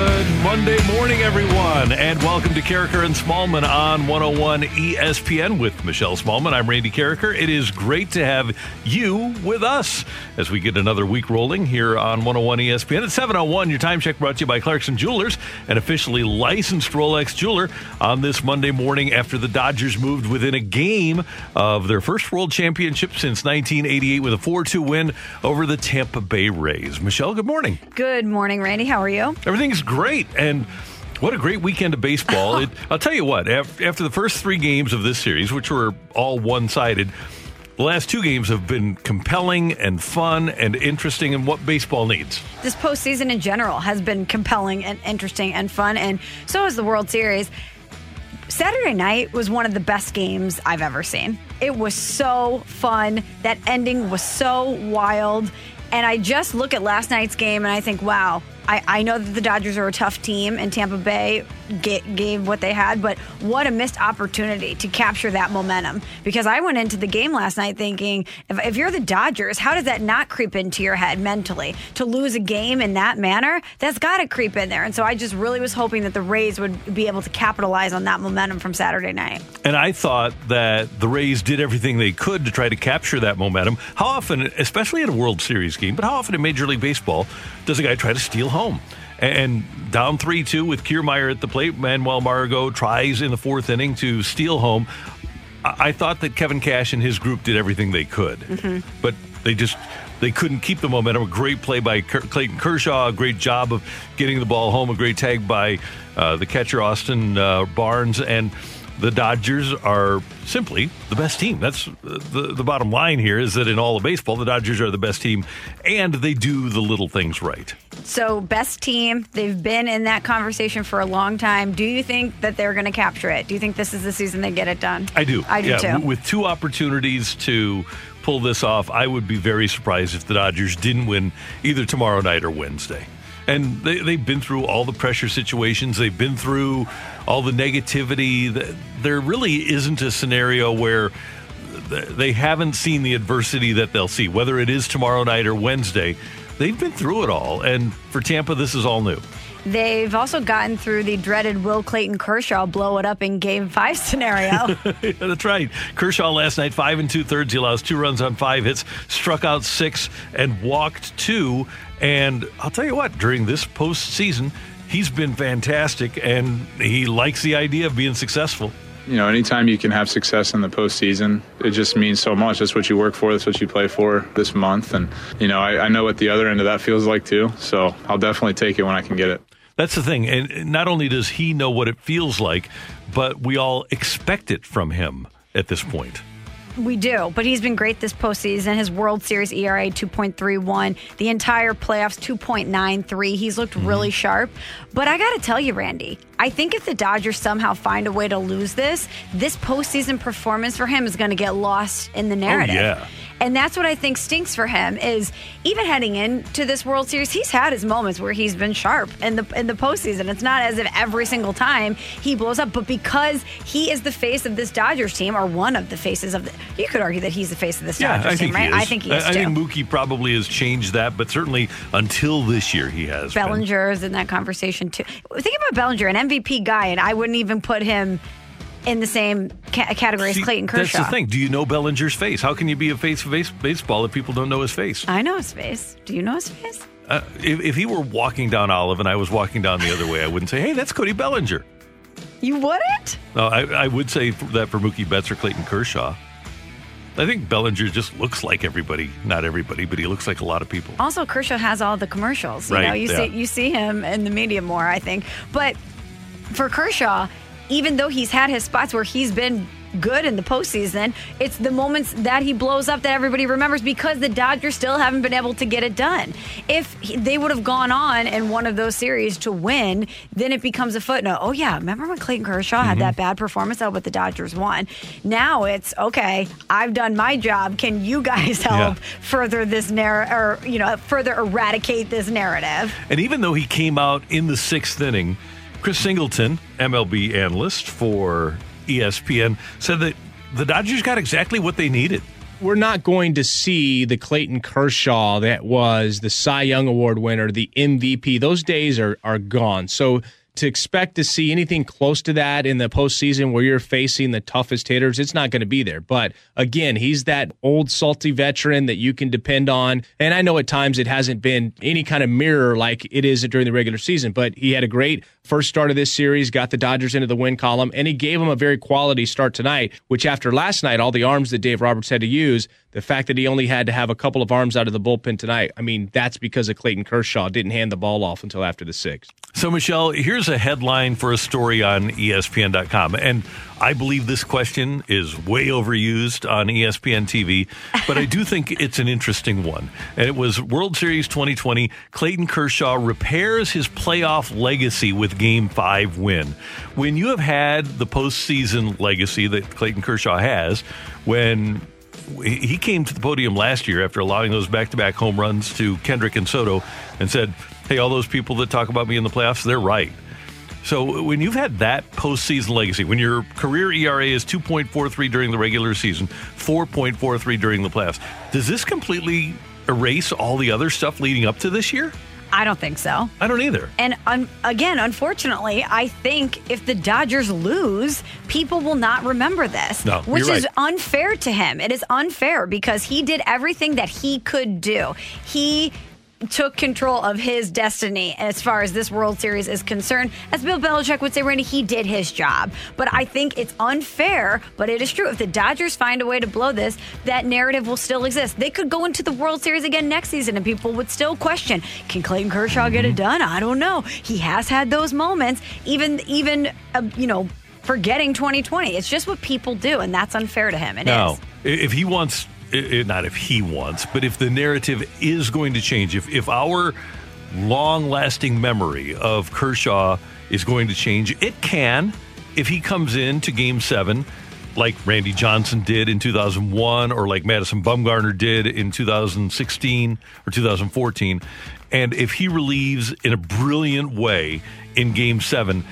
Good Monday morning, everyone, and welcome to Karraker and Smallmon on 101 ESPN with Michelle Smallmon. I'm Randy Karraker. It is great to have you with us as we get another week rolling here on 101 ESPN. At 701, your time check brought to you by Clarkson Jewelers, an officially licensed Rolex jeweler, on this Monday morning after the Dodgers moved within a game of their first World Championship since 1988 with a 4 2 win over the Tampa Bay Rays. Michelle, good morning. Good morning, Randy. How are you? Everything's great. And what a great weekend of baseball. It, I'll tell you what, after, the first three games of this series, which were all one sided, the last two games have been compelling and fun and interesting and what baseball needs. This postseason in general has been compelling and interesting and fun, and so is the World Series. Saturday night was one of the best games I've ever seen. It was so fun. That ending was so wild. And I just look at last night's game and I think, wow, I, I know that the Dodgers are a tough team and Tampa Bay get, gave what they had, but what a missed opportunity to capture that momentum. Because I went into the game last night thinking, if, if you're the Dodgers, how does that not creep into your head mentally? To lose a game in that manner, that's got to creep in there. And so I just really was hoping that the Rays would be able to capitalize on that momentum from Saturday night. And I thought that the Rays did everything they could to try to capture that momentum. How often, especially in a World Series game, but how often in Major League Baseball does a guy try to steal home? And down 3 2 with Kiermaier at the plate, Manuel Margot tries in the fourth inning to steal home. I thought that Kevin Cash and his group did everything they could, mm-hmm. but they just they couldn't keep the momentum. A great play by Clayton Kershaw, a great job of getting the ball home, a great tag by uh, the catcher Austin uh, Barnes, and the Dodgers are simply the best team. That's the, the bottom line here is that in all of baseball, the Dodgers are the best team and they do the little things right. So, best team, they've been in that conversation for a long time. Do you think that they're going to capture it? Do you think this is the season they get it done? I do. I do yeah, too. With two opportunities to pull this off, I would be very surprised if the Dodgers didn't win either tomorrow night or Wednesday and they, they've been through all the pressure situations. They've been through all the negativity. There really isn't a scenario where they haven't seen the adversity that they'll see, whether it is tomorrow night or Wednesday. They've been through it all. And for Tampa, this is all new. They've also gotten through the dreaded Will Clayton Kershaw blow it up in game five scenario. yeah, that's right. Kershaw last night, five and two thirds. He allows two runs on five hits, struck out six, and walked two. And I'll tell you what, during this postseason, he's been fantastic and he likes the idea of being successful. You know, anytime you can have success in the postseason, it just means so much. That's what you work for. That's what you play for this month. And, you know, I, I know what the other end of that feels like too. So I'll definitely take it when I can get it. That's the thing. And not only does he know what it feels like, but we all expect it from him at this point. We do, but he's been great this postseason. His World Series ERA 2.31, the entire playoffs 2.93. He's looked mm-hmm. really sharp. But I got to tell you, Randy, I think if the Dodgers somehow find a way to lose this, this postseason performance for him is going to get lost in the oh, narrative. Oh, yeah. And that's what I think stinks for him is even heading into this World Series, he's had his moments where he's been sharp in the in the postseason. It's not as if every single time he blows up, but because he is the face of this Dodgers team, or one of the faces of the, you could argue that he's the face of this yeah, Dodgers I team, right? I think he is. I, I think Mookie probably has changed that, but certainly until this year he has. Bellinger's been. in that conversation too. Think about Bellinger, an MVP guy, and I wouldn't even put him in the same ca- category See, as Clayton Kershaw. That's the thing. Do you know Bellinger's face? How can you be a face of base- baseball if people don't know his face? I know his face. Do you know his face? Uh, if, if he were walking down Olive and I was walking down the other way, I wouldn't say, "Hey, that's Cody Bellinger." You wouldn't? No, I, I would say that for Mookie Betts or Clayton Kershaw. I think Bellinger just looks like everybody. Not everybody, but he looks like a lot of people. Also, Kershaw has all the commercials. You Right, know, you yeah. see you see him in the media more, I think. But for Kershaw, even though he's had his spots where he's been good in the postseason, it's the moments that he blows up that everybody remembers because the Dodgers still haven't been able to get it done. If he, they would have gone on in one of those series to win, then it becomes a footnote. Oh yeah, remember when Clayton Kershaw had that mm-hmm. bad performance out, but the Dodgers won? Now it's okay. I've done my job. Can you guys help Yeah. further this narrative, or you know, further eradicate this narrative? And even though he came out in the sixth inning, Chris Singleton, MLB analyst for ESPN, said that the Dodgers got exactly what they needed. we're not going to see the Clayton Kershaw that was the Cy Young Award winner, the MVP. Those days are are gone. So to expect to see anything close to that in the postseason where you're facing the toughest hitters, it's not going to be there. But again, he's that old salty veteran that you can depend on. And I know at times it hasn't been any kind of mirror like it is during the regular season, but he had a great first start of this series, got the Dodgers into the win column, and he gave them a very quality start tonight, which after last night, all the arms that Dave Roberts had to use, the fact that he only had to have a couple of arms out of the bullpen tonight, I mean, that's because of Clayton Kershaw didn't hand the ball off until after the sixth. So, Michelle, here's a headline for a story on ESPN.com. And I believe this question is way overused on ESPN TV, but I do think it's an interesting one. And it was World Series 2020 Clayton Kershaw repairs his playoff legacy with Game 5 win. When you have had the postseason legacy that Clayton Kershaw has, when he came to the podium last year after allowing those back-to-back home runs to Kendrick and Soto and said, "Hey, all those people that talk about me in the playoffs, they're right." So when you've had that postseason legacy, when your career ERA is 2.43 during the regular season, 4.43 during the playoffs, does this completely erase all the other stuff leading up to this year? I don't think so. I don't either. And un- again, unfortunately, I think if the Dodgers lose, people will not remember this, No, which you're is unfair to him. It is unfair because he did everything that he could do. He took control of his destiny as far as this World Series is concerned. As Bill Belichick would say, Randy, he did his job. But I think it's unfair, but it is true. If the Dodgers find a way to blow this, that narrative will still exist. They could go into the World Series again next season and people would still question, can Clayton Kershaw get it done? I don't know. He has had those moments, even, even, uh, you know, forgetting 2020. It's just what people do, and that's unfair to him. It is. No, I- if he wants, not if he wants, but if the narrative is going to change, if if our long-lasting memory of Kershaw is going to change, it can. If he comes in to Game Seven, like Randy Johnson did in 2001, or like Madison Bumgarner did in 2016 or 2014, and if he relieves in a brilliant way in Game Seven.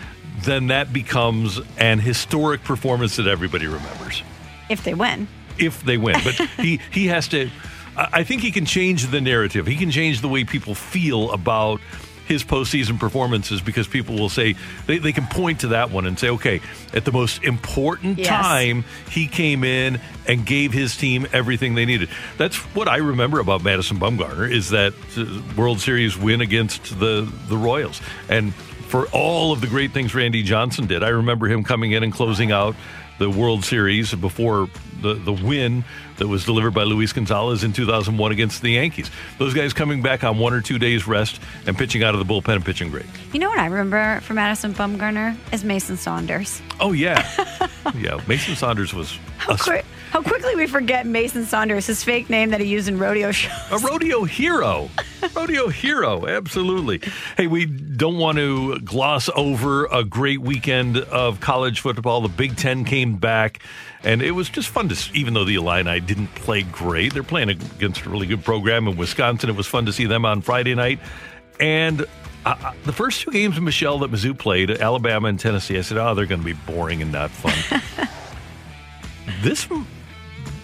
Then that becomes an historic performance that everybody remembers If they win. If they win. But he he has to. I think he can change the narrative. He can change the way people feel about his postseason performances because people will say they, they can point to that one and say, okay, at the most important Yes. time, he came in and gave his team everything they needed. That's what I remember about Madison Bumgarner is that World Series win against the the Royals and. For all of the great things Randy Johnson did, I remember him coming in and closing out the World Series before the, the win that was delivered by Luis Gonzalez in 2001 against the Yankees. Those guys coming back on one or two days rest and pitching out of the bullpen and pitching great. You know what I remember from Madison Bumgarner is Mason Saunders. Oh, yeah. yeah. Mason Saunders was How, a, how quickly we forget Mason Saunders, his fake name that he used in rodeo shows. a rodeo hero. rodeo hero. Absolutely. Hey, we don't want to gloss over a great weekend of college football. The Big Ten came back. And it was just fun to, even though the Illini didn't play great, they're playing against a really good program in Wisconsin. It was fun to see them on Friday night. And uh, uh, the first two games, Michelle, that Mizzou played, Alabama and Tennessee, I said, oh, they're going to be boring and not fun. this,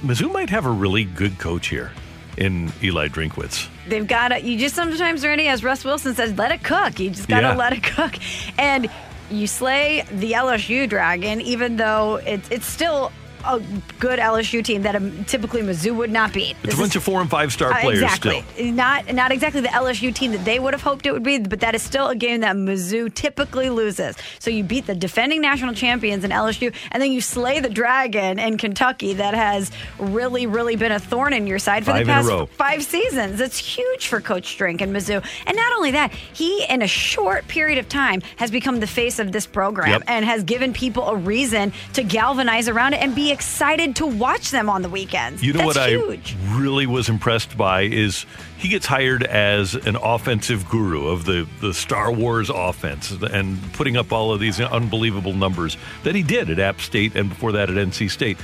Mizzou might have a really good coach here in Eli Drinkwitz. They've got to, you just sometimes, Randy, as Russ Wilson says, let it cook. You just got to Yeah. let it cook. And you slay the LSU Dragon, even though it's, it's still a good LSU team that um, typically Mizzou would not beat. It's a bunch of four and five star players Uh, exactly. still. Not not exactly the LSU team that they would have hoped it would be, but that is still a game that Mizzou typically loses. So you beat the defending national champions in LSU, and then you slay the dragon in Kentucky that has really, really been a thorn in your side for Five the past five seasons. It's huge for Coach Drink and Mizzou. And not only that, he in a short period of time has become the face of this program Yep. and has given people a reason to galvanize around it and be excited to watch them on the weekends. You know That's what huge. I really was impressed by is he gets hired as an offensive guru of the, the Star Wars offense and putting up all of these unbelievable numbers that he did at App State and before that at NC State.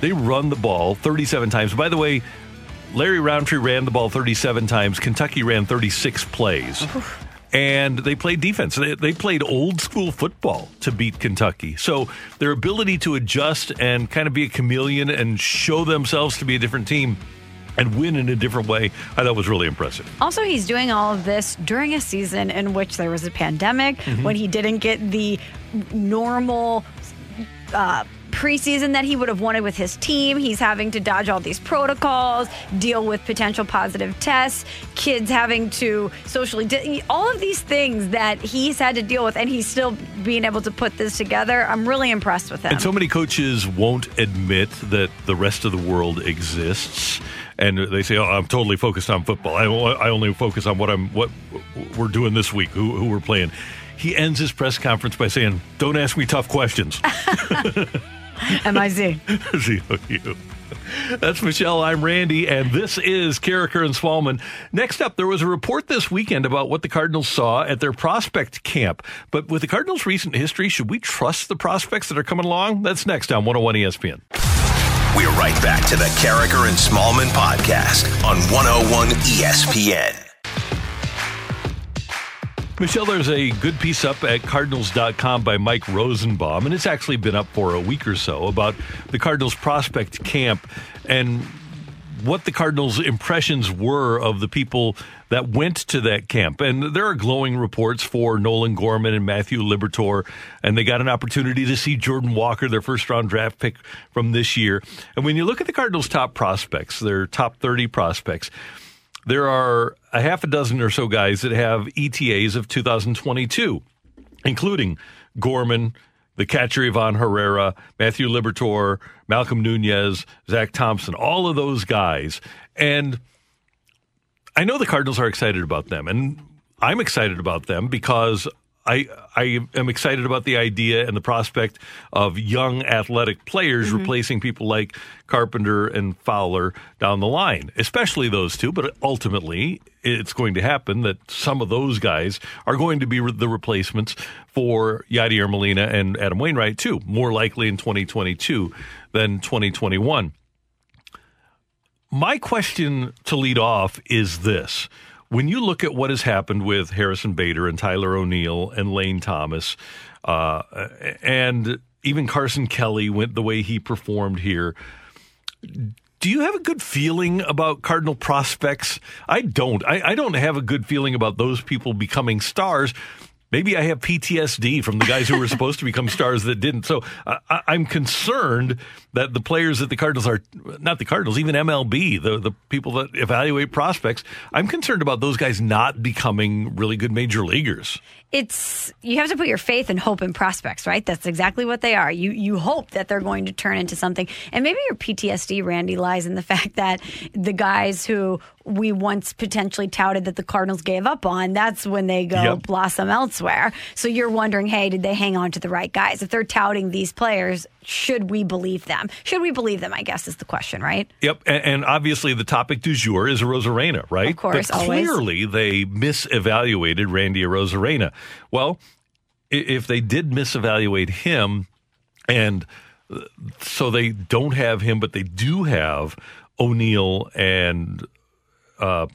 They run the ball 37 times. By the way, Larry Rountree ran the ball 37 times. Kentucky ran 36 plays. And they played defense. They, they played old school football to beat Kentucky. So their ability to adjust and kind of be a chameleon and show themselves to be a different team and win in a different way, I thought was really impressive. Also, he's doing all of this during a season in which there was a pandemic, Mm-hmm. when he didn't get the normal uh, preseason that he would have wanted with his team. He's having to dodge all these protocols, deal with potential positive tests, kids having to socially, di- all of these things that he's had to deal with, and he's still being able to put this together. I'm really impressed with him. And so many coaches won't admit that the rest of the world exists. And they say, "Oh, I'm totally focused on football. I, I only focus on what I'm what we're doing this week, who, who we're playing." He ends his press conference by saying, "Don't ask me tough questions." MIZ. ZOU. That's Michelle. I'm Randy, and this is Karraker and Smallmon. Next up, there was a report this weekend about what the Cardinals saw at their prospect camp. But with the Cardinals' recent history, should we trust the prospects that are coming along? That's next on 101 ESPN. We're right back to the Karraker and Smallmon podcast on 101 ESPN. Michelle, there's a good piece up at Cardinals.com by Mike Rosenbaum, and it's actually been up for a week or so about the Cardinals prospect camp and what the Cardinals' impressions were of the people that went to that camp. And there are glowing reports for Nolan Gorman and Matthew Liberatore, and they got an opportunity to see Jordan Walker, their first round draft pick from this year. And when you look at the Cardinals' top prospects, their top 30 prospects, there are a half a dozen or so guys that have ETAs of 2022, including Gorman, the catcher Ivan Herrera, Matthew Liberatore, Malcolm Nunez, Zach Thompson, all of those guys. And I know the Cardinals are excited about them, and I'm excited about them because I I am excited about the idea and the prospect of young athletic players mm-hmm. replacing people like Carpenter and Fowler down the line, especially those two. But ultimately, it's going to happen that some of those guys are going to be re- the replacements for Yadier Molina and Adam Wainwright too, more likely in 2022 than 2021. My question to lead off is this. When you look at what has happened with Harrison Bader and Tyler O'Neill and Lane Thomas, uh, and even Carson Kelly went the way he performed here, do you have a good feeling about Cardinal prospects? I don't. I, I don't have a good feeling about those people becoming stars. Maybe I have PTSD from the guys who were supposed to become stars that didn't. So I, I'm concerned that the players that the Cardinals are, not the Cardinals, even MLB, the, the people that evaluate prospects, I'm concerned about those guys not becoming really good major leaguers. it's you have to put your faith and hope in prospects, right? That's exactly what they are. You you hope that they're going to turn into something. And maybe your PTSD, Randy, lies in the fact that the guys who we once potentially touted that the Cardinals gave up on, that's when they go Yep. blossom elsewhere. So you're wondering, hey, did they hang on to the right guys? If they're touting these players, should we believe them? Should we believe them? I guess is the question, right? Yep, and, and obviously the topic du jour is Arozarena, right? Of course, but always. clearly they misevaluated Randy Arozarena. Well, if they did misevaluate him, and so they don't have him, but they do have O'Neill and uh,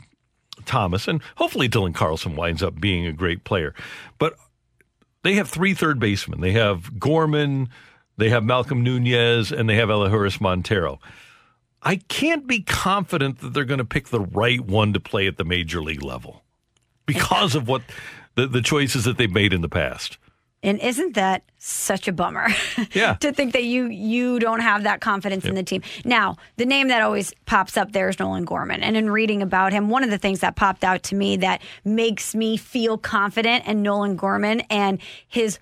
Thomas, and hopefully Dylan Carlson winds up being a great player, but they have three third basemen. They have Gorman, they have Malcolm Nunez, and they have Elehuris Montero. I can't be confident that they're going to pick the right one to play at the major league level because of what the, the choices that they've made in the past. And isn't that such a bummer? Yeah. to think that you you don't have that confidence in the team. Now, the name that always pops up there is Nolan Gorman. And in reading about him, one of the things that popped out to me that makes me feel confident in Nolan Gorman and his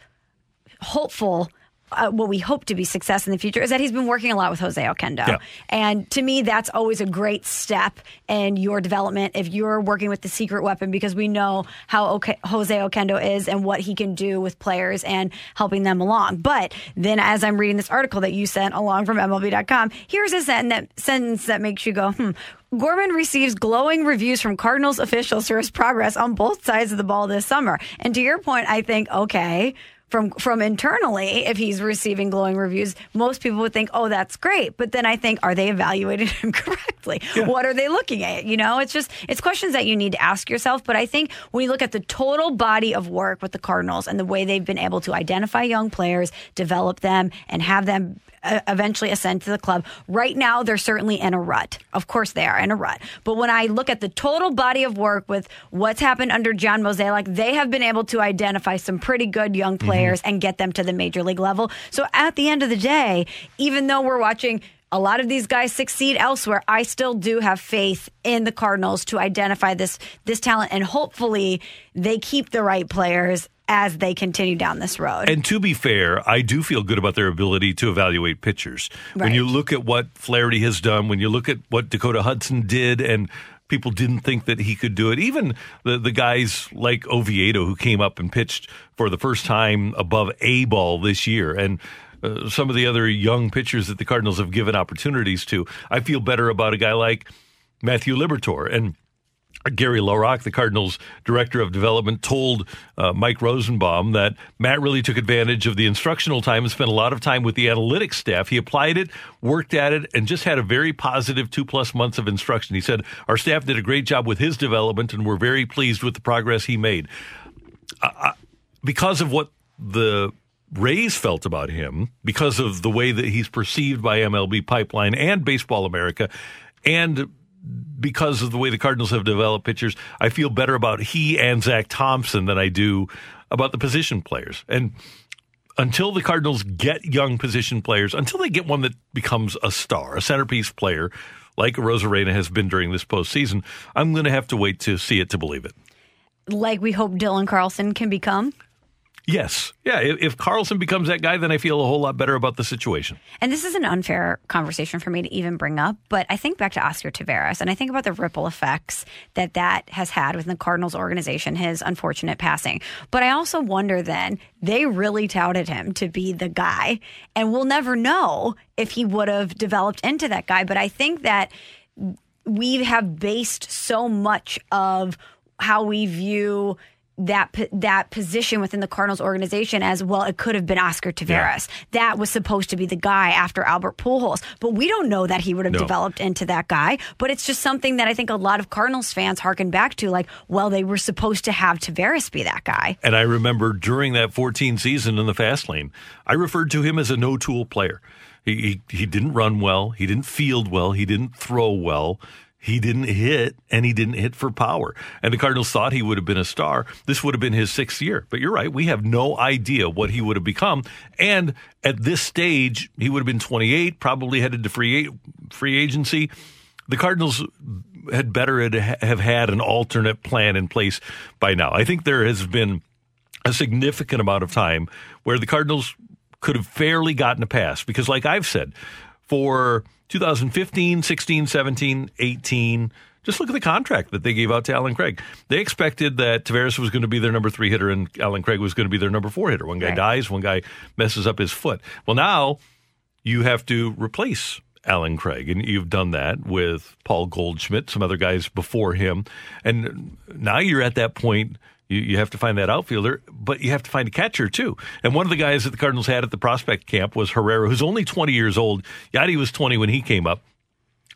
hopeful uh, what we hope to be success in the future is that he's been working a lot with Jose Oquendo. Yeah. And to me, that's always a great step in your development if you're working with the secret weapon because we know how Jose Oquendo is and what he can do with players and helping them along. But then as I'm reading this article that you sent along from MLB.com, here's a sentence that, sentence that makes you go, hmm. Gorman receives glowing reviews from Cardinals officials for his progress on both sides of the ball this summer. And to your point, I think, okay, from from internally if he's receiving glowing reviews most people would think oh that's great but then i think are they evaluating him correctly what are they looking at you know it's just it's questions that you need to ask yourself but i think when you look at the total body of work with the cardinals and the way they've been able to identify young players develop them and have them uh, eventually ascend to the club. Right now, they're certainly in a rut. Of course, they are in a rut. But when I look at the total body of work with what's happened under John Mozeliak, they have been able to identify some pretty good young players and get them to the major league level. So at the end of the day, even though we're watching a lot of these guys succeed elsewhere. I still do have faith in the Cardinals to identify this this talent and hopefully they keep the right players as they continue down this road. And to be fair, I do feel good about their ability to evaluate pitchers. When you look at what Flaherty has done, when you look at what Dakota Hudson did, and people didn't think that he could do it, even the, the guys like Oviedo who came up and pitched for the first time above A ball this year, and uh, some of the other young pitchers that the Cardinals have given opportunities to, I feel better about a guy like Matthew Liberatore. And Gary LaRocque, the Cardinals director of development, told uh, Mike Rosenbaum that Matt really took advantage of the instructional time and spent a lot of time with the analytics staff. He applied it, worked at it, and just had a very positive two plus months of instruction. He said, Our staff did a great job with his development, and we're very pleased with the progress he made. because of what the Rays felt about him, because of the way that he's perceived by MLB Pipeline and Baseball America, and because of the way the Cardinals have developed pitchers, I feel better about he and Zach Thompson than I do about the position players. And until the Cardinals get young position players, until they get one that becomes a star, a centerpiece player, like Arozarena has been during this postseason, I'm going to have to wait to see it to believe it. like we hope Dylan Carlson can become. Yes. Yeah. If, Carlson becomes that guy, then I feel a whole lot better about the situation. And this is an unfair conversation for me to even bring up, but I think back to Oscar Taveras and I think about the ripple effects that that has had within the Cardinals organization, his unfortunate passing. But I also wonder then, they really touted him to be the guy, and we'll never know if he would have developed into that guy. But I think that we have based so much of how we view that that position within the Cardinals organization as well. It could have been Oscar Taveras. That was supposed to be the guy after Albert Pujols, but we don't know that he would have No. developed into that guy. But it's just something that I think a lot of Cardinals fans harken back to, like, well, they were supposed to have Taveras be that guy. And I remember during that 14 season in the fast lane, I referred to him as a no tool player. He, he, he didn't run well. He didn't field well. He didn't throw well. He didn't hit and he didn't hit for power. And the Cardinals thought he would have been a star. This would have been his sixth year. But you're right. We have no idea what he would have become. And at this stage, he would have been 28, probably headed to free, free agency. The Cardinals had better have had an alternate plan in place by now. I think there has been a significant amount of time where the Cardinals could have fairly gotten a pass because, like I've said, for 2015, 16, 17, 18, just look at the contract that they gave out to Allen Craig. They expected that Taveras was going to be their number three hitter and Allen Craig was going to be their number four hitter. One guy Right. dies, one guy messes up his foot. Well, now you have to replace Allen Craig, and you've done that with Paul Goldschmidt, some other guys before him, and now you're at that point. You, you have to find that outfielder, but you have to find a catcher too. And one of the guys that the Cardinals had at the prospect camp was Herrera, who's only 20 years old. Yadi was 20 when he came up.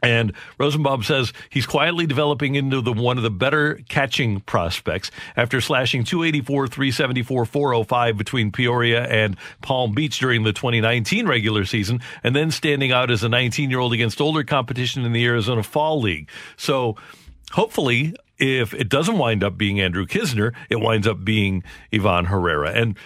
And Rosenbaum says he's quietly developing into the one of the better catching prospects after slashing 284, 374, 405 between Peoria and Palm Beach during the 2019 regular season, and then standing out as a 19 year old against older competition in the Arizona Fall League. So hopefully, if it doesn't wind up being Andrew Knizner, it winds up being Ivan Herrera. And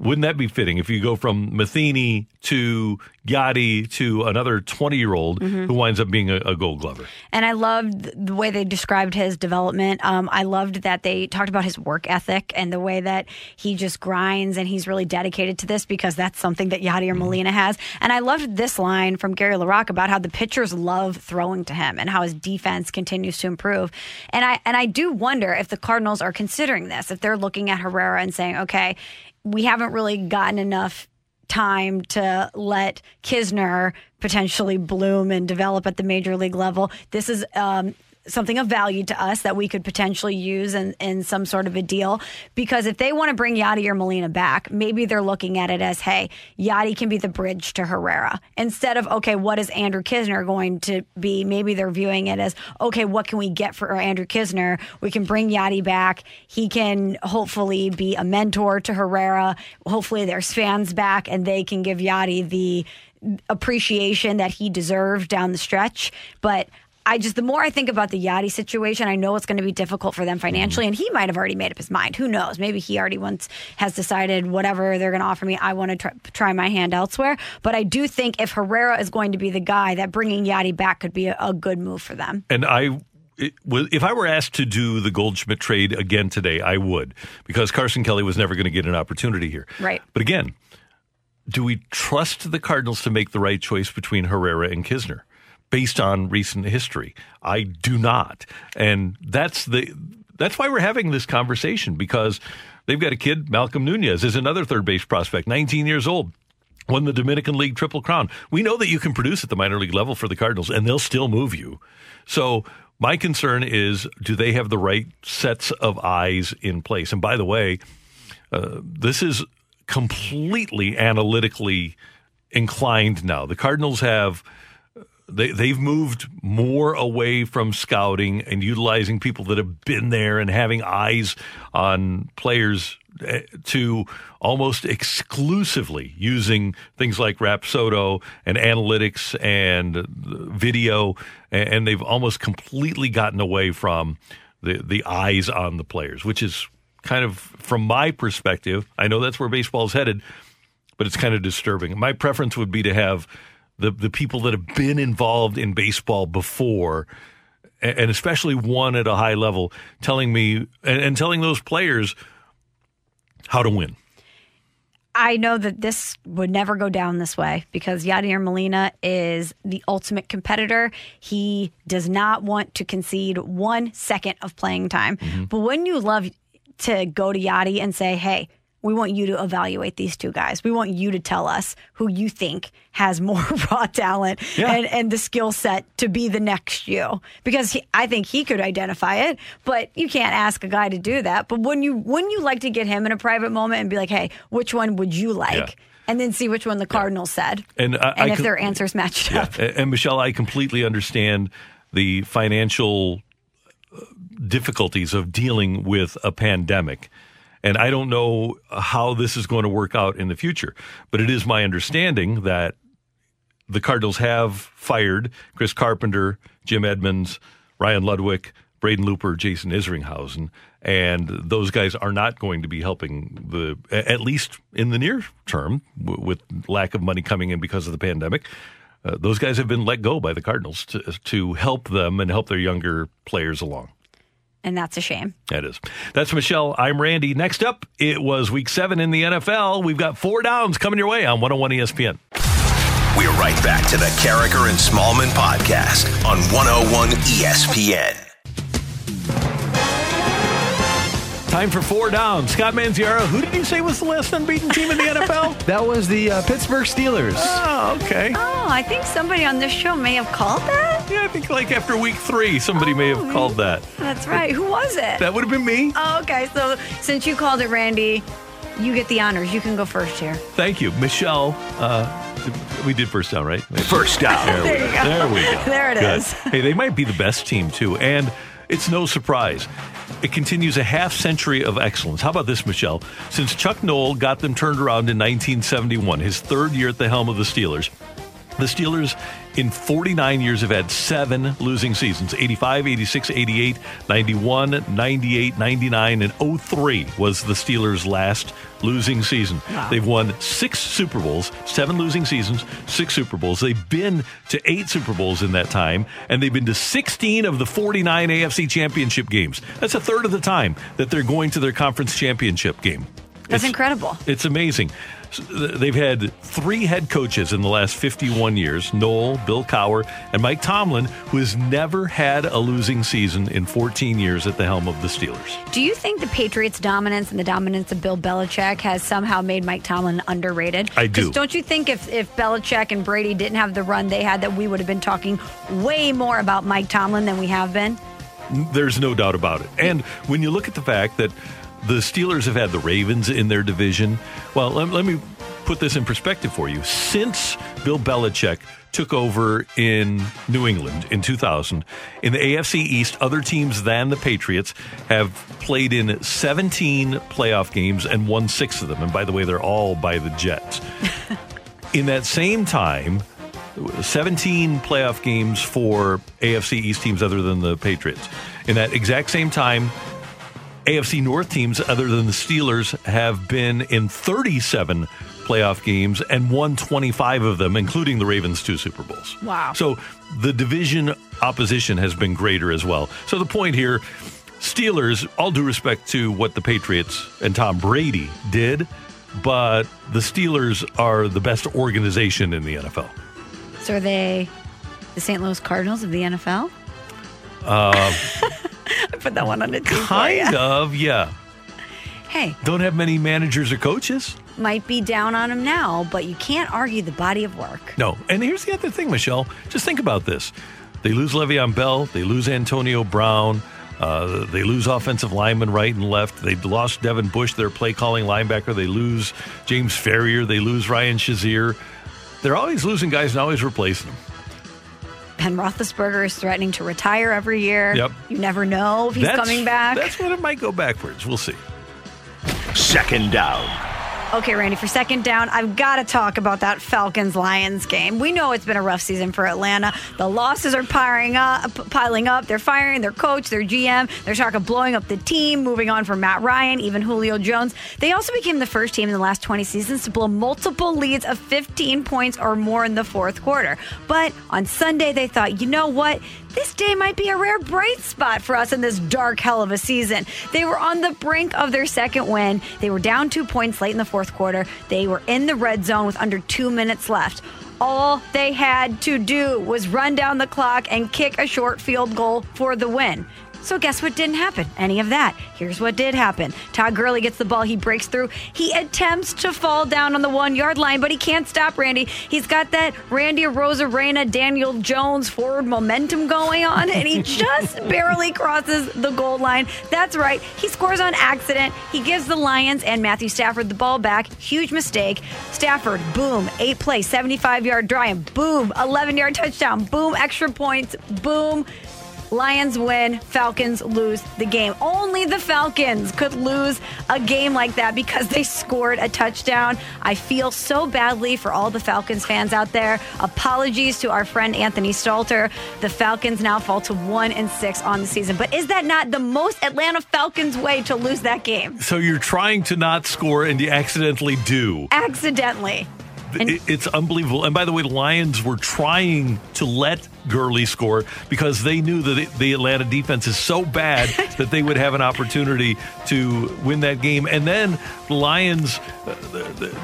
wouldn't that be fitting if you go from Matheny to Yadi to another 20 year old Mm-hmm. who winds up being a, a gold glover? And I loved the way they described his development. Um, I loved that they talked about his work ethic and the way that he just grinds and he's really dedicated to this because that's something that Yadier Molina has. And I loved this line from Gary LaRocque about how the pitchers love throwing to him and how his defense continues to improve. And I and I do wonder if the Cardinals are considering this, if they're looking at Herrera and saying, okay, we haven't really gotten enough time to let Knizner potentially bloom and develop at the major league level. This is um, something of value to us that we could potentially use in, in some sort of a deal. Because if they want to bring Yadier Molina back, maybe they're looking at it as, hey, Yadi can be the bridge to Herrera. Instead of, okay, what is Andrew Knizner going to be? Maybe they're viewing it as, okay, what can we get for Andrew Knizner? We can bring Yadi back. He can hopefully be a mentor to Herrera. Hopefully there's fans back and they can give Yadi the appreciation that he deserved down the stretch. But I just, the more I think about the Yadi situation, I know it's going to be difficult for them mm-hmm. financially. And he might have already made up his mind. Who knows? Maybe he already once has decided whatever they're going to offer me, I want to try, try my hand elsewhere. But I do think if Herrera is going to be the guy, that bringing Yadi back could be a, a good move for them. And I, if I were asked to do the Goldschmidt trade again today, I would because Carson Kelly was never going to get an opportunity here. Right. But again, do we trust the Cardinals to make the right choice between Herrera and Knizner based on recent history? I do not. And that's the that's why we're having this conversation because they've got a kid, Malcolm Nunez is another third base prospect, 19 years old. Won the Dominican League Triple Crown. We know that you can produce at the minor league level for the Cardinals, and they'll still move you. So my concern is, do they have the right sets of eyes in place? And by the way, uh, this is completely analytically inclined now. The Cardinals have they they've moved more away from scouting and utilizing people that have been there and having eyes on players eh, to almost exclusively using things like Rapsodo and analytics and video and they've almost completely gotten away from the the eyes on the players which is kind of from my perspective I know that's where baseball is headed but it's kind of disturbing. My preference would be to have the the people that have been involved in baseball before, and especially one at a high level, telling me and, and telling those players how to win. I know that this would never go down this way because Yadier Molina is the ultimate competitor. He does not want to concede one second of playing time. Mm-hmm. But when you love to go to Yadi and say, hey, we want you to evaluate these two guys. We want you to tell us who you think has more raw talent Yeah. and, and the skill set to be the next you. Because he, I think he could identify it, but you can't ask a guy to do that. But when you when you like to get him in a private moment and be like, hey, which one would you like? Yeah. And then see which one the Cardinals said, And I- and I if their answers matched Yeah, up. and and Michelle, I completely understand the financial uh, difficulties of dealing with a pandemic. And I don't know how this is going to work out in the future, but it is my understanding that the Cardinals have fired Chris Carpenter, Jim Edmonds, Ryan Ludwick, Braden Looper, Jason Isringhausen, and those guys are not going to be helping the at least in the near term with lack of money coming in because of the pandemic. Uh, those guys have been let go by the Cardinals to to help them and help their younger players along. And that's a shame. That is. That's Michelle. I'm Randy. Next up, it was week seven in the NFL. We've got four downs coming your way on 101 ESPN. We're right back to the Karraker and Smallmon podcast on 101 ESPN. Time for four downs. Scott Manziara, who did you say was the last unbeaten team in the NFL? That was the uh, Pittsburgh Steelers. oh, okay. Oh, I think somebody on this show may have called that. Yeah, I think like after week three, somebody may have called that. That's right. Who was it? That would have been me. Oh, okay. So since you called it Randy, you get the honors. You can go first here. Thank you. Michelle, uh, we did first down, right? First down. There, There we, you go. there we go. There it Good. is. Hey, they might be the best team, too. And it's no surprise. It continues a half century of excellence. How about this, Michelle? Since Chuck Noll got them turned around in 1971, his third year at the helm of the Steelers, The Steelers in 49 years have had seven losing seasons 85, 86, 88, 91, 98, 99, and 03 was the Steelers' last losing season. They've won six Super Bowls, seven losing seasons, six Super Bowls. They've been to eight Super Bowls in that time, and they've been to 16 of the 49 AFC championship games. That's a third of the time that they're going to their conference championship game. That's It's- incredible. it's amazing. They've had three head coaches in the last 51 years Noll, Bill Cowher, and Mike Tomlin, who has never had a losing season in 14 years at the helm of the Steelers. Do you think the Patriots' dominance and the dominance of Bill Belichick has somehow made Mike Tomlin underrated? I do. Don't you think if, if Belichick and Brady didn't have the run they had, that we would have been talking way more about Mike Tomlin than we have been? There's no doubt about it. And when you look at the fact that the Steelers have had the Ravens in their division, well, let, let me put this in perspective for you. Since Bill Belichick took over in New England in 2000, in the AFC East, other teams than the Patriots have played in 17 playoff games and won six of them. And by the way, they're all by the Jets. in that same time, 17 playoff games for AFC East teams other than the Patriots. In that exact same time, AFC North teams other than the Steelers have been in 37 playoff games and won 25 of them, including the Ravens' two Super Bowls. Wow. So the division opposition has been greater as well. So the point here Steelers, all due respect to what the Patriots and Tom Brady did, but the Steelers are the best organization in the NFL. So are they the St. Louis Cardinals of the NFL? Uh, I put that one on the kind of, yeah. Hey, Don't have many managers or coaches. might be down on them now, but you can't argue the body of work. No. And here's the other thing, Michelle. Just think about this. They lose Le'Veon Bell. They lose Antonio Brown. Uh, they lose offensive linemen right and left. They lost Devin Bush, their play calling linebacker. They lose James Ferrier. They lose Ryan Shazier. They're always losing guys and always replacing them. Ben Roethlisberger is threatening to retire every year. Yep. You never know if he's That's- coming back. That's when it might go backwards. We'll see. Second down. Okay, Randy, for second down, I've got to talk about that Falcons Lions game. We know it's been a rough season for Atlanta. The losses are piling up, piling up. They're firing their coach, their GM. They're talking blowing up the team, moving on from Matt Ryan, even Julio Jones. They also became the first team in the last 20 seasons to blow multiple leads of 15 points or more in the fourth quarter. But on Sunday, they thought, you know what? This day might be a rare bright spot for us in this dark hell of a season. They were on the brink of their second win. They were down two points late in the fourth quarter. They were in the red zone with under two minutes left. All they had to do was run down the clock and kick a short field goal for the win. So guess what didn't happen? Any of that. Here's what did happen. Todd Gurley gets the ball. He breaks through. He attempts to fall down on the one yard line, but he can't stop Randy. He's got that Randy Arozarena, Daniel Jones forward momentum going on, and he just barely crosses the goal line. That's right. He scores on accident. He gives the Lions and Matthew Stafford the ball back. Huge mistake. Stafford, boom, eight play, 75 yard drive, boom, 11 yard touchdown, boom, extra points, boom. Lions win, Falcons lose the game. Only the Falcons could lose a game like that because they scored a touchdown. I feel so badly for all the Falcons fans out there. Apologies to our friend Anthony Stalter. The Falcons now fall to 1 and 6 on the season. But is that not the most Atlanta Falcons way to lose that game? So you're trying to not score and you accidentally do. Accidentally. And- it's unbelievable. And by the way, the Lions were trying to let Gurley score because they knew that the Atlanta defense is so bad that they would have an opportunity to win that game. And then the Lions, uh,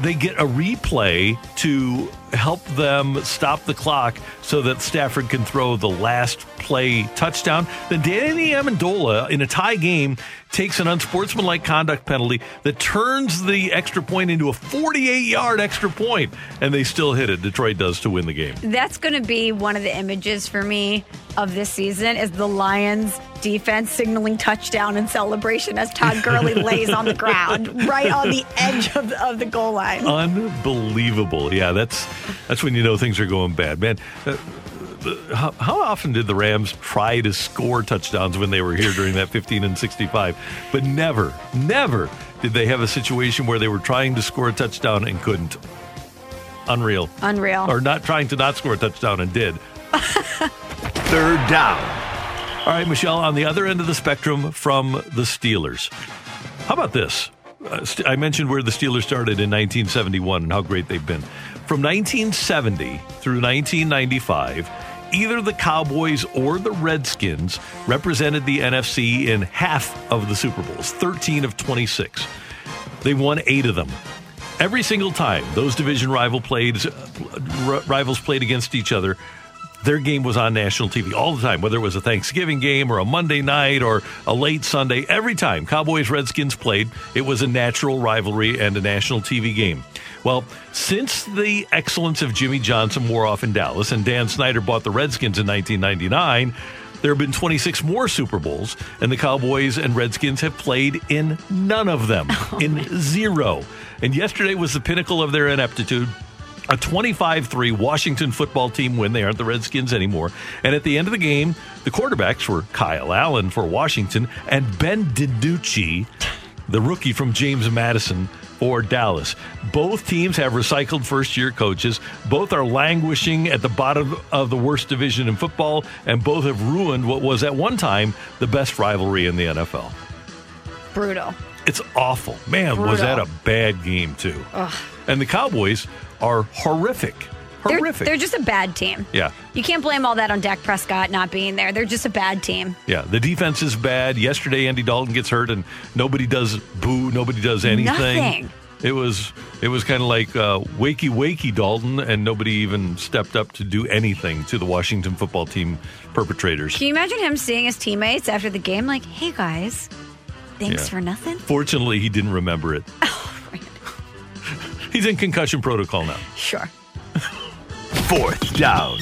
they get a replay to help them stop the clock so that Stafford can throw the last play touchdown. Then Danny Amendola in a tie game takes an unsportsmanlike conduct penalty that turns the extra point into a 48 yard extra point, and they still hit it. Detroit does to win the game. That's going to be one of the images for me of this season is the Lions defense signaling touchdown and celebration as Todd Gurley lays on the ground right on the edge of the, of the goal line. Unbelievable. Yeah, that's that's when you know things are going bad, man. Uh, how, how often did the Rams try to score touchdowns when they were here during that 15 and 65? But never, never did they have a situation where they were trying to score a touchdown and couldn't. Unreal. Unreal. Or not trying to not score a touchdown and did. Third down. All right, Michelle, on the other end of the spectrum from the Steelers. How about this? Uh, st- I mentioned where the Steelers started in 1971 and how great they've been. From 1970 through 1995, either the Cowboys or the Redskins represented the NFC in half of the Super Bowls, 13 of 26. They won eight of them. Every single time those division rival played, uh, rivals played against each other, their game was on national TV all the time, whether it was a Thanksgiving game or a Monday night or a late Sunday. Every time Cowboys Redskins played, it was a natural rivalry and a national TV game. Well, since the excellence of Jimmy Johnson wore off in Dallas and Dan Snyder bought the Redskins in 1999, there have been 26 more Super Bowls, and the Cowboys and Redskins have played in none of them, in zero. And yesterday was the pinnacle of their ineptitude a 25 3 Washington football team win. They aren't the Redskins anymore. And at the end of the game, the quarterbacks were Kyle Allen for Washington and Ben DiNucci, the rookie from James Madison for Dallas. Both teams have recycled first year coaches. Both are languishing at the bottom of the worst division in football, and both have ruined what was at one time the best rivalry in the NFL. Brutal. It's awful. Man, was that a bad game, too. And the Cowboys are horrific. They're, Horrific. they're just a bad team. yeah. You can't blame all that on Dak Prescott not being there. They're just a bad team. Yeah, the defense is bad. Yesterday, Andy Dalton gets hurt, and nobody does boo. Nobody does anything. Nothing. It was it was kind of like uh, wakey wakey Dalton, and nobody even stepped up to do anything to the Washington football team perpetrators. Can you imagine him seeing his teammates after the game like, hey guys, thanks Yeah. for nothing? Fortunately, he didn't remember it. He's in concussion protocol now. Sure. Fourth down.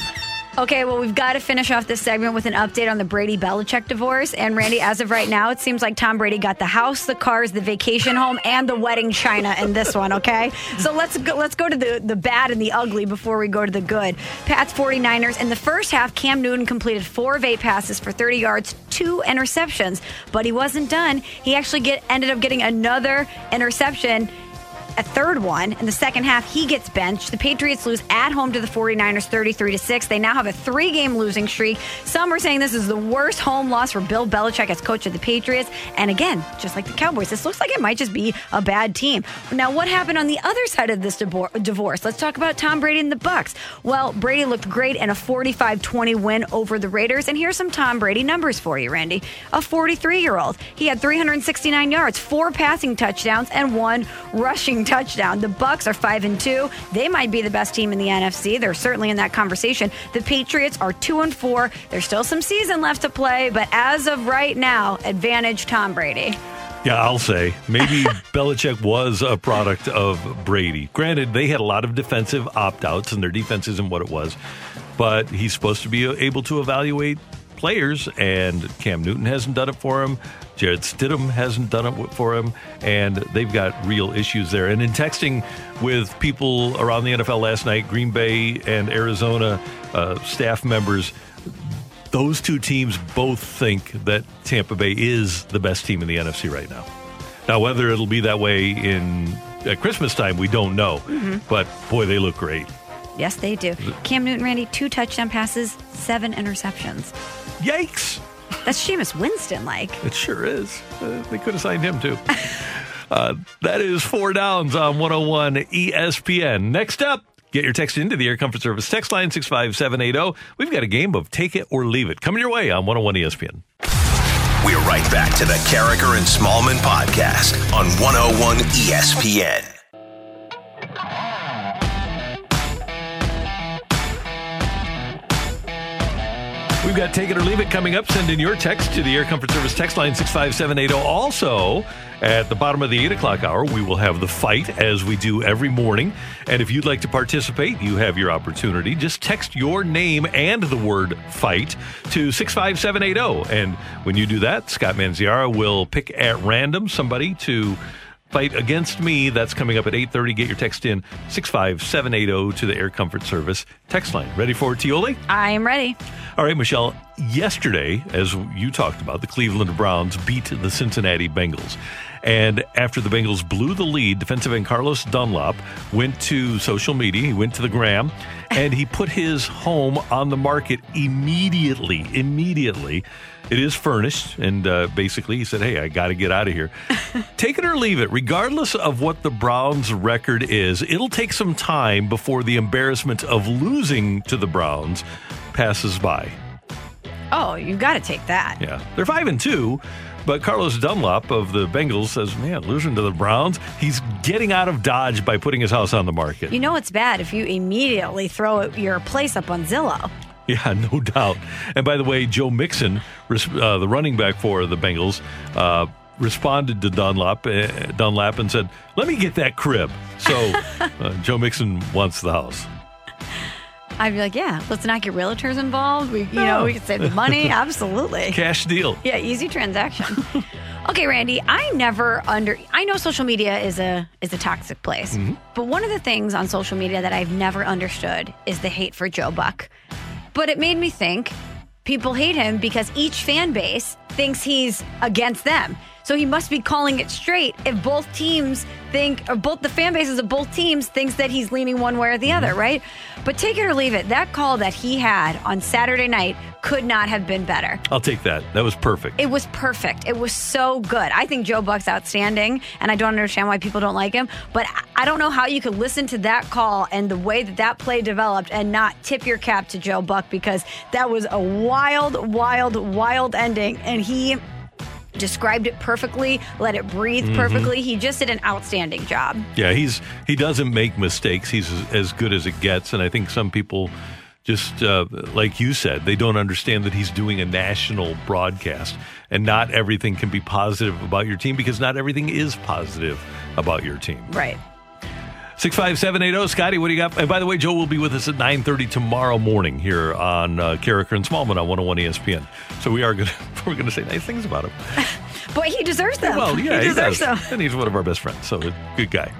Okay, well, we've got to finish off this segment with an update on the Brady Belichick divorce. And Randy, as of right now, it seems like Tom Brady got the house, the cars, the vacation home, and the wedding china in this one. Okay, so let's go, let's go to the the bad and the ugly before we go to the good. Pats 49ers in the first half, Cam Newton completed four of eight passes for 30 yards, two interceptions, but he wasn't done. He actually get ended up getting another interception a third one. In the second half he gets benched. The patriots lose at home to the 49ers 33 to 6 they now have a three game losing streak. Some are saying this is the worst home loss for bill belichick as coach of the patriots. And again just like the cowboys this looks like it might just be a bad team. Now what happened on the other side of this divorce? Let's talk about tom brady and the bucks. Well brady looked great in a 45-20 win over the raiders. And here's some tom brady numbers for you randy. A 43 year old he had 369 yards four passing touchdowns and one rushing touchdown. The Bucks are 5 and 2. They might be the best team in the NFC. They're certainly in that conversation. The Patriots are 2 and 4. There's still some season left to play, but as of right now, advantage Tom Brady. Yeah, I'll say maybe Belichick was a product of Brady. Granted, they had a lot of defensive opt outs, and their defense isn't what it was, but he's supposed to be able to evaluate players, and Cam Newton hasn't done it for him. Jared Stidham hasn't done it for him, and they've got real issues there. And in texting with people around the NFL last night, Green Bay and Arizona uh, staff members, those two teams both think that Tampa Bay is the best team in the NFC right now. Now, whether it'll be that way in at Christmas time, we don't know. But boy, they look great. Yes, they do. Cam Newton, Randy, two touchdown passes, seven interceptions. Yikes! That's Jameis Winston like. It sure is. Uh, they could have signed him too. uh, that is four downs on 101 ESPN. Next up, get your text into the Air Comfort Service text line 65780. We've got a game of Take It or Leave It coming your way on 101 ESPN. We're right back to the Karraker and Smallmon podcast on 101 ESPN. We've got Take It or Leave It coming up. Send in your text to the Air Comfort Service text line 65780. Also, at the bottom of the 8 o'clock hour, we will have the fight as we do every morning. And if you'd like to participate, you have your opportunity. Just text your name and the word fight to 65780. And when you do that, Scott Manziara will pick at random somebody to fight against me. That's coming up at 8.30. Get your text in 65780 to the Air Comfort Service text line. Ready for Tioli? I am ready. All right, Michelle. Yesterday, as you talked about, the Cleveland Browns beat the Cincinnati Bengals. And after the Bengals blew the lead, defensive end Carlos Dunlap went to social media, he went to the gram, and he put his home on the market immediately. Immediately. It is furnished, and uh, basically he said, Hey, I got to get out of here. take it or leave it. Regardless of what the Browns' record is, it'll take some time before the embarrassment of losing to the Browns passes by. Oh, you've got to take that. Yeah. They're 5 and 2. But Carlos Dunlap of the Bengals says, man, losing to the Browns, he's getting out of Dodge by putting his house on the market. You know it's bad if you immediately throw your place up on Zillow. Yeah, no doubt. And by the way, Joe Mixon, uh, the running back for the Bengals, uh, responded to Dunlop, uh, Dunlap and said, "Let me get that crib." So uh, Joe Mixon wants the house. I'd be like, yeah, let's not get realtors involved. We, you know, we can save the money. Absolutely. Cash deal. Yeah, easy transaction. okay, Randy, I never under I know social media is a is a toxic place. Mm-hmm. But one of the things on social media that I've never understood is the hate for Joe Buck. But it made me think people hate him because each fan base thinks he's against them. So he must be calling it straight if both teams think, or both the fan bases of both teams thinks that he's leaning one way or the other, mm-hmm. right? But take it or leave it. That call that he had on Saturday night could not have been better. I'll take that. That was perfect. It was perfect. It was so good. I think Joe Buck's outstanding, and I don't understand why people don't like him. But I don't know how you could listen to that call and the way that that play developed and not tip your cap to Joe Buck because that was a wild, wild, wild ending. And he described it perfectly, let it breathe mm-hmm. perfectly. He just did an outstanding job. Yeah, he's he doesn't make mistakes. He's as good as it gets, and I think some people just uh, like you said, they don't understand that he's doing a national broadcast, and not everything can be positive about your team because not everything is positive about your team. Right. 65780. Scotty, what do you got? And by the way, Joe will be with us at 930 tomorrow morning here on uh, Karraker and Smallmon on 101 ESPN. So we are going we're going to say nice things about him. but he deserves them. Well, yeah, he, he does. Them. And he's one of our best friends. So good guy.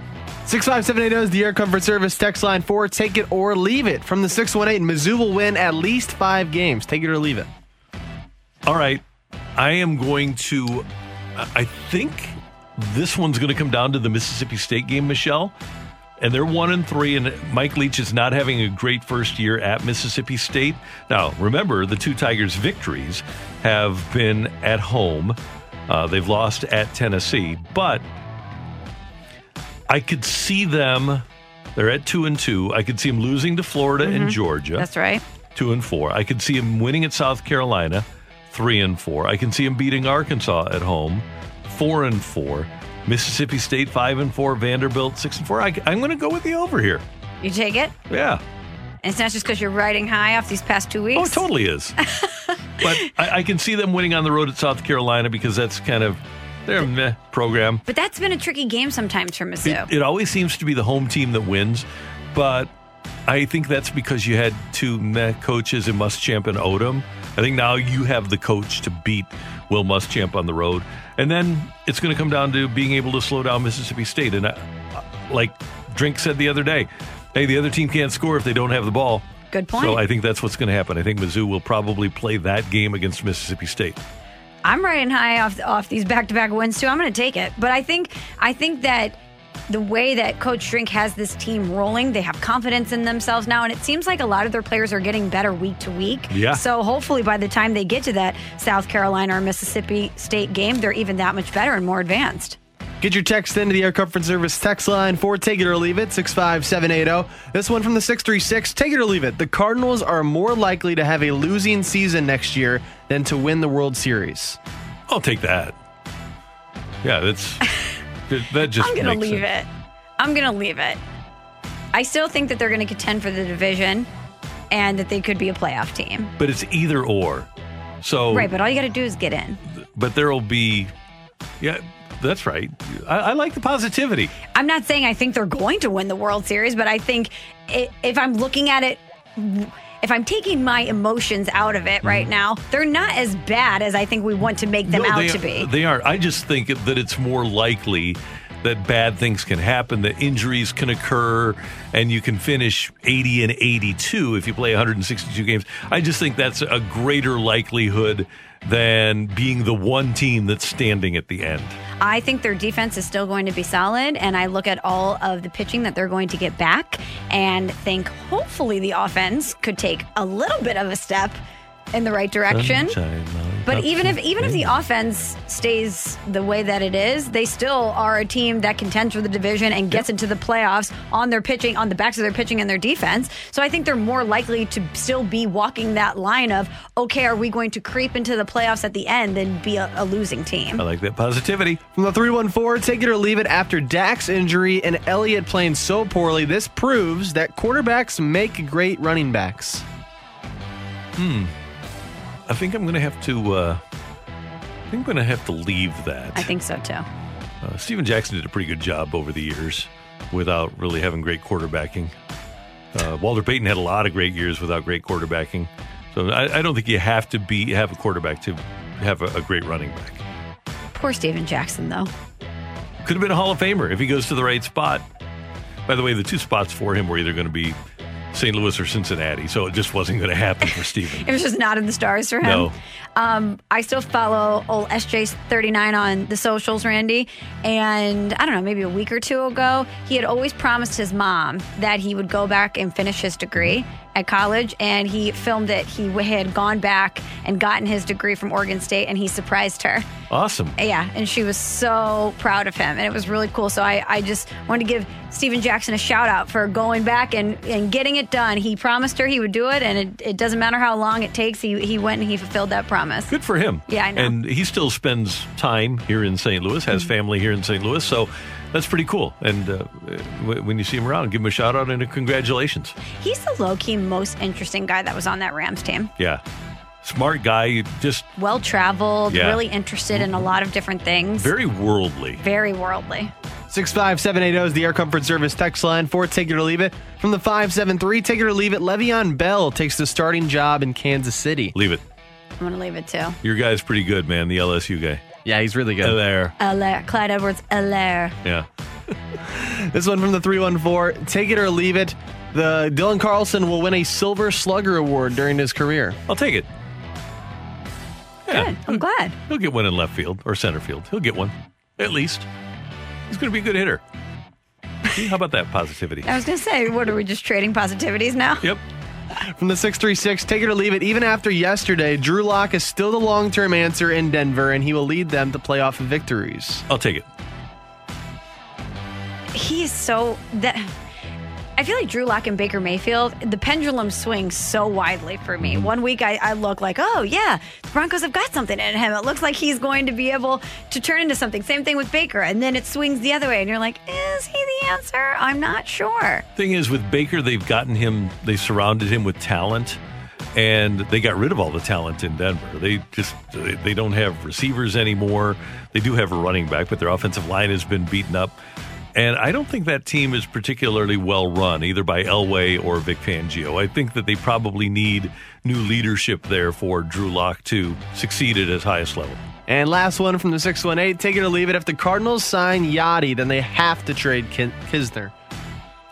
65780 is the Air Comfort Service text line for take it or leave it. From the 618, Mizzou will win at least five games. Take it or leave it. All right. I am going to, I think this one's going to come down to the Mississippi State game, Michelle and they're one and three, and Mike Leach is not having a great first year at Mississippi State. Now, remember, the two Tigers' victories have been at home. Uh, they've lost at Tennessee, but I could see them. They're at two and two. I could see them losing to Florida mm-hmm. and Georgia. That's right. Two and four. I could see them winning at South Carolina, three and four. I can see them beating Arkansas at home, four and four. Mississippi State five and four, Vanderbilt six and four. I, am going to go with the over here. You take it? Yeah. And it's not just because you're riding high off these past two weeks. Oh, it totally is. but I, I, can see them winning on the road at South Carolina because that's kind of their meh program. But that's been a tricky game sometimes for Mizzou. It, it always seems to be the home team that wins, but I think that's because you had two meh coaches in Muschamp and Odom. I think now you have the coach to beat Will Muschamp on the road. And then it's going to come down to being able to slow down Mississippi State. And uh, like Drink said the other day, hey, the other team can't score if they don't have the ball. Good point. So I think that's what's going to happen. I think Mizzou will probably play that game against Mississippi State. I'm riding high off off these back to back wins too. I'm going to take it, but I think I think that the way that Coach Drink has this team rolling, they have confidence in themselves now, and it seems like a lot of their players are getting better week to week. Yeah. So hopefully, by the time they get to that South Carolina or Mississippi State game, they're even that much better and more advanced. Get your text into the Air Comfort Service text line for Take It or Leave It, 65780. This one from the 636. Take it or leave it. The Cardinals are more likely to have a losing season next year than to win the World Series. I'll take that. Yeah, that's. That just I'm going to leave sense. it. I'm going to leave it. I still think that they're going to contend for the division and that they could be a playoff team. But it's either or. So Right, but all you got to do is get in. But there'll be Yeah, that's right. I, I, like the positivity. I'm not saying I think they're going to win the World Series, but I think it, if I'm looking at it if I'm taking my emotions out of it right mm-hmm. now, they're not as bad as I think we want to make them no, out to be. They are. I just think that it's more likely that bad things can happen, that injuries can occur, and you can finish 80 and 82 if you play 162 games. I just think that's a greater likelihood than being the one team that's standing at the end. I think their defense is still going to be solid, and I look at all of the pitching that they're going to get back and think hopefully the offense could take a little bit of a step in the right direction. Sunshine, But lollipops, even if even if the offense stays the way that it is, they still are a team that contends for the division and gets into the playoffs on their pitching, on the backs of their pitching and their defense. So I think they're more likely to still be walking that line of, okay, are we going to creep into the playoffs at the end than be a, a losing team? I like that positivity. From the 314, take it or leave it after Dak's injury and Elliott playing so poorly. This proves that quarterbacks make great running backs. Hmm. I think I'm going to have to. Uh, I think I'm going to have to leave that. I think so too. Uh, Steven Jackson did a pretty good job over the years without really having great quarterbacking. Uh, Walter Payton had a lot of great years without great quarterbacking. So I, I don't think you have to be have a quarterback to have a, a great running back. Poor Steven Jackson, though. Could have been a Hall of Famer if he goes to the right spot. By the way, the two spots for him were either going to be St. Louis or Cincinnati, so it just wasn't going to happen for Steven. It was just not in the stars for him. No. Um, I still follow old SJ39 on the socials, Randy. And I don't know, maybe a week or two ago, he had always promised his mom that he would go back and finish his degree at college. And he filmed it. He had gone back and gotten his degree from Oregon State, and he surprised her. Awesome. Yeah, and she was so proud of him, and it was really cool. So I, I just wanted to give Steven Jackson a shout out for going back and, and getting it done. He promised her he would do it, and it, it doesn't matter how long it takes. He, he went and he fulfilled that promise. Good for him. Yeah, I know. And he still spends time here in St. Louis, has Mm-hmm. family here in St. Louis, so that's pretty cool. And uh, when you see him around, give him a shout out and a congratulations. He's the low key most interesting guy that was on that Rams team. Yeah, smart guy, just Well traveled, Yeah. really interested in a lot of different things. very worldly. Very worldly. 65780 is the Air Comfort Service text line for Take It or Leave It. From the 573, Take It or Leave It, Le'Veon Bell takes the starting job in Kansas City. Leave it. I'm going to leave it to. Your guy's pretty good, man. The LSU guy. Yeah, he's really good. there. Helaire, Clyde Edwards Helaire. Yeah. This one from the 314, Take It or Leave It. The Dylan Carlson will win a Silver Slugger Award during his career. I'll take it. Yeah. Good. I'm glad. He'll get one in left field or center field. He'll get one, at least. He's going to be a good hitter. How about that positivity? I was going to say, what are we just trading positivities now? Yep. From the 636, take it or leave it. Even after yesterday, Drew Lock is still the long term answer in Denver, and he will lead them to playoff victories. I'll take it. he is so that I feel like Drew Lock and Baker Mayfield, the pendulum swings so widely for me. Mm-hmm. One week I, I look like, oh yeah, the Broncos have got something in him. It looks like he's going to be able to turn into something. Same thing with Baker, and then it swings the other way, and you're like, is he the answer? I'm not sure. Thing is, with Baker, they've gotten him, they surrounded him with talent, and they got rid of all the talent in Denver. They just, they don't have receivers anymore. They do have a running back, but their offensive line has been beaten up. And I don't think that team is particularly well run, either by Elway or Vic Fangio. I think that they probably need new leadership there for Drew Lock to succeed at his highest level. And last one from the 618, take it or leave it. If the Cardinals sign Yadi, then they have to trade Kin- Knizner.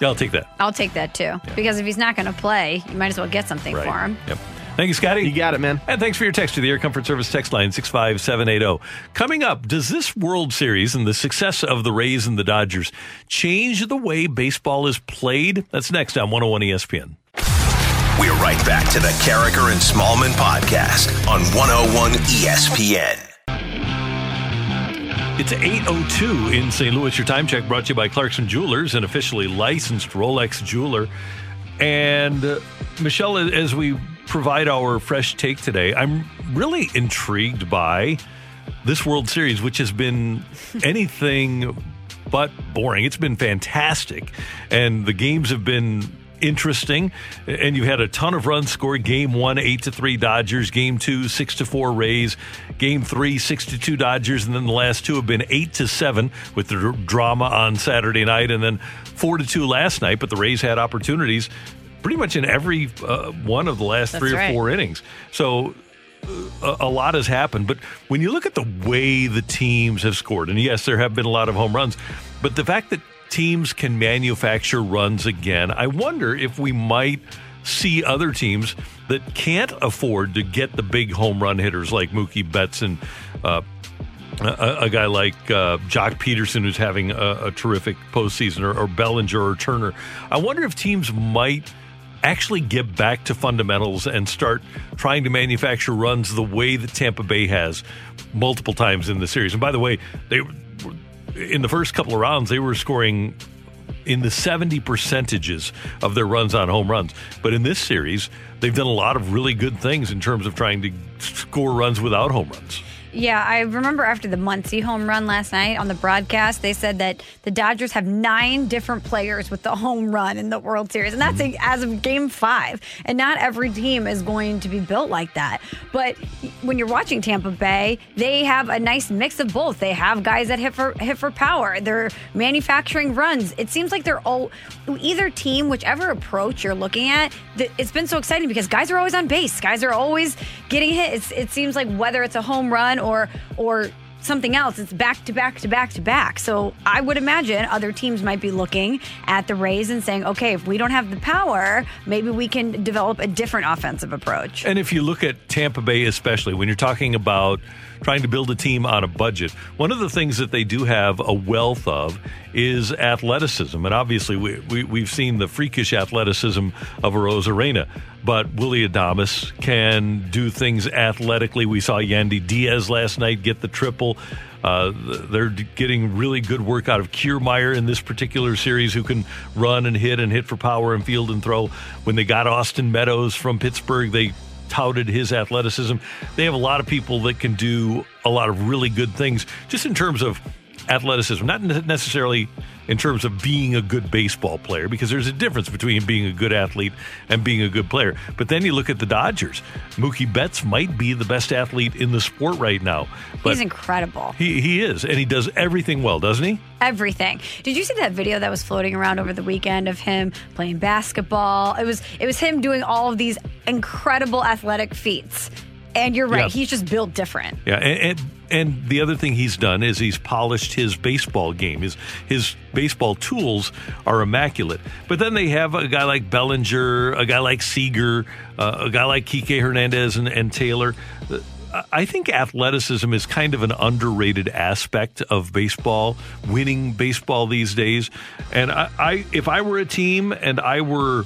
Yeah, I'll take that. I'll take that too, because if he's not going to play, you might as well get something Right. for him. Yep. Thank you, Scotty. You got it, man. And thanks for your text to the Air Comfort Service text line 65780. Coming up, does this World Series and the success of the Rays and the Dodgers change the way baseball is played? That's next on 101 ESPN. We're right back to the Karraker and Smallmon podcast on 101 ESPN. It's 8.02 in St. Louis. Your time check brought to you by Clarkson Jewelers, an officially licensed Rolex jeweler. And uh, Michelle, as we provide our fresh take today, I'm really intrigued by this World Series, which has been anything but boring. It's been fantastic. And the games have been interesting. And you had a ton of runs scored. Game one, eight to three Dodgers. Game two, six to four Rays. Game three, six to two Dodgers. And then the last two have been eight to seven with the drama on Saturday night, and then four to two last night. But the Rays had opportunities pretty much in every uh, one of the last That's three or right. four innings. So a, a lot has happened. But when you look at the way the teams have scored, and yes, there have been a lot of home runs, but the fact that teams can manufacture runs again, I wonder if we might see other teams that can't afford to get the big home run hitters like Mookie Betts and uh, a, a guy like uh, Joc Pederson, who's having a, a terrific postseason, or, or Bellinger or Turner. I wonder if teams might actually get back to fundamentals and start trying to manufacture runs the way that Tampa Bay has multiple times in the series. And by the way, they in the first couple of rounds they were scoring in the 70 percentages of their runs on home runs. But in this series, they've done a lot of really good things in terms of trying to score runs without home runs. Yeah, I remember after the Muncy home run last night on the broadcast, they said that the Dodgers have nine different players with the home run in the World Series. And that's a, as of game five. And not every team is going to be built like that. But when you're watching Tampa Bay, they have a nice mix of both. They have guys that hit for hit for power. They're manufacturing runs. It seems like they're all either team, whichever approach you're looking at, it's been so exciting because guys are always on base. Guys are always getting hit. It's, it seems like whether it's a home run or or something else. It's back to back to back to back. So I would imagine other teams might be looking at the Rays and saying, okay, if we don't have the power, maybe we can develop a different offensive approach. And if you look at Tampa Bay, especially when you're talking about trying to build a team on a budget. One of the things that they do have a wealth of is athleticism. And obviously, we, we, have seen the freakish athleticism of Arozarena. But Willy Adames can do things athletically. We saw Yandy Diaz last night get the triple. Uh, they're getting really good work out of Kiermaier in this particular series, who can run and hit and hit for power and field and throw. When they got Austin Meadows from Pittsburgh, they touted his athleticism. They have a lot of people that can do a lot of really good things just in terms of athleticism, not necessarily in terms of being a good baseball player, because there's a difference between being a good athlete and being a good player. But then you look at the Dodgers. Mookie Betts might be the best athlete in the sport right now. But He's incredible. He, he is, and he does everything well, doesn't he? Everything. Did you see that video that was floating around over the weekend of him playing basketball? It was it was him doing all of these incredible athletic feats. And you're right, yeah. he's just built different. Yeah, and, and and the other thing he's done is he's polished his baseball game. His his baseball tools are immaculate. But then they have a guy like Bellinger, a guy like Seager, uh, a guy like Kike Hernandez and, and Taylor. I think athleticism is kind of an underrated aspect of baseball, winning baseball these days. And I, I if I were a team and I were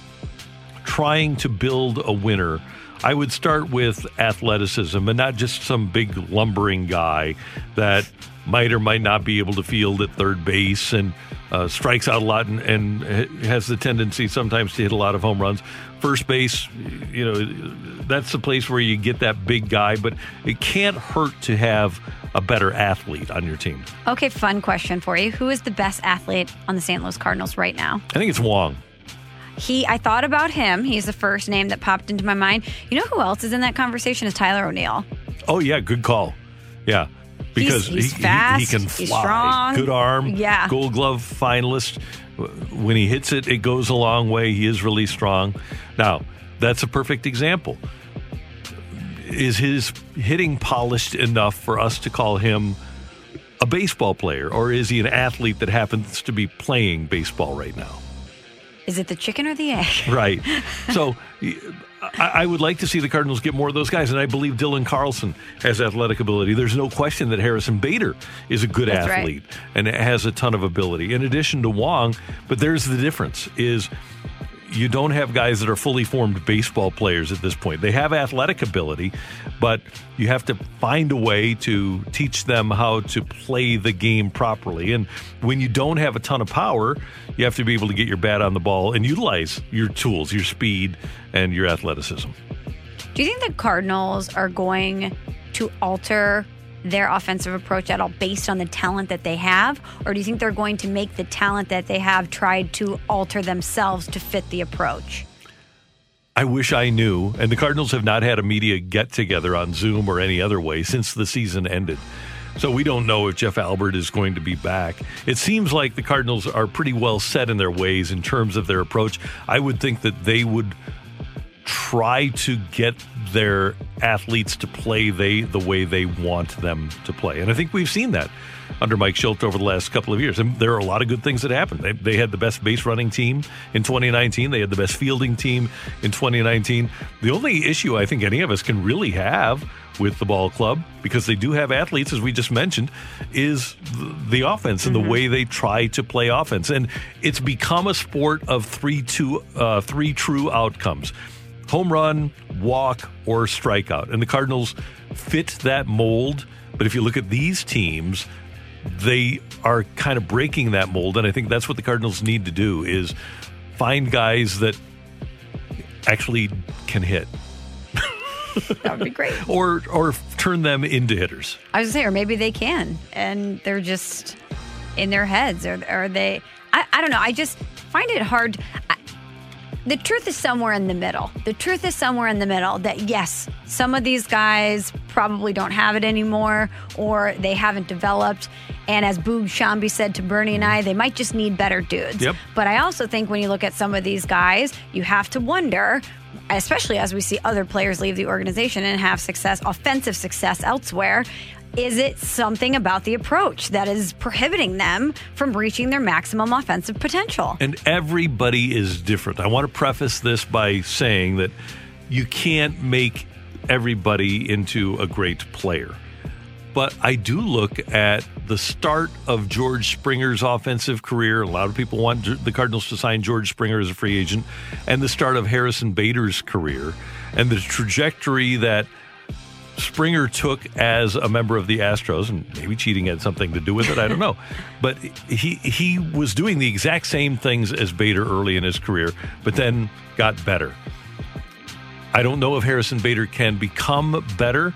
trying to build a winner, I would start with athleticism and not just some big lumbering guy that might or might not be able to field at third base and uh, strikes out a lot and, and, has the tendency sometimes to hit a lot of home runs. First base, you know, that's the place where you get that big guy, but it can't hurt to have a better athlete on your team. Okay, fun question for you. Who is the best athlete on the St. Louis Cardinals right now? I think it's Wong. He, I thought about him. He's the first name that popped into my mind. You know who else is in that conversation? Is Tyler O'Neill. Oh yeah, good call. Yeah, because he's, he's he, fast. He, he, can fly. strong. Good arm. Yeah. Gold Glove finalist. When he hits it, it goes a long way. He is really strong. Now, that's a perfect example. Is his hitting polished enough for us to call him a baseball player, or is he an athlete that happens to be playing baseball right now? Is it the chicken or the egg? Right. So I, would like to see the Cardinals get more of those guys, and I believe Dylan Carlson has athletic ability. There's no question that Harrison Bader is a good That's athlete right. and has a ton of ability. In addition to Wong, but there's the difference: is you don't have guys that are fully formed baseball players at this point. They have athletic ability, but you have to find a way to teach them how to play the game properly. And when you don't have a ton of power, you have to be able to get your bat on the ball and utilize your tools, your speed, and your athleticism. Do you think the Cardinals are going to alter their offensive approach at all based on the talent that they have? Or do you think they're going to make the talent that they have try to alter themselves to fit the approach? I wish I knew. And the Cardinals have not had a media get together on Zoom or any other way since the season ended. So we don't know if Jeff Albert is going to be back. It seems like the Cardinals are pretty well set in their ways in terms of their approach. I would think that they would try to get their athletes to play they the way they want them to play. And I think we've seen that under Mike Shildt over the last couple of years. And there are a lot of good things that happened. They, they had the best base running team in 2019. They had the best fielding team in 2019. The only issue I think any of us can really have with the ball club, because they do have athletes, as we just mentioned, is the offense and the way they try to play offense. And it's become a sport of three, two, uh, three true outcomes home run, walk, or strikeout. And the Cardinals fit that mold. But if you look at these teams, they are kind of breaking that mold. And I think that's what the Cardinals need to do is find guys that actually can hit That would be great. or or turn them into hitters. I was gonna say, or maybe they can, and they're just in their heads, or are they? I, I don't know. I just find it hard. I, the truth is somewhere in the middle. The truth is somewhere in the middle that yes, some of these guys probably don't have it anymore, or they haven't developed. And as Boog Sciambi said to Bernie and I, they might just need better dudes. Yep. But I also think when you look at some of these guys, you have to wonder, especially as we see other players leave the organization and have success, offensive success elsewhere. Is it something about the approach that is prohibiting them from reaching their maximum offensive potential? And everybody is different. I want to preface this by saying that you can't make everybody into a great player. But I do look at the start of George Springer's offensive career. A lot of people want the Cardinals to sign George Springer as a free agent, and the start of Harrison Bader's career, and the trajectory that Springer took as a member of the Astros, and maybe cheating had something to do with it. I don't know, but he he was doing the exact same things as Bader early in his career, but then got better. I don't know if Harrison Bader can become better,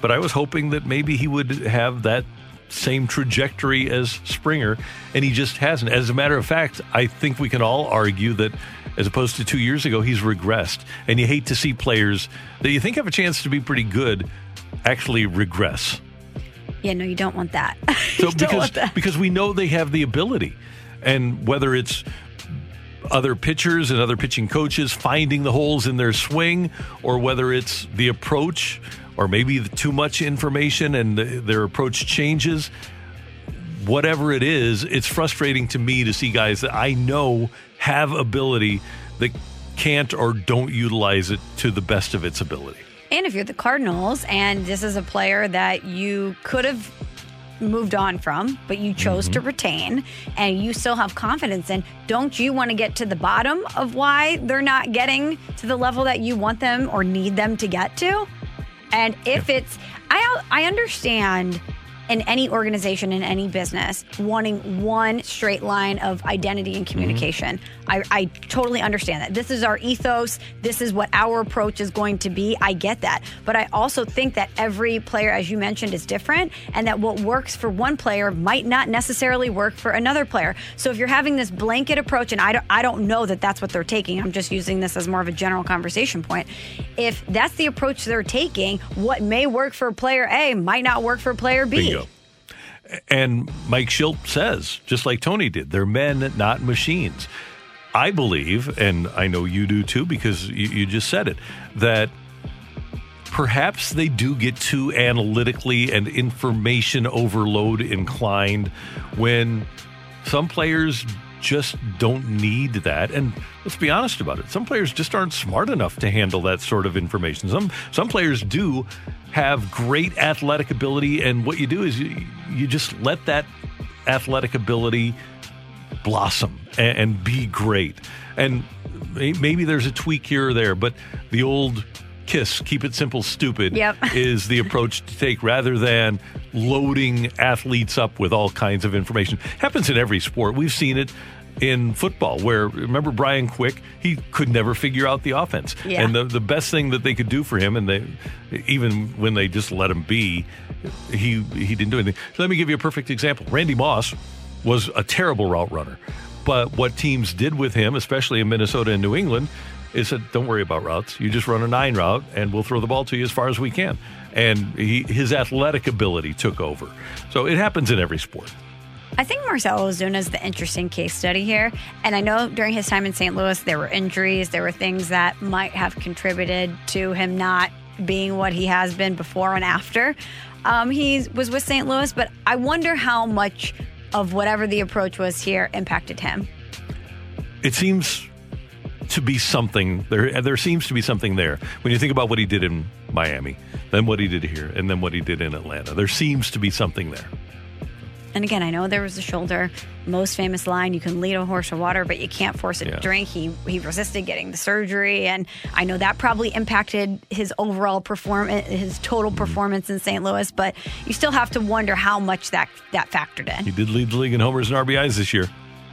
but I was hoping that maybe he would have that same trajectory as Springer, and he just hasn't. As a matter of fact, I think we can all argue that as opposed to two years ago, he's regressed. And you hate to see players that you think have a chance to be pretty good actually regress. Yeah, no, you don't want that. So because want that. because we know they have the ability, and whether it's other pitchers and other pitching coaches finding the holes in their swing, or whether it's the approach, or maybe the too much information and the, their approach changes. Whatever it is, it's frustrating to me to see guys that I know have ability that can't or don't utilize it to the best of its ability. And if you're the Cardinals and this is a player that you could have moved on from, but you chose mm-hmm. to retain and you still have confidence in, don't you want to get to the bottom of why they're not getting to the level that you want them or need them to get to? And if it's, I, I understand in any organization, in any business, wanting one straight line of identity and mm-hmm. communication. I, I totally understand that. This is our ethos. This is what our approach is going to be. I get that. But I also think that every player, as you mentioned, is different and that what works for one player might not necessarily work for another player. So if you're having this blanket approach, and I don't, I don't know that that's what they're taking, I'm just using this as more of a general conversation point. If that's the approach they're taking, what may work for player A might not work for player B. Bingo. And Mike Shildt says, just like Tony did, they're men, not machines. I believe, and I know you do too, because you, you just said it, that perhaps they do get too analytically and information overload inclined when some players just don't need that. And let's be honest about it. Some players just aren't smart enough to handle that sort of information. Some some players do have great athletic ability and what you do is you, you just let that athletic ability blossom and, and be great. And maybe there's a tweak here or there, but the old kiss, keep it simple, stupid, Yep. is the approach to take rather than loading athletes up with all kinds of information. Happens in every sport. We've seen it in football where remember Brian Quick he could never figure out the offense Yeah. and the, the best thing that they could do for him and they even when they just let him be he he didn't do anything so let me give you a perfect example Randy Moss was a terrible route runner but what teams did with him especially in Minnesota and New England is said don't worry about routes you just run a nine route and we'll throw the ball to you as far as we can and he, his athletic ability took over so it happens in every sport I think Marcell Ozuna is the interesting case study here. And I know during his time in St. Louis, there were injuries, there were things that might have contributed to him not being what he has been before and after um, he was with St. Louis. But I wonder how much of whatever the approach was here impacted him. It seems to be something there. There seems to be something there when you think about what he did in Miami, then what he did here, and then what he did in Atlanta. There seems to be something there. And again, I know there was a shoulder. Most famous line: "You can lead a horse to water, but you can't force it Yeah. to drink." He he resisted getting the surgery, and I know that probably impacted his overall performance, his total mm-hmm. performance in St. Louis. But you still have to wonder how much that that factored in. He did lead the league in homers and RBIs this year.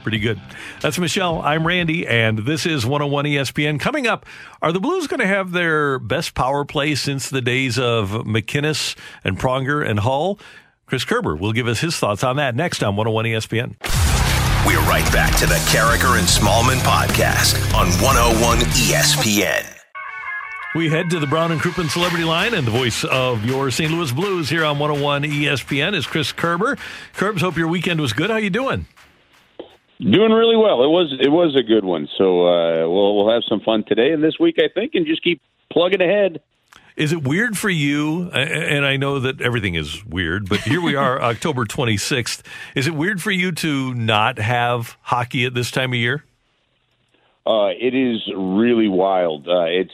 Pretty good. That's Michelle. I'm Randy, and this is 101 ESPN. Coming up, are the Blues going to have their best power play since the days of MacInnis and Pronger and Hull? Chris Kerber will give us his thoughts on that next on 101 ESPN. We're right back to the Karraker and Smallmon podcast on 101 ESPN. We head to the Brown and Crouppen Celebrity Line, and the voice of your St. Louis Blues here on 101 ESPN is Chris Kerber. Kerbs, hope your weekend was good. How you doing? Doing really well. It was it was a good one. So uh, we'll we'll have some fun today and this week, I think, and just keep plugging ahead. Is it weird for you? And I know that everything is weird, but here we are, October 26th. Is it weird for you to not have hockey at this time of year? Uh, it is really wild. Uh, it's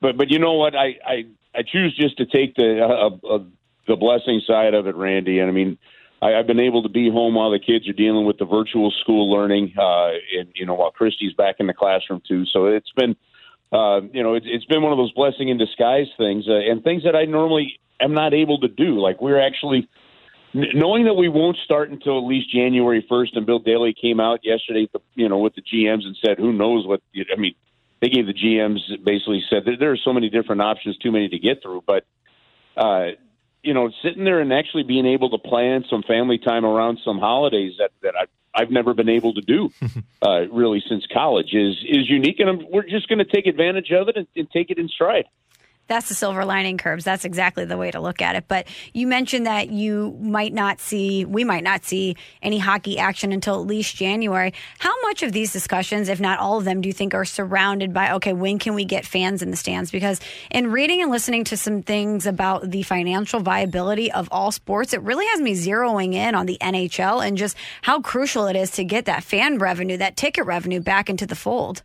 but but you know what? I I, I choose just to take the uh, uh, the blessing side of it, Randy. And I mean, I, I've been able to be home while the kids are dealing with the virtual school learning, uh, and you know while Christy's back in the classroom too. So it's been. Uh, you know, it's, it's been one of those blessing in disguise things, uh, and things that I normally am not able to do. Like we're actually knowing that we won't start until at least January 1st, and Bill Daly came out yesterday, you know, with the GMs and said, "Who knows what?" I mean, they gave the GMs basically said there are so many different options, too many to get through. But uh, you know, sitting there and actually being able to plan some family time around some holidays that that I. I've never been able to do uh, really since college is is unique, and I'm, we're just going to take advantage of it and, and take it in stride. That's the silver lining Kerbs. That's exactly the way to look at it. But you mentioned that you might not see, we might not see any hockey action until at least January. How much of these discussions, if not all of them, do you think are surrounded by, okay, when can we get fans in the stands? Because in reading and listening to some things about the financial viability of all sports, it really has me zeroing in on the NHL and just how crucial it is to get that fan revenue, that ticket revenue back into the fold.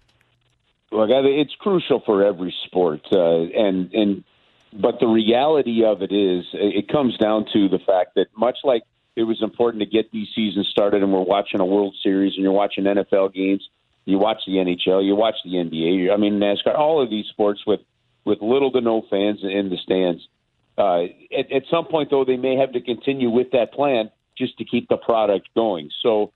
Look, it's crucial for every sport, uh, and and but the reality of it is, it comes down to the fact that much like it was important to get these seasons started, and we're watching a World Series, and you're watching NFL games, you watch the NHL, you watch the NBA, I mean NASCAR, all of these sports with with little to no fans in the stands. Uh, at, at some point, though, they may have to continue with that plan just to keep the product going. So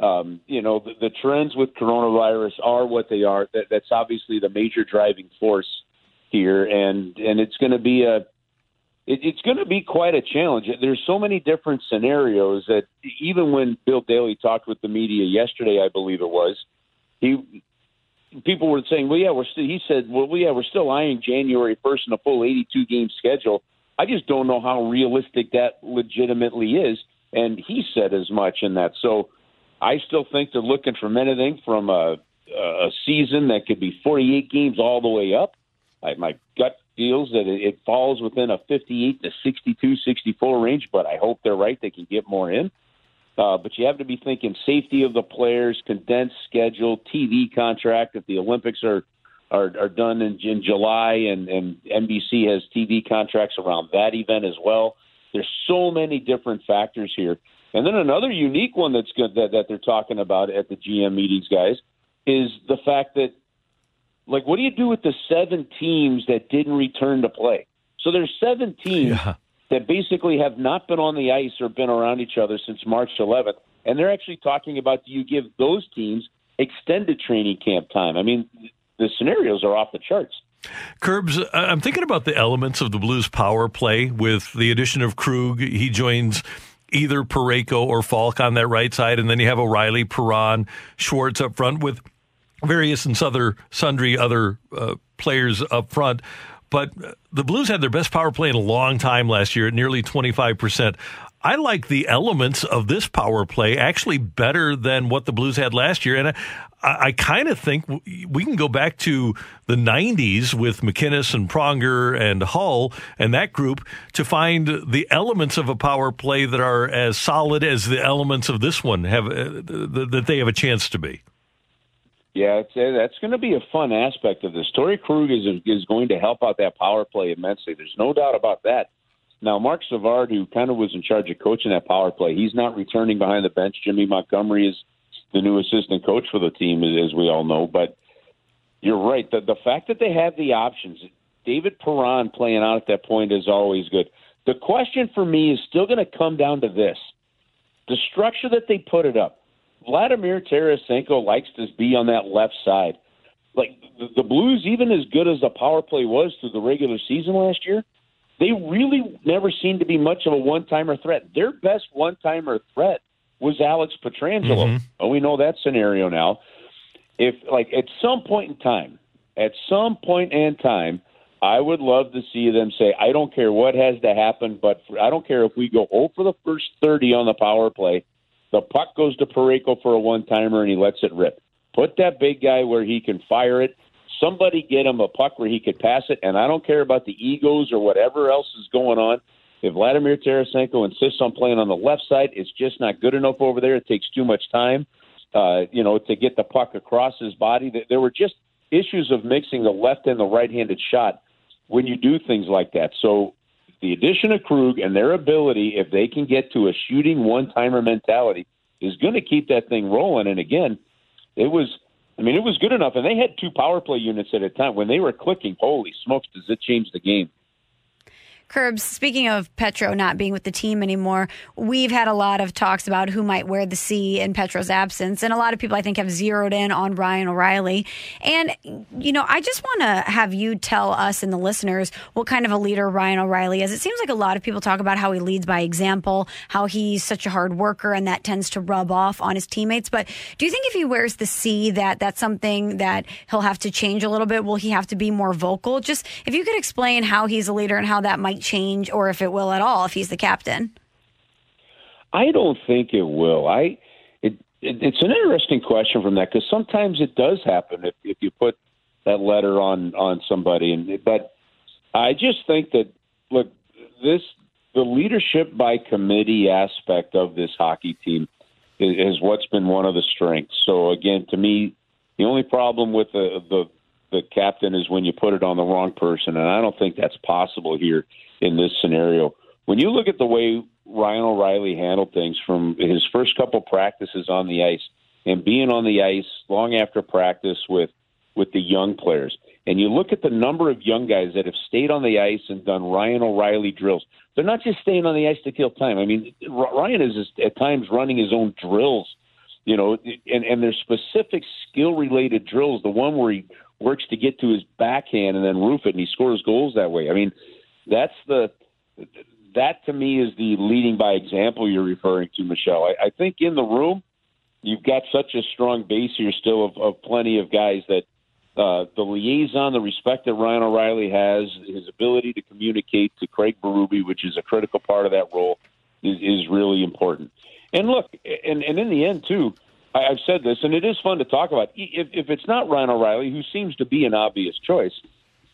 um, you know, the, the trends with coronavirus are what they are. That, that's obviously the major driving force here, and and it's going to be a it, it's going to be quite a challenge. There's so many different scenarios that even when Bill Daly talked with the media yesterday, I believe it was, he people were saying, well, yeah, we're still. He said, well, yeah, we're still eyeing January 1st in a full 82 game schedule. I just don't know how realistic that legitimately is, and he said as much in that. So. I still think they're looking from anything from a, a season that could be 48 games all the way up. I, my gut feels that it, it falls within a 58 to 62, 64 range, but I hope they're right. They can get more in. Uh, but you have to be thinking safety of the players, condensed schedule, TV contract. If the Olympics are are, are done in, in July, and, and NBC has TV contracts around that event as well. There's so many different factors here. And then another unique one that's good that, that they're talking about at the GM meetings, guys, is the fact that, like, what do you do with the seven teams that didn't return to play? So there's seven teams Yeah. that basically have not been on the ice or been around each other since March 11th, and they're actually talking about do you give those teams extended training camp time? I mean, the scenarios are off the charts. Kerbs, I'm thinking about the elements of the Blues power play with the addition of Krug. He joins either Parayko or Falk on that right side, and then you have O'Reilly, Perron, Schwartz up front with various and other sundry other uh, players up front. But uh, the Blues had their best power play in a long time last year at nearly 25%. I like the elements of this power play actually better than what the Blues had last year. And I, I kind of think we can go back to the 90s with MacInnis and Pronger and Hull and that group to find the elements of a power play that are as solid as the elements of this one have uh, that they have a chance to be. Yeah, uh, that's going to be a fun aspect of this. Torey Krug is is going to help out that power play immensely. There's no doubt about that. Now, Marc Savard, who kind of was in charge of coaching that power play, he's not returning behind the bench. Jimmy Montgomery is the new assistant coach for the team, as we all know. But you're right. The, the fact that they have the options, David Perron playing out at that point is always good. The question for me is still going to come down to this the structure that they put it up. Vladimir Tarasenko likes to be on that left side. Like the, the Blues, even as good as the power play was through the regular season last year, they really never seemed to be much of a one timer threat. Their best one timer threat was Alex Pietrangelo. Mm-hmm. Well, we know that scenario now. If, like, at some point in time, at some point in time, I would love to see them say, I don't care what has to happen, but for, I don't care if we go over the first 30 on the power play. The puck goes to Parayko for a one timer and he lets it rip. Put that big guy where he can fire it. Somebody get him a puck where he could pass it. And I don't care about the egos or whatever else is going on. If Vladimir Tarasenko insists on playing on the left side, it's just not good enough over there. It takes too much time, uh, you know, to get the puck across his body. There were just issues of mixing the left and the right-handed shot when you do things like that. So the addition of Krug and their ability, if they can get to a shooting one-timer mentality, is going to keep that thing rolling. And again, it was. I mean, it was good enough, and they had two power play units at a time. When they were clicking, holy smokes, does it change the game? Kerbs, speaking of Petro not being with the team anymore, we've had a lot of talks about who might wear the C in Petro's absence. And a lot of people, I think, have zeroed in on Ryan O'Reilly. And, you know, I just want to have you tell us and the listeners what kind of a leader Ryan O'Reilly is. It seems like a lot of people talk about how he leads by example, how he's such a hard worker, and that tends to rub off on his teammates. But do you think if he wears the C, that that's something that he'll have to change a little bit? Will he have to be more vocal? Just if you could explain how he's a leader and how that might change or if it will at all if he's the captain? I don't think it will. I it, it it's an interesting question from that because sometimes it does happen if if you put that letter on on somebody and but I just think that look this the leadership by committee aspect of this hockey team is, is what's been one of the strengths. So again, to me, the only problem with the the the captain is when you put it on the wrong person, and I don't think that's possible here in this scenario. When you look at the way Ryan O'Reilly handled things from his first couple practices on the ice and being on the ice long after practice with with the young players, and you look at the number of young guys that have stayed on the ice and done Ryan O'Reilly drills. They're not just staying on the ice to kill time. I mean, Ryan is at times running his own drills, you know, and and there's specific skill related drills. The one where he works to get to his backhand and then roof it, and he scores goals that way. I mean, that's the that to me is the leading by example you're referring to, Michelle. I, I think in the room you've got such a strong base here still of, of plenty of guys that uh, the liaison, the respect that Ryan O'Reilly has, his ability to communicate to Craig Berube, which is a critical part of that role, is, is really important. And look, and, and in the end too, I, I've said this, and it is fun to talk about. If, if it's not Ryan O'Reilly, who seems to be an obvious choice,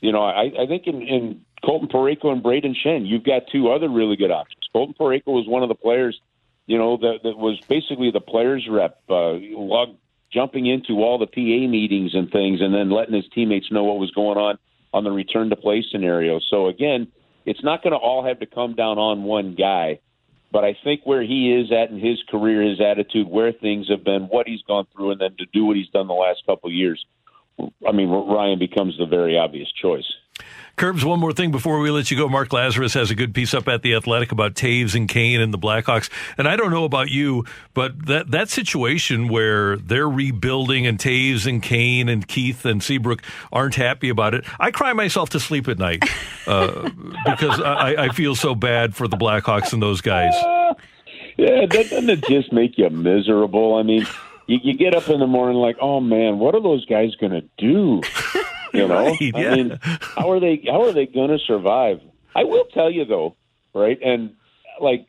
you know, I, I think in, in Colton Parayko and Brayden Schenn, you've got two other really good options. Colton Parayko was one of the players, you know, that, that was basically the players rep, uh, log, jumping into all the PA meetings and things, and then letting his teammates know what was going on on the return to play scenario. So again, it's not going to all have to come down on one guy. But I think where he is at in his career, his attitude, where things have been, what he's gone through, and then to do what he's done the last couple of years, I mean, Ryan becomes the very obvious choice. Kerbs, one more thing before we let you go. Mark Lazerus has a good piece up at The Athletic about Toews and Kane and the Blackhawks. And I don't know about you, but that, that situation where they're rebuilding and Toews and Kane and Keith and Seabrook aren't happy about it, I cry myself to sleep at night uh, because I, I feel so bad for the Blackhawks and those guys. Yeah, doesn't it just make you miserable? I mean, you, you get up in the morning like, oh man, what are those guys going to do? You know, right, yeah. I mean, how are they? How are they going to survive? I will tell you though, right? And like,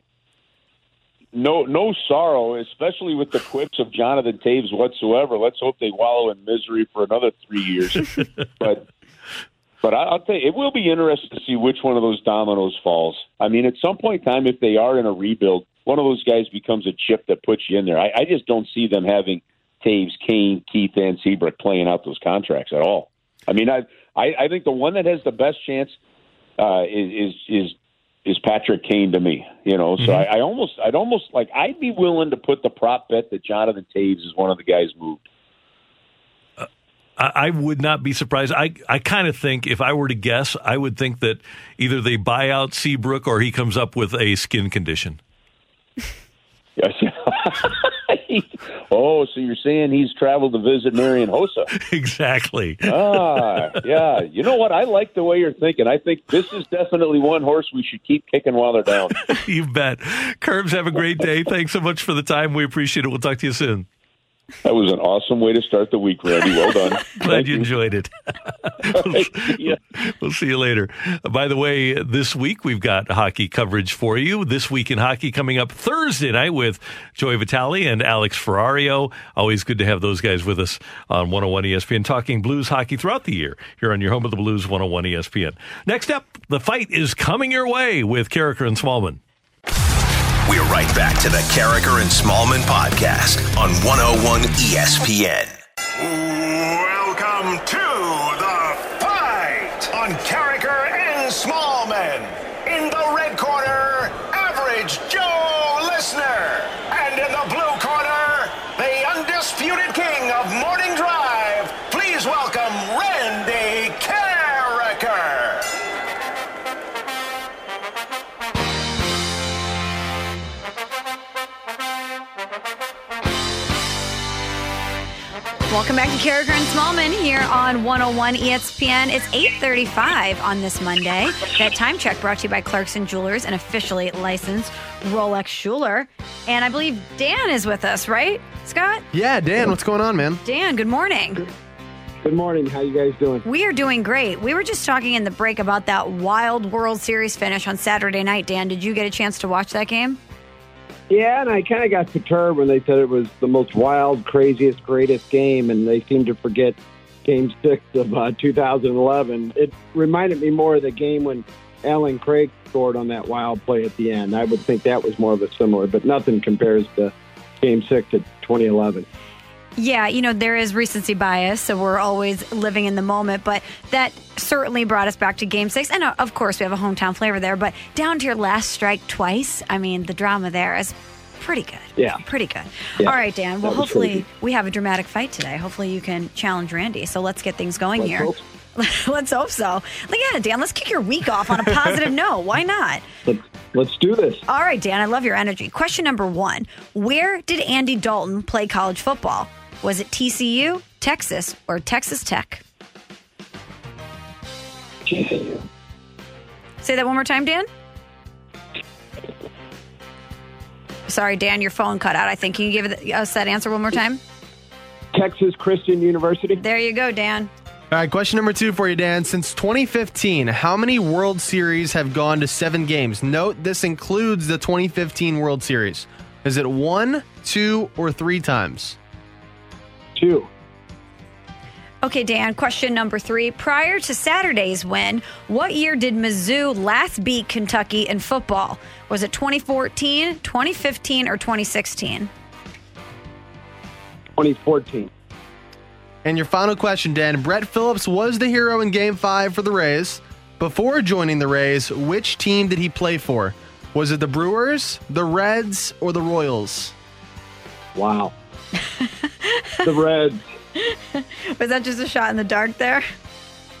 no no sorrow, especially with the quips of Jonathan Toews whatsoever. Let's hope they wallow in misery for another three years. but but I, I'll tell you, it will be interesting to see which one of those dominoes falls. I mean, at some point in time, if they are in a rebuild, one of those guys becomes a chip that puts you in there. I, I just don't see them having Toews, Kane, Keith, and Seabrook playing out those contracts at all. I mean, I I, I think the one that has the best chance uh, is is is Patrick Kane to me. You know, so Mhm. I, I almost I'd almost like I'd be willing to put the prop bet that Jonathan Toews is one of the guys moved. I, I would not be surprised. I, I kind of think if I were to guess, I would think that either they buy out Seabrook or he comes up with a skin condition. Yes. oh, so you're saying he's traveled to visit Marian Hossa? exactly. ah, yeah. You know what? I like the way you're thinking. I think this is definitely one horse we should keep kicking while they're down. you bet. Kerbs, have a great day. Thanks so much for the time. We appreciate it. We'll talk to you soon. That was an awesome way to start the week, Randy. Well done. Glad you enjoyed it. yeah. We'll see you later. By the way, this week we've got hockey coverage for you. This week in hockey coming up Thursday night with Joey Vitale and Alex Ferrario. Always good to have those guys with us on 101 ESPN talking blues hockey throughout the year here on your home of the blues 101 ESPN. Next up, the fight is coming your way with Karraker and Smallmon. We're right back to the Karraker and Smallmon podcast on 101 ESPN. Welcome to the fight on Karraker and Smallmon. In the red corner, Average Joe Listener. And in the blue corner, the undisputed king of morning Welcome back to Karraker and Smallmon here on 101 ESPN. It's 8:35 on this Monday. That time check brought to you by Clarkson Jewelers, an officially licensed Rolex jeweler. And I believe Dan is with us, right, Scott? Yeah, Dan, what's going on, man? Dan, good morning. Good morning. How you guys doing? We are doing great. We were just talking in the break about that wild World Series finish on Saturday night. Dan, did you get a chance to watch that game? Yeah, and I kind of got perturbed when they said it was the most wild, craziest, greatest game, and they seemed to forget Game Six of uh, 2011. It reminded me more of the game when Allen Craig scored on that wild play at the end. I would think that was more of a similar, but nothing compares to Game Six of 2011. Yeah, you know, there is recency bias, so we're always living in the moment, but that certainly brought us back to game six. And uh, of course, we have a hometown flavor there, but down to your last strike twice, I mean, the drama there is pretty good. Yeah. Pretty good. Yeah. All right, Dan. Well, hopefully, we have a dramatic fight today. Hopefully, you can challenge Randy. So let's get things going Let's here. hope let's hope so. Look at it, Dan. Let's kick your week off on a positive note. Why not? Let's, let's do this. All right, Dan, I love your energy. Question number one Where did Andy Dalton play college football? Was it TCU, Texas, or Texas Tech? TCU. Say that one more time, Dan. Sorry, Dan, your phone cut out. I think. Can you give us that answer one more time? Texas Christian University. There you go, Dan. All right, question number two for you, Dan. Since 2015, how many World Series have gone to seven games? Note this includes the 2015 World Series. Is it one, two, or three times? Two. Okay, Dan, question number three. Prior to Saturday's win, what year did Mizzou last beat Kentucky in football? Was it 2014, 2015, or 2016? 2014. And your final question, Dan. Brett Phillips was the hero in Game 5 for the Rays. Before joining the Rays, which team did he play for? Was it the Brewers, the Reds, or the Royals? Wow. the Reds. Was that just a shot in the dark there?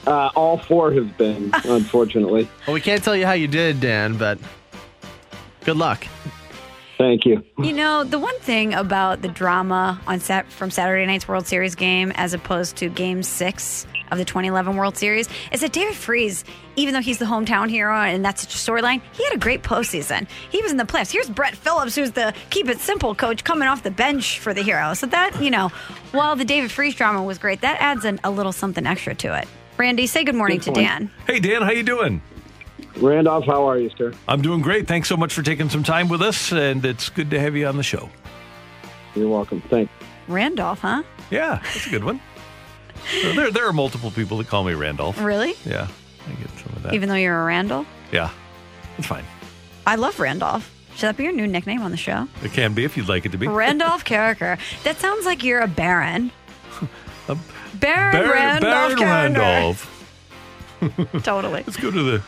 Uh, all four have been, unfortunately. Well, we can't tell you how you did, Dan, but good luck. Thank you. You know, the one thing about the drama on Sat- from Saturday night's World Series game as opposed to game six of the 2011 World Series is that David Freese, even though he's the hometown hero and that's such a storyline, he had a great postseason. He was in the playoffs. Here's Brett Phillips, who's the keep it simple coach, coming off the bench for the hero. So that, you know, while the David Freese drama was great, that adds an, a little something extra to it. Randy, say good morning Good to. Dan. Hey, Dan, how you doing? Randolph, how are you, sir? I'm doing great. Thanks so much for taking some time with us, and it's good to have you on the show. You're welcome. Thanks. Randolph, huh? Yeah, that's a good one. There, there are multiple people that call me Randolph. Really? Yeah, I get some of that. Even though you're a Randall? yeah, it's fine. I love Randolph. Should that be your new nickname on the show? It can be if you'd like it to be. Randolph Karraker. That sounds like you're a baron. Baron, Baron, Randolph Baron Randolph. Totally. Let's go to the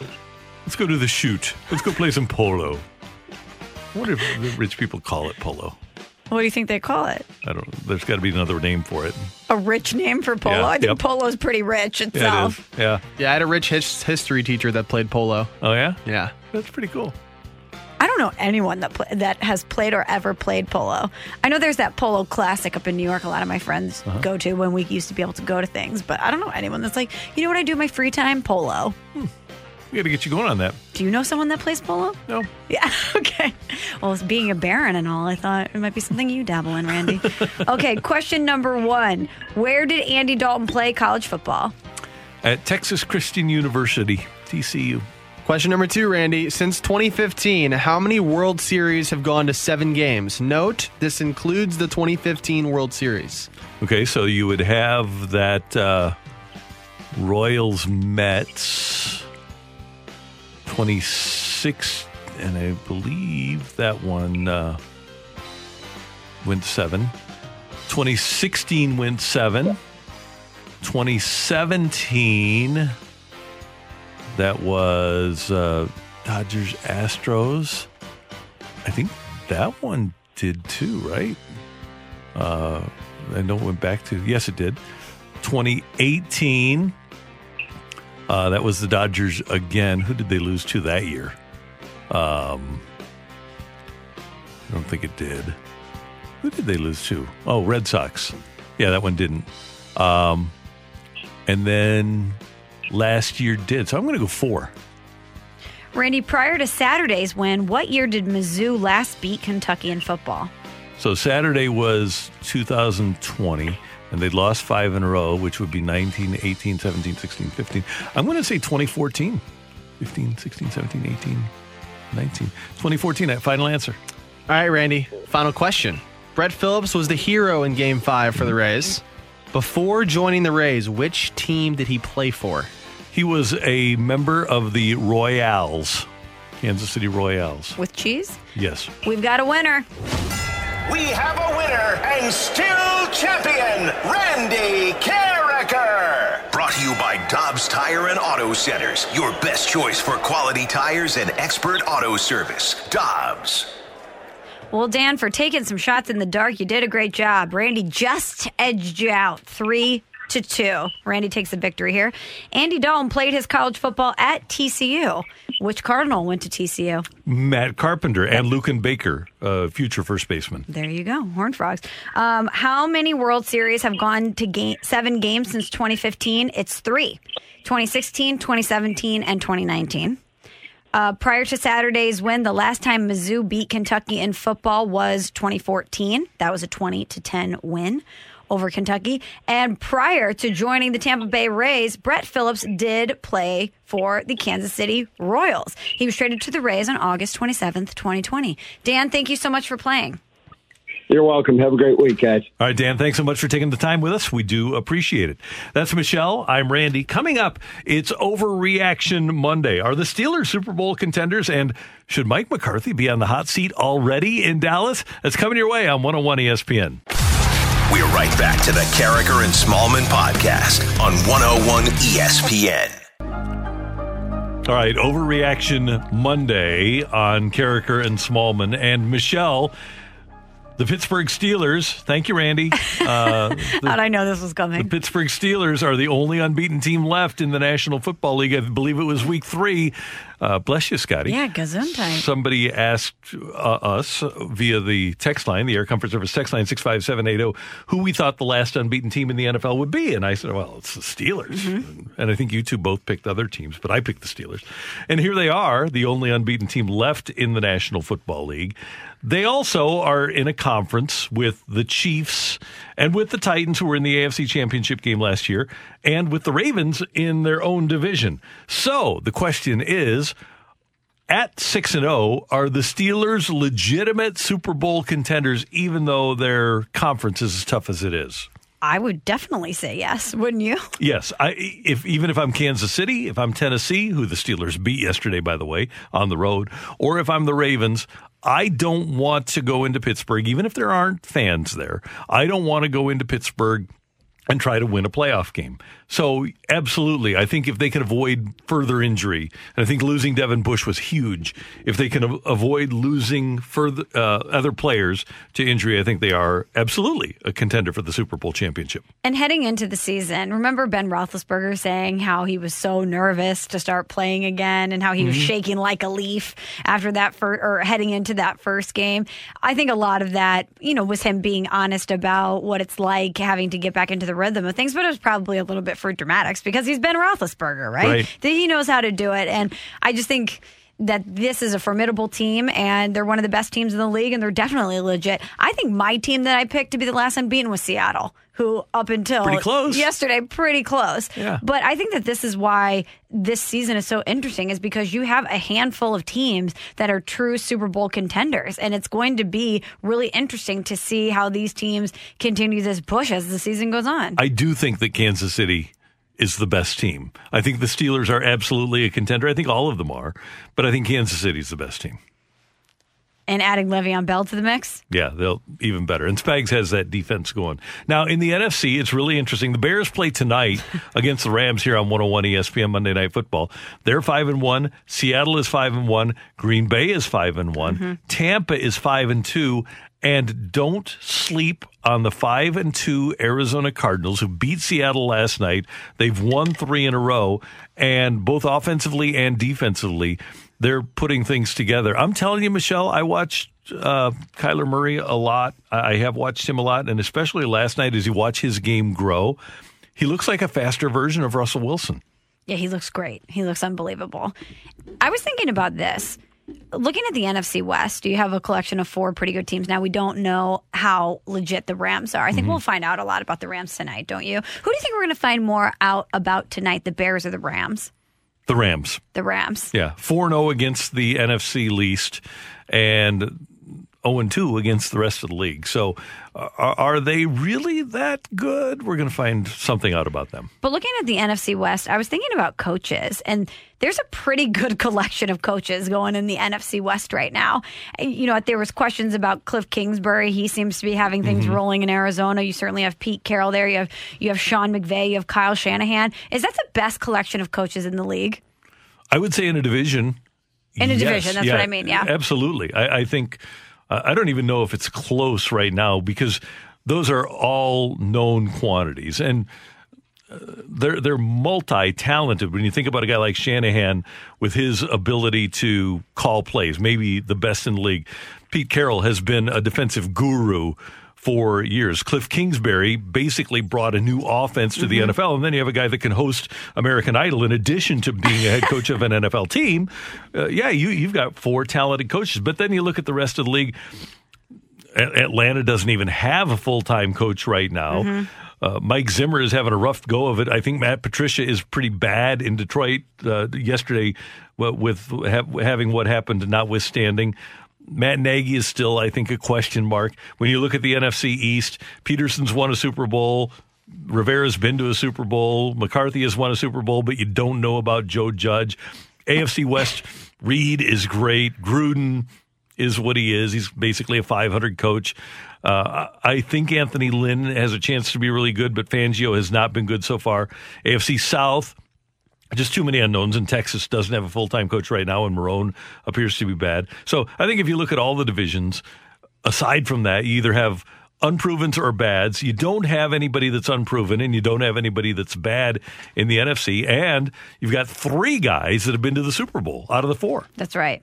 let's go to the shoot. Let's go play some polo. What if the rich people call it polo? What do you think they call it? I don't. There's got to be another name for it. A rich name for polo? Yeah, I think yep. polo's pretty rich Yeah, it itself. Yeah. Yeah, I had a rich his- history teacher that played polo. Oh yeah. Yeah. That's pretty cool. I don't know anyone that pl- that has played or ever played polo. I know there's that polo classic up in New York. A lot of my friends Uh-huh. go to when we used to be able to go to things, but I don't know anyone that's like, you know what I do in my free time? Polo. We got to get you going on that. Do you know someone that plays polo? No. Yeah. Okay. Well, being a baron and all, I thought it might be something you dabble in, Randy. okay. Question number one: Where did Andy Dalton play college football? At Texas Christian University, TCU. Question number two, Randy. Since 2015, how many World Series have gone to seven games? Note, this includes the 2015 World Series. Okay, so you would have that uh, Royals Mets 26, and I believe that one uh, went seven. 2016 went seven. 2017, that was uh, Dodgers Astros. I think that one did too, right? Uh, I know it went back to yes, it did. 2018. Uh, that was the Dodgers again. Who did they lose to that year? Um, I don't think it did. Who did they lose to? Oh, Red Sox. Yeah, that one didn't. Um, and then last year did. So I'm going to go four. Randy, prior to Saturday's win, what year did Mizzou last beat Kentucky in football? So Saturday was 2020, and they'd lost five in a row, which would be 19, 18, 17, 16, 15. I'm going to say 2014. 15, 16, 17, 18, 19. 2014, that final answer. All right, Randy. Final question. Brett Phillips was the hero in Game Five for the Rays. Before joining the Rays, which team did he play for? He was a member of the Royals, Kansas City Royals. With cheese? Yes. We've got a winner. We have a winner and still champion, Randy Karraker. Brought to you by Dobbs Tire and Auto Centers, your best choice for quality tires and expert auto service. Dobbs. Well, Dan, for taking some shots in the dark, you did a great job. Randy just edged you out three to two. Randy takes the victory here. Andy Dalton played his college football at TCU. Which Cardinal went to TCU? Matt Carpenter and Luken Baker, uh, future first baseman. There you go, Horned Frogs. Um, how many World Series have gone to game, seven games since 2015? It's three 2016, 2017, and 2019. Uh, prior to Saturday's win, the last time Mizzou beat Kentucky in football was 2014. That was a 20 to 10 win over Kentucky. And prior to joining the Tampa Bay Rays, Brett Phillips did play for the Kansas City Royals. He was traded to the Rays on August 27th, 2020. Dan, thank you so much for playing. You're welcome. Have a great week, guys. All right, Dan, thanks so much for taking the time with us. We do appreciate it. That's Michelle. I'm Randy. Coming up, it's Overreaction Monday. Are the Steelers Super Bowl contenders? And should Mike McCarthy be on the hot seat already in Dallas? That's coming your way on 101 ESPN. We're right back to the Karraker and Smallmon podcast on 101 ESPN. All right, Overreaction Monday on Karraker and Smallmon. And Michelle, the Pittsburgh Steelers, thank you, Randy. Uh, How'd I know this was coming? The Pittsburgh Steelers are the only unbeaten team left in the National Football League. I believe it was week three. Uh, bless you, Scotty. Yeah, gesundheit. Somebody asked uh, us via the text line, the Air Comfort Service text line 65780, who we thought the last unbeaten team in the NFL would be. And I said, well, it's the Steelers. And I think you two both picked other teams, but I picked the Steelers. And here they are, the only unbeaten team left in the National Football League. They also are in a conference with the Chiefs and with the Titans, who were in the AFC Championship game last year, and with the Ravens in their own division. So the question is at 6 and 0 are the Steelers legitimate Super Bowl contenders even though their conference is as tough as it is? I would definitely say yes, wouldn't you? Yes, I if even if I'm Kansas City, if I'm Tennessee, who the Steelers beat yesterday by the way on the road, or if I'm the Ravens, I don't want to go into Pittsburgh even if there aren't fans there. I don't want to go into Pittsburgh and try to win a playoff game. So, absolutely, I think if they can avoid further injury, and I think losing Devin Bush was huge. If they can a- avoid losing further uh, other players to injury, I think they are absolutely a contender for the Super Bowl championship. And heading into the season, remember Ben Roethlisberger saying how he was so nervous to start playing again, and how he was Mm-hmm. Mhm. shaking like a leaf after that fir- or heading into that first game. I think a lot of that, you know, was him being honest about what it's like having to get back into the rhythm of things, but it was probably a little bit for dramatics because he's Ben Roethlisberger, right? Right. That he knows how to do it, and I just think. That this is a formidable team and they're one of the best teams in the league and they're definitely legit. I think my team that I picked to be the last unbeaten was Seattle, who up until Pretty close. yesterday, pretty close. Yeah. But I think that this is why this season is so interesting, is because you have a handful of teams that are true Super Bowl contenders, and it's going to be really interesting to see how these teams continue this push as the season goes on. I do think that Kansas City is the best team. I think the Steelers are absolutely a contender. I think all of them are, but I think Kansas City is the best team. And adding Le'Veon Bell to the mix. Yeah, they'll even better. And Spags has that defense going. Now in the NFC, it's really interesting. The Bears play tonight against the Rams here on 101 ESPN Monday Night Football. They're five and one. Seattle is five and one. Green Bay is five and one. Mm-hmm. Tampa is five and two. And don't sleep on the five and two Arizona Cardinals who beat Seattle last night. They've won three in a row, and both offensively and defensively, they're putting things together. I'm telling you, Michelle, I watched uh, Kyler Murray a lot. I have watched him a lot, and especially last night as you watch his game grow, he looks like a faster version of Russell Wilson. Yeah, he looks great. He looks unbelievable. I was thinking about this. Looking at the NFC West, do you have a collection of four pretty good teams. Now, we don't know how legit the Rams are. I think Mm-hmm. we'll find out a lot about the Rams tonight, don't you? Who do you think we're going to find more out about tonight, the Bears or the Rams? The Rams. The Rams. Yeah, 4 0 against the NFC least and 0 2 against the rest of the league. So, are, are they really that good? We're going to find something out about them. But looking at the NFC West, I was thinking about coaches, and there's a pretty good collection of coaches going in the NFC West right now. You know, there was questions about Cliff Kingsbury. He seems to be having things Mm-hmm. rolling in Arizona. You certainly have Pete Carroll there. You have you have Sean McVay. You have Kyle Shanahan. Is that the best collection of coaches in the league? I would say in a division. In a yes, division, that's what I mean, yeah. Absolutely. I, I think, uh, I don't even know if it's close right now because those are all known quantities. And uh, they're they're multi-talented when you think about a guy like Shanahan with his ability to call plays, maybe the best in the league. Pete Carroll has been a defensive guru for years. Cliff Kingsbury basically brought a new offense to the Mhm. NFL, and then you have a guy that can host American Idol in addition to being a head coach of an NFL team. Uh, yeah, you you've got four talented coaches, but then you look at the rest of the league. A- Atlanta doesn't even have a full time coach right now. Mhm. Uh, Mike Zimmer is having a rough go of it. I think Matt Patricia is pretty bad in Detroit uh, yesterday with ha- having what happened, notwithstanding. Matt Nagy is still, I think, a question mark. When you look at the NFC East, Pederson's won a Super Bowl. Rivera's been to a Super Bowl. McCarthy has won a Super Bowl, but you don't know about Joe Judge. AFC West, Reid is great. Gruden is what he is. He's basically a 500 coach. Uh, I think Anthony Lynn has a chance to be really good, but Fangio has not been good so far. AFC South, just too many unknowns, and Texas doesn't have a full time coach right now, and Marrone appears to be bad. So I think if you look at all the divisions, aside from that, you either have unprovens or bads. You don't have anybody that's unproven, and you don't have anybody that's bad in the NFC. And you've got three guys that have been to the Super Bowl out of the four. That's right.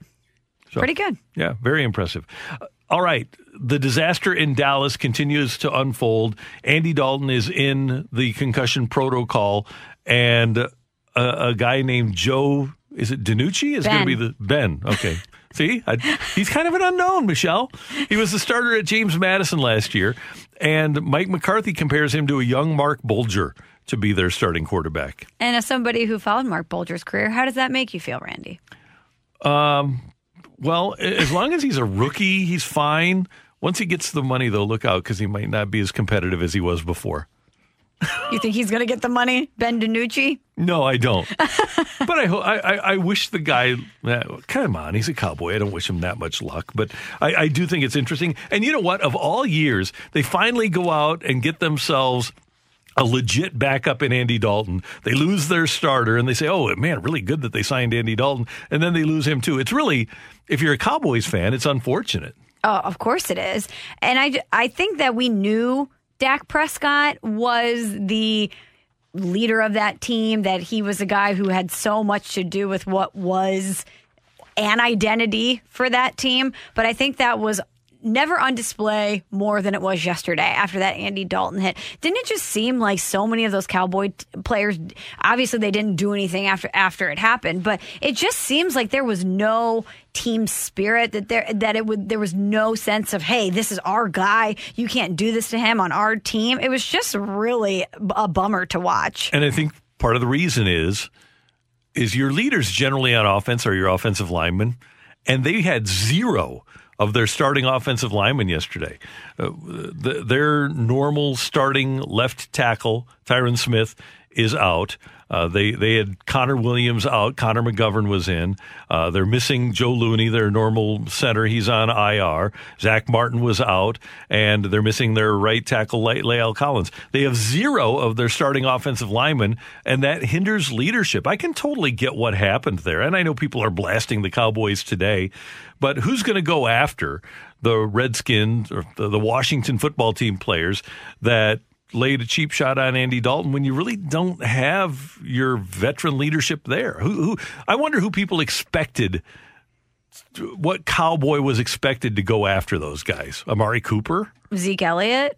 So- Pretty good. Yeah, very impressive. Uh, All right. The disaster in Dallas continues to unfold. Andy Dalton is in the concussion protocol, and a, a guy named Joe, is it DiNucci? Is going to be Ben. the Ben. Okay. See, I, he's kind of an unknown, Michelle. He was the starter at James Madison last year, and Mike McCarthy compares him to a young Marc Bulger to be their starting quarterback. And as somebody who followed Marc Bulger's career, how does that make you feel, Randy? Um, well, as long as he's a rookie, he's fine. Once he gets the money, though, look out because he might not be as competitive as he was before. You think he's going to get the money, Ben DiNucci? No, I don't. but I, ho- I, I, I wish the guy. Uh, come on, he's a cowboy. I don't wish him that much luck, but I, I do think it's interesting. And you know what? Of all years, they finally go out and get themselves a legit backup in Andy Dalton. They lose their starter, and they say, "Oh man, really good that they signed Andy Dalton," and then they lose him too. It's really, if you're a Cowboys fan, it's unfortunate. Oh, of course it is. And I, I think that we knew Dak Prescott was the leader of that team, that he was a guy who had so much to do with what was an identity for that team. But I think that was never on display more than it was yesterday after that Andy Dalton hit. Didn't it just seem like so many of those Cowboy t- players obviously they didn't do anything after after it happened, but it just seems like there was no team spirit that there that it would there was no sense of hey, this is our guy. You can't do this to him on our team. It was just really a bummer to watch. And I think part of the reason is is your leaders generally on offense are your offensive linemen, and they had zero of their starting offensive lineman yesterday. Uh, the, their normal starting left tackle, Tyron Smith, is out. Uh, they they had Connor Williams out. Connor McGovern was in. Uh, they're missing Joe Looney, their normal center. He's on IR. Zack Martin was out, and they're missing their right tackle, La'el Collins. They have zero of their starting offensive linemen, and that hinders leadership. I can totally get what happened there, and I know people are blasting the Cowboys today, but who's going to go after the Redskins or the, the Washington football team players that laid a cheap shot on Andy Dalton when you really don't have your veteran leadership there. Who, who I wonder who people expected what cowboy was expected to go after those guys? Amari Cooper? Zeke Elliott?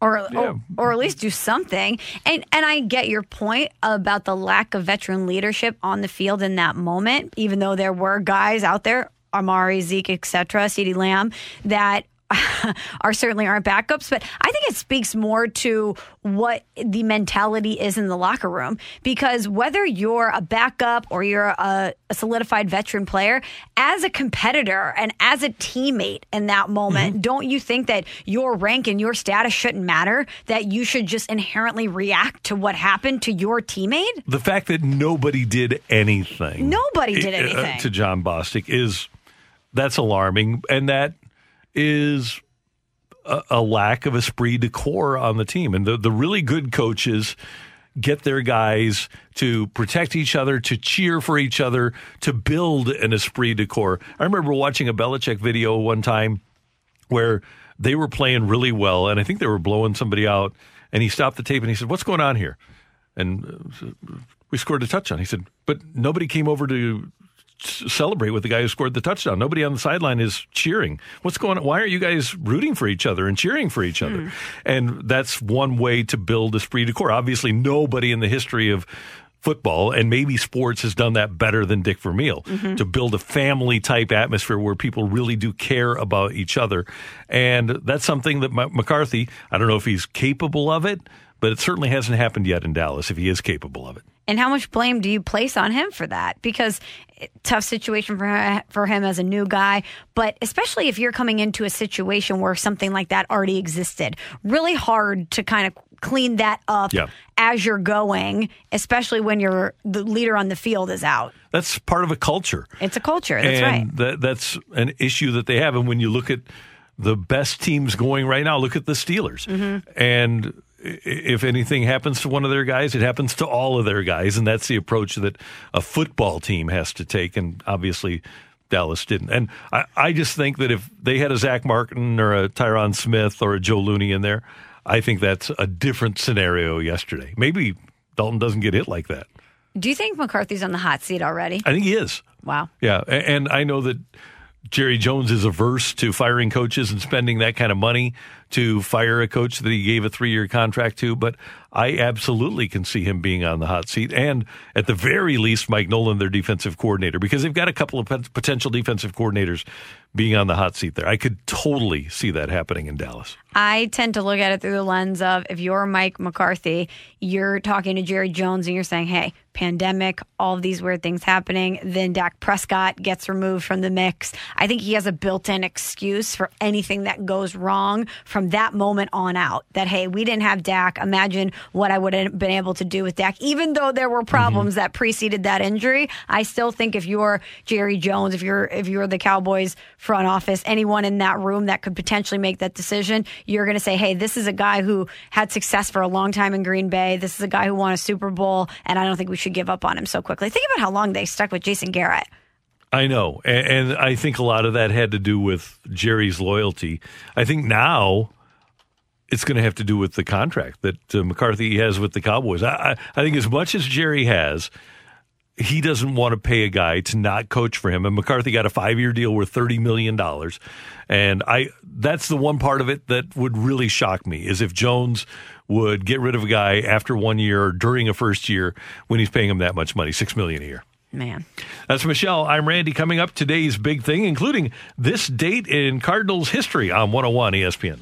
Or, yeah. or, or at least do something. And and I get your point about the lack of veteran leadership on the field in that moment, even though there were guys out there, Amari, Zeke, etc., CeeDee Lamb, that are certainly aren't backups, but I think it speaks more to what the mentality is in the locker room. Because whether you're a backup or you're a, a solidified veteran player, as a competitor and as a teammate in that moment, mm-hmm. don't you think that your rank and your status shouldn't matter? That you should just inherently react to what happened to your teammate? The fact that nobody did anything, nobody did anything uh, to Jon Bostic is that's alarming, and that is a, a lack of esprit de corps on the team. And the, the really good coaches get their guys to protect each other, to cheer for each other, to build an esprit de corps. I remember watching a Belichick video one time where they were playing really well, and I think they were blowing somebody out. And he stopped the tape and he said, "What's going on here?" And uh, we scored a touchdown. He said, "But nobody came over to celebrate with the guy who scored the touchdown. Nobody on the sideline is cheering. What's going on? Why aren't you guys rooting for each other and cheering for each other? Mm. And that's one way to build esprit de corps. Obviously, nobody in the history of football and maybe sports has done that better than Dick Vermeil mm-hmm. to build a family type atmosphere where people really do care about each other. And that's something that McCarthy, I don't know if he's capable of it, but it certainly hasn't happened yet in Dallas if he is capable of it. And how much blame do you place on him for that? Because tough situation for him, for him as a new guy, but especially if you're coming into a situation where something like that already existed, really hard to kind of clean that up yeah. as you're going, especially when you're the leader on the field is out. That's part of a culture. It's a culture. That's and right. That, that's an issue that they have. And when you look at the best teams going right now, look at the Steelers. Mm-hmm. And if anything happens to one of their guys, it happens to all of their guys, and that's the approach that a football team has to take. And obviously, Dallas didn't. And I, I just think that if they had a Zack Martin or a Tyron Smith or a Joe Looney in there, I think that's a different scenario yesterday. Maybe Dalton doesn't get hit like that. Do you think McCarthy's on the hot seat already? I think he is. Wow. Yeah, and I know that Jerry Jones is averse to firing coaches and spending that kind of money to fire a coach that he gave a three year contract to, but I absolutely can see him being on the hot seat. And at the very least, Mike Nolan, their defensive coordinator, because they've got a couple of potential defensive coordinators being on the hot seat there. I could totally see that happening in Dallas. I tend to look at it through the lens of if you're Mike McCarthy, you're talking to Jerry Jones and you're saying, hey, pandemic, all of these weird things happening. Then Dak Prescott gets removed from the mix. I think he has a built in excuse for anything that goes wrong from that moment on out. That, hey, we didn't have Dak. Imagine what I would have been able to do with Dak. Even though there were problems mm-hmm. that preceded that injury, I still think if you're Jerry Jones, if you're if you're the Cowboys front office, anyone in that room that could potentially make that decision, you're going to say, hey, this is a guy who had success for a long time in Green Bay. This is a guy who won a Super Bowl, and I don't think we should give up on him so quickly. Think about how long they stuck with Jason Garrett. I know. And, I think a lot of that had to do with Jerry's loyalty. I think now it's going to have to do with the contract that uh, McCarthy has with the Cowboys. I, I think as much as Jerry has, he doesn't want to pay a guy to not coach for him. And McCarthy got a five year deal worth thirty million dollars. And I that's the one part of it that would really shock me is if Jones would get rid of a guy after one year or during a first year when he's paying him that much money, six million a year. Man. That's Michelle. I'm Randy. Coming up today's big thing, including this date in Cardinals history on 101 ESPN.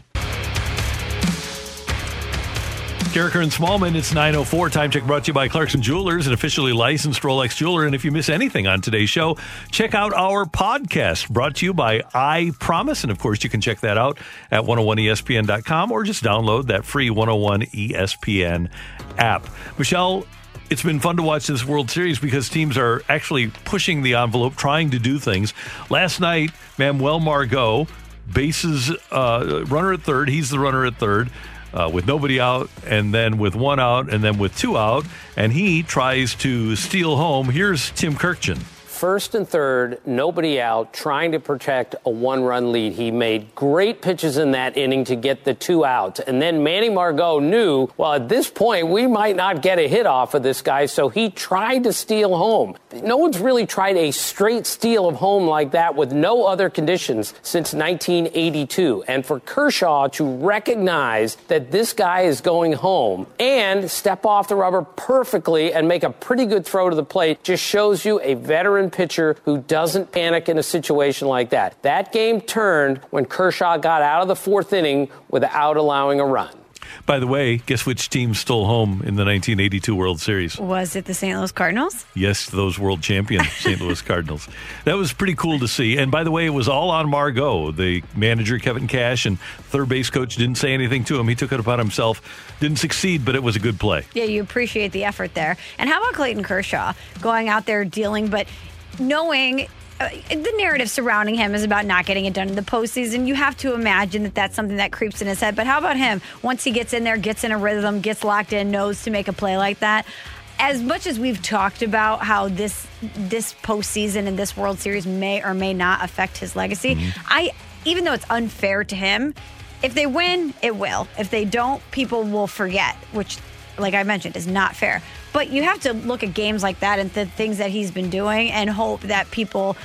Karraker and Smallman, it's 9.04. Time check brought to you by Clarkson Jewelers, an officially licensed Rolex jeweler. And if you miss anything on today's show, check out our podcast brought to you by I Promise. And of course, you can check that out at 101ESPN.com or just download that free 101 ESPN app. Michelle, it's been fun to watch this World Series because teams are actually pushing the envelope, trying to do things. Last night, Manuel Margot, bases uh, runner at third. He's the runner at third uh, with nobody out, and then with one out, and then with two out, and he tries to steal home. Here's Tim Kurkjian first and third, nobody out, trying to protect a one run lead. He made great pitches in that inning to get the two outs. And then Manny Margot knew, well, at this point, we might not get a hit off of this guy, so he tried to steal home. No one's really tried a straight steal of home like that with no other conditions since 1982. And for Kershaw to recognize that this guy is going home and step off the rubber perfectly and make a pretty good throw to the plate just shows you a veteran veteran pitcher who doesn't panic in a situation like that. That game turned when Kershaw got out of the fourth inning without allowing a run. By the way, guess which team stole home in the 1982 World Series? Was it the St. Louis Cardinals? Yes, those world champion St. Louis Cardinals. That was pretty cool to see. And by the way, it was all on Margot. The manager, Kevin Cash, and third base coach didn't say anything to him. He took it upon himself. Didn't succeed, but it was a good play. Yeah, you appreciate the effort there. And how about Clayton Kershaw going out there dealing, but knowing uh, the narrative surrounding him is about not getting it done in the postseason. You have to imagine that that's something that creeps in his head. But how about him? Once he gets in there, gets in a rhythm, gets locked in, knows to make a play like that. As much as we've talked about how this this postseason and this World Series may or may not affect his legacy, mm-hmm. I even though it's unfair to him, if they win, it will. If they don't, people will forget, which, like I mentioned, is not fair. But you have to look at games like that and the things that he's been doing and hope that people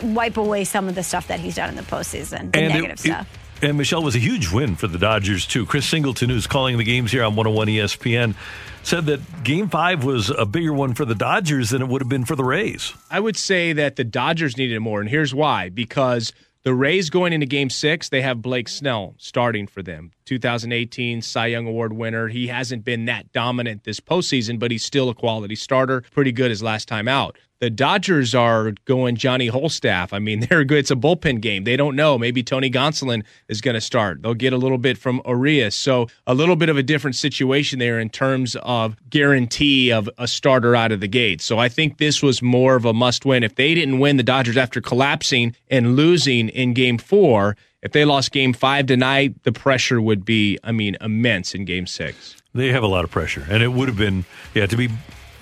wipe away some of the stuff that he's done in the postseason, the and negative it, stuff. It, and Michelle was a huge win for the Dodgers too. Chris Singleton, who's calling the games here on 101 ESPN, said that Game Five was a bigger one for the Dodgers than it would have been for the Rays. I would say that the Dodgers needed it more, and here's why: because the Rays going into game six, they have Blake Snell starting for them. 2018 Cy Young Award winner. He hasn't been that dominant this postseason, but he's still a quality starter. Pretty good his last time out. The Dodgers are going Johnny Holstaff. I mean, they're good. It's a bullpen game. They don't know. Maybe Tony Gonsolin is going to start. They'll get a little bit from Urias. So a little bit of a different situation there in terms of guarantee of a starter out of the gate. So I think this was more of a must win. If they didn't win the Dodgers after collapsing and losing in game four, if they lost game five tonight, the pressure would be, I mean, immense in game six. They have a lot of pressure. And it would have been, yeah, to be,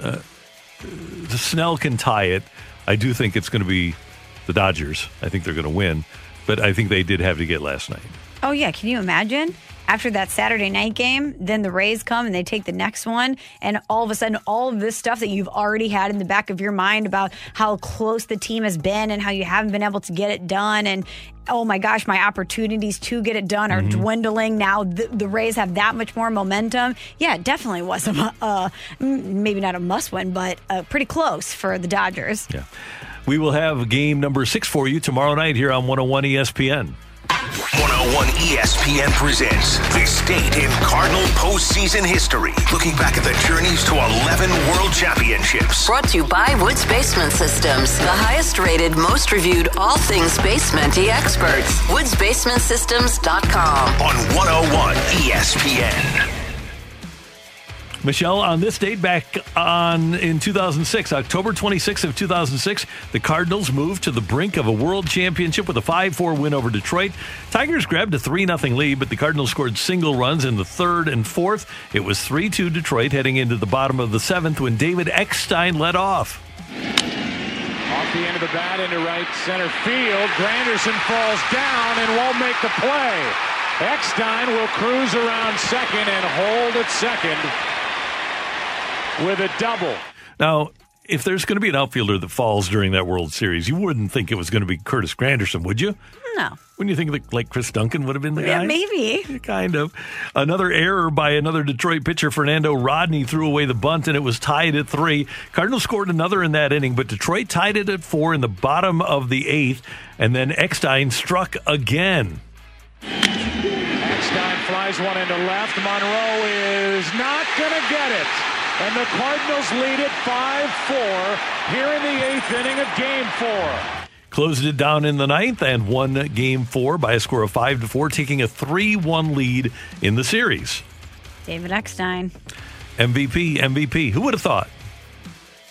uh, Snell can tie it. I do think it's going to be the Dodgers. I think they're going to win. But I think they did have to get last night. Oh, yeah. Can you imagine? After that Saturday night game, then the Rays come and they take the next one. And all of a sudden, all of this stuff that you've already had in the back of your mind about how close the team has been and how you haven't been able to get it done. And oh my gosh, my opportunities to get it done are Mm-hmm. dwindling. Now the, the Rays have that much more momentum. Yeah, it definitely was a, uh, maybe not a must win, but uh, pretty close for the Dodgers. Yeah. We will have game number six for you tomorrow night here on 101 ESPN. 101 ESPN presents This Date in Cardinal postseason history. Looking back at the journeys to 11 world championships. Brought to you by Woods Basement Systems, the highest rated, most reviewed, all things basementy experts. WoodsBasementSystems.com. On 101 ESPN. Michelle, on this date back on in 2006, October 26th of 2006, the Cardinals moved to the brink of a world championship with a 5-4 win over Detroit. Tigers grabbed a 3-0 lead, but the Cardinals scored single runs in the third and fourth. It was 3-2 Detroit heading into the bottom of the seventh when David Eckstein led off. Off the end of the bat into right center field. Granderson falls down and won't make the play. Eckstein will cruise around second and hold at second with a double. Now, if there's going to be an outfielder that falls during that World Series, you wouldn't think it was going to be Curtis Granderson, would you? No. Wouldn't you think that like Chris Duncan would have been the guy? Yeah, maybe. Kind of. Another error by another Detroit pitcher, Fernando Rodney, threw away the bunt, and it was tied at three. Cardinals scored another in that inning, but Detroit tied it at four in the bottom of the eighth, and then Eckstein struck again. Eckstein flies one into left. Monroe is not going to get it. And the Cardinals lead it 5-4 here in the eighth inning of game four. Closed it down in the ninth and won game four by a score of five to four, taking a three-one lead in the series. David Eckstein. MVP, MVP. Who would have thought?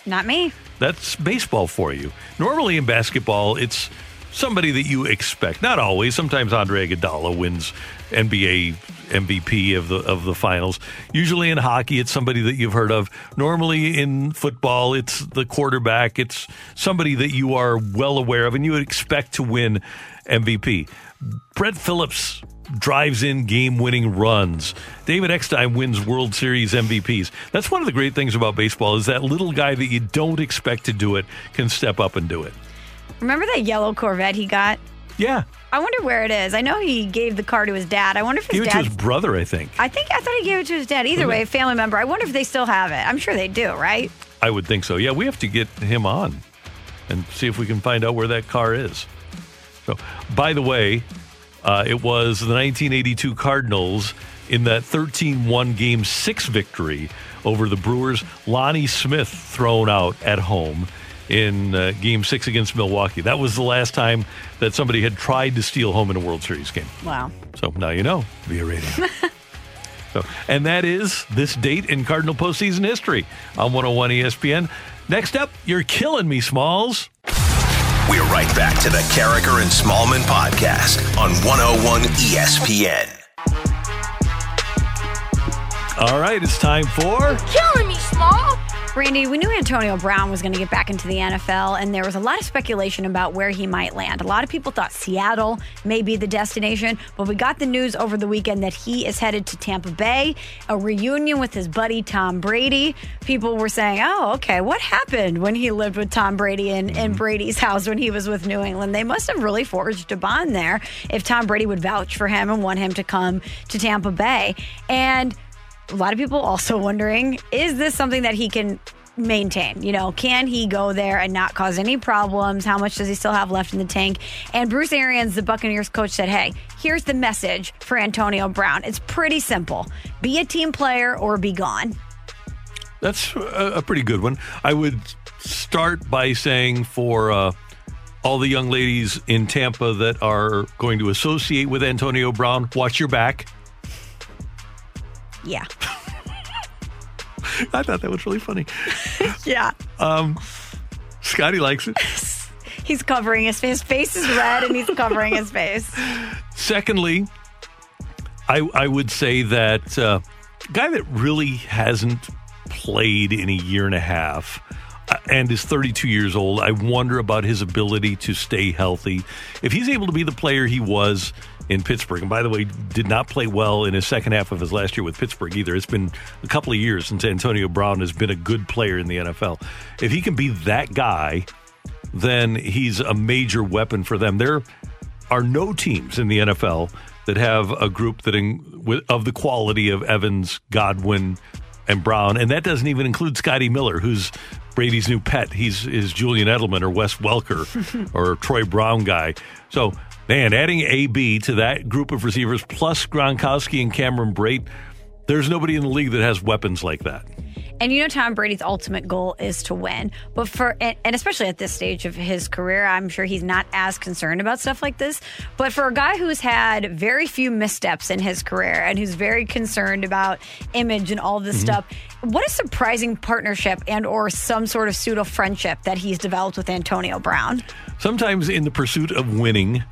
Not me. That's baseball for you. Normally in basketball, it's somebody that you expect. Not always. Sometimes Andre Iguodala wins NBA MVP of the of the finals. Usually in hockey, it's somebody that you've heard of. Normally in football, it's the quarterback. It's somebody that you are well aware of and you would expect to win MVP. Brett Phillips drives in game winning runs. David Eckstein wins World Series MVPs. That's one of the great things about baseball is that little guy that you don't expect to do it can step up and do it. Remember that yellow Corvette he got? Yeah. I wonder where it is. I know he gave the car to his dad. I wonder if his Give it to dad. his brother, I think. I think I thought he gave it to his dad. Either way, a family member. I wonder if they still have it. I'm sure they do, right? I would think so. Yeah, we have to get him on and see if we can find out where that car is. So, by the way, uh, it was the 1982 Cardinals in that 13 1 game six victory over the Brewers. Lonnie Smith thrown out at home in uh, game six against Milwaukee. That was the last time that somebody had tried to steal home in a World Series game. Wow. So now you know via radio. so, and that is this date in Cardinal postseason history on 101 ESPN. Next up, you're killing me, Smalls. We're right back to the Karraker and Smallmon podcast on 101 ESPN. All right, it's time for Killing me, small. Randy, we knew Antonio Brown was going to get back into the NFL, and there was a lot of speculation about where he might land. A lot of people thought Seattle may be the destination, but we got the news over the weekend that he is headed to Tampa Bay, a reunion with his buddy Tom Brady. People were saying, oh, okay, what happened when he lived with Tom Brady in, in mm-hmm. Brady's house when he was with New England? They must have really forged a bond there if Tom Brady would vouch for him and want him to come to Tampa Bay. And a lot of people also wondering is this something that he can maintain? You know can he go there and not cause any problems? How much does he still have left in the tank? And bruce arians the buccaneers coach said hey here's the message for antonio brown. It's pretty simple. Be a team player or be gone. That's a, pretty good one. I would start by saying for uh, all the young ladies in Tampa that are going to associate with Antonio Brown, watch your back. Yeah I thought that was really funny. yeah Um, Scotty likes it. he's covering his face his face is red and he's covering his face Secondly, I, I would say that uh, guy that really hasn't played in a year and a half uh, and is 32 years old. I wonder about his ability to stay healthy. If he's able to be the player he was in Pittsburgh, and by the way, did not play well in his second half of his last year with Pittsburgh either. It's been a couple of years since Antonio Brown has been a good player in the NFL. If he can be that guy, then he's a major weapon for them. There are no teams in the NFL that have a group that in, with, of the quality of Evans, Godwin, and Brown, and that doesn't even include Scotty Miller, who's Brady's new pet. He's is Julian Edelman or Wes Welker or Troy Brown guy. So, man, adding AB to that group of receivers plus Gronkowski and Cameron Brate, there's nobody in the league that has weapons like that. And you know, Tom Brady's ultimate goal is to win. But for, and, and, especially at this stage of his career, I'm sure he's not as concerned about stuff like this. But for a guy who's had very few missteps in his career and who's very concerned about image and all this mm-hmm. stuff, what a surprising partnership and or some sort of pseudo friendship that he's developed with Antonio Brown. Sometimes in the pursuit of winning,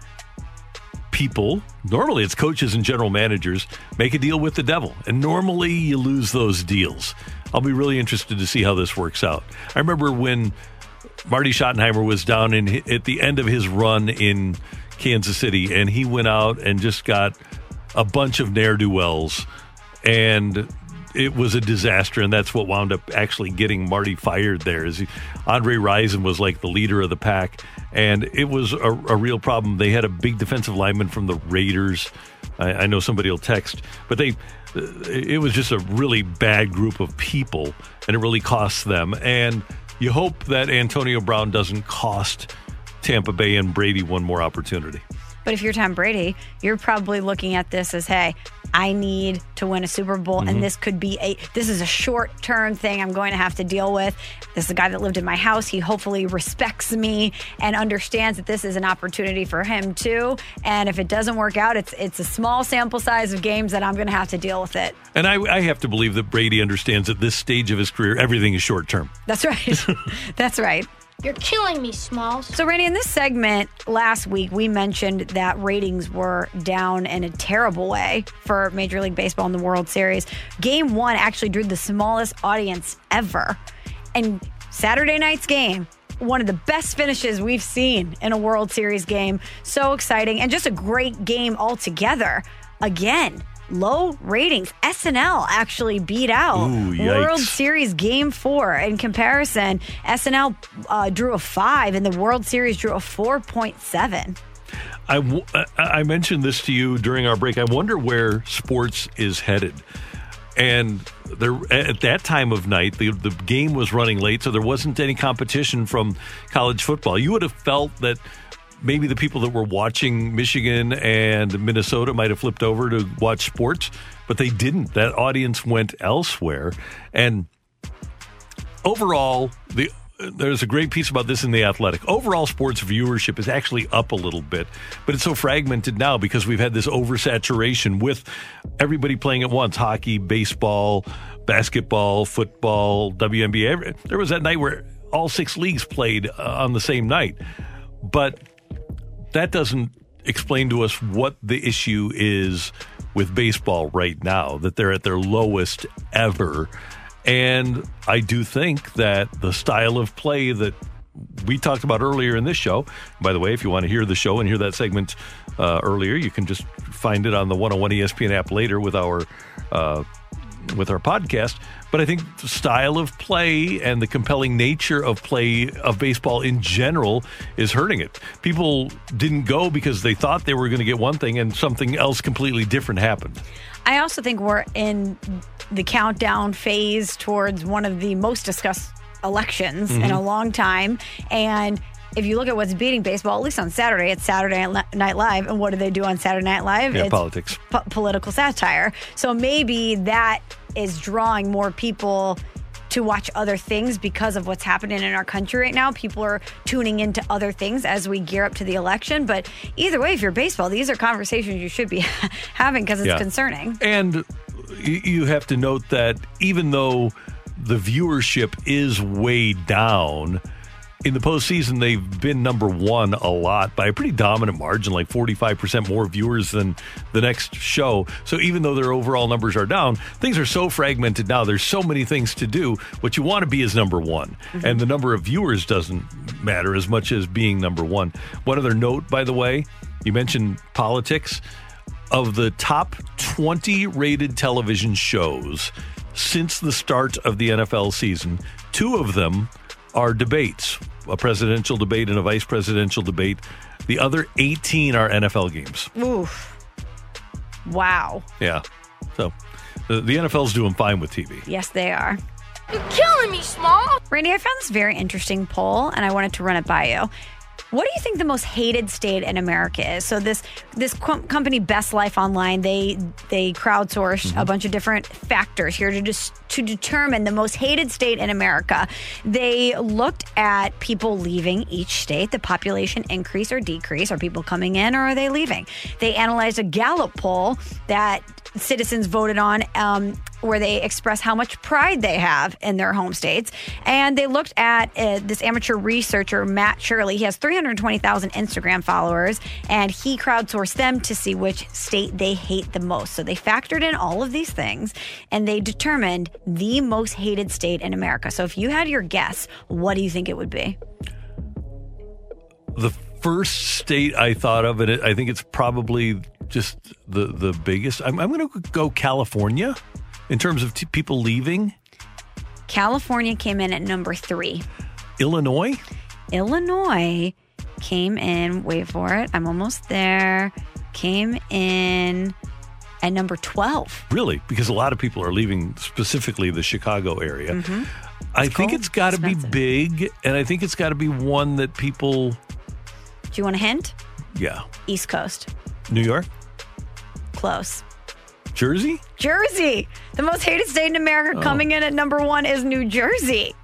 people, normally it's coaches and general managers, make a deal with the devil. And normally you lose those deals. I'll be really interested to see how this works out. I remember when Marty Schottenheimer was down in at the end of his run in Kansas City, and he went out and just got a bunch of ne'er do wells, and it was a disaster, and that's what wound up actually getting Marty fired. There is Andre Rison was like the leader of the pack, and it was a, a real problem. They had a big defensive lineman from the Raiders. I, I know somebody will text, but they it was just a really bad group of people, and it really costs them. And you hope that Antonio Brown doesn't cost Tampa Bay and Brady one more opportunity. But if you're Tom Brady, you're probably looking at this as, hey, I need to win a Super Bowl, mm-hmm. and this could be a this is a short term thing I'm going to have to deal with. This is a guy that lived in my house. He hopefully respects me and understands that this is an opportunity for him too. And if it doesn't work out, it's it's a small sample size of games that I'm going to have to deal with it. And I, I have to believe that Brady understands at this stage of his career, everything is short term. That's right. That's right. You're killing me, Smalls. So, Randy, in this segment last week, we mentioned that ratings were down in a terrible way for Major League Baseball in the World Series. Game one actually drew the smallest audience ever. And Saturday night's game, one of the best finishes we've seen in a World Series game. So exciting and just a great game altogether. Again, low ratings. SNL actually beat out Ooh, World Series Game Four. In comparison, SNL uh, drew a five, and the World Series drew a four point seven. I, w- I mentioned this to you during our break. I wonder where sports is headed. And there, at that time of night, the, the game was running late, so there wasn't any competition from college football. You would have felt that maybe the people that were watching Michigan and Minnesota might have flipped over to watch sports, but they didn't. That audience went elsewhere. And overall, the there's a great piece about this in the Athletic. Overall, sports viewership is actually up a little bit, but it's so fragmented now because we've had this oversaturation with everybody playing at once: hockey, baseball, basketball, football, WNBA. There was that night where all six leagues played uh, on the same night, but that doesn't explain to us what the issue is with baseball right now, that they're at their lowest ever. And I do think that the style of play that we talked about earlier in this show, by the way, if you want to hear the show and hear that segment uh, earlier, you can just find it on the 101 ESPN app later with our uh, with our podcast. But I think the style of play and the compelling nature of play of baseball in general is hurting it. People didn't go because they thought they were going to get one thing and something else completely different happened. I also think we're in the countdown phase towards one of the most discussed elections mm-hmm. in a long time. And if you look at what's beating baseball, at least on Saturday, it's Saturday Night Live. And what do they do on Saturday Night Live? Yeah, it's politics. Po- political satire. So maybe that is drawing more people to watch other things because of what's happening in our country right now. People are tuning into other things as we gear up to the election. But either way, if you're baseball, these are conversations you should be having because it's yeah. concerning. And you have to note that even though the viewership is way down, in the postseason, they've been number one a lot by a pretty dominant margin, like 45% more viewers than the next show. So even though their overall numbers are down, things are so fragmented now. There's so many things to do. What you want to be is number one. Mm-hmm. And the number of viewers doesn't matter as much as being number one. One other note, by the way, you mentioned politics. Of the top 20 rated television shows since the start of the NFL season, two of them are debates a presidential debate and a vice presidential debate. The other 18 are NFL games. Oof. Wow. Yeah. So the, the NFL's doing fine with TV. Yes, they are. You're killing me, Small. Randy, I found this very interesting poll and I wanted to run it by you. What do you think the most hated state in America is? So this this com- company Best Life Online they they crowdsourced a bunch of different factors here to just to determine the most hated state in America. They looked at people leaving each state, the population increase or decrease, are people coming in or are they leaving? They analyzed a Gallup poll that citizens voted on um, where they express how much pride they have in their home states. And they looked at uh, this amateur researcher, Matt Shirley. He has 320,000 Instagram followers, and he crowdsourced them to see which state they hate the most. So they factored in all of these things and they determined the most hated state in America. So if you had your guess, what do you think it would be? The first state I thought of, and I think it's probably just the, the biggest, I'm, I'm going to go California in terms of t- people leaving. California came in at number three. Illinois? Illinois came in, wait for it, I'm almost there, came in at number 12. Really? Because a lot of people are leaving specifically the Chicago area. Mhm. I think it's got to be big, and I think it's got to be one that people, Do you want a hint? yeah. East Coast. New York? Close. Jersey? Jersey. The most hated state in America Oh. coming in at number one is New Jersey.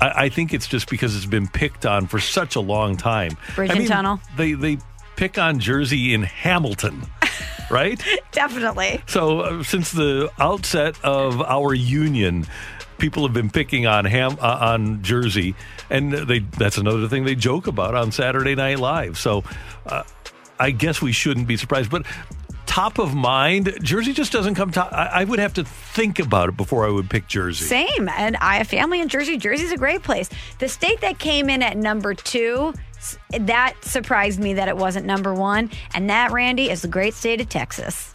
I, I think it's just because it's been picked on for such a long time. Bridge I and mean, tunnel. They they pick on Jersey in Hamilton, right? Definitely. So uh, since the outset of our union, people have been picking on Ham uh, on Jersey, and they that's another thing they joke about on Saturday Night Live. So uh, I guess we shouldn't be surprised, but. Top of mind, Jersey just doesn't come top. I, I would have to think about it before I would pick Jersey. Same. And I have family in Jersey. Jersey's a great place. The state that came in at number two, that surprised me that it wasn't number one. And that, Randy, is the great state of Texas.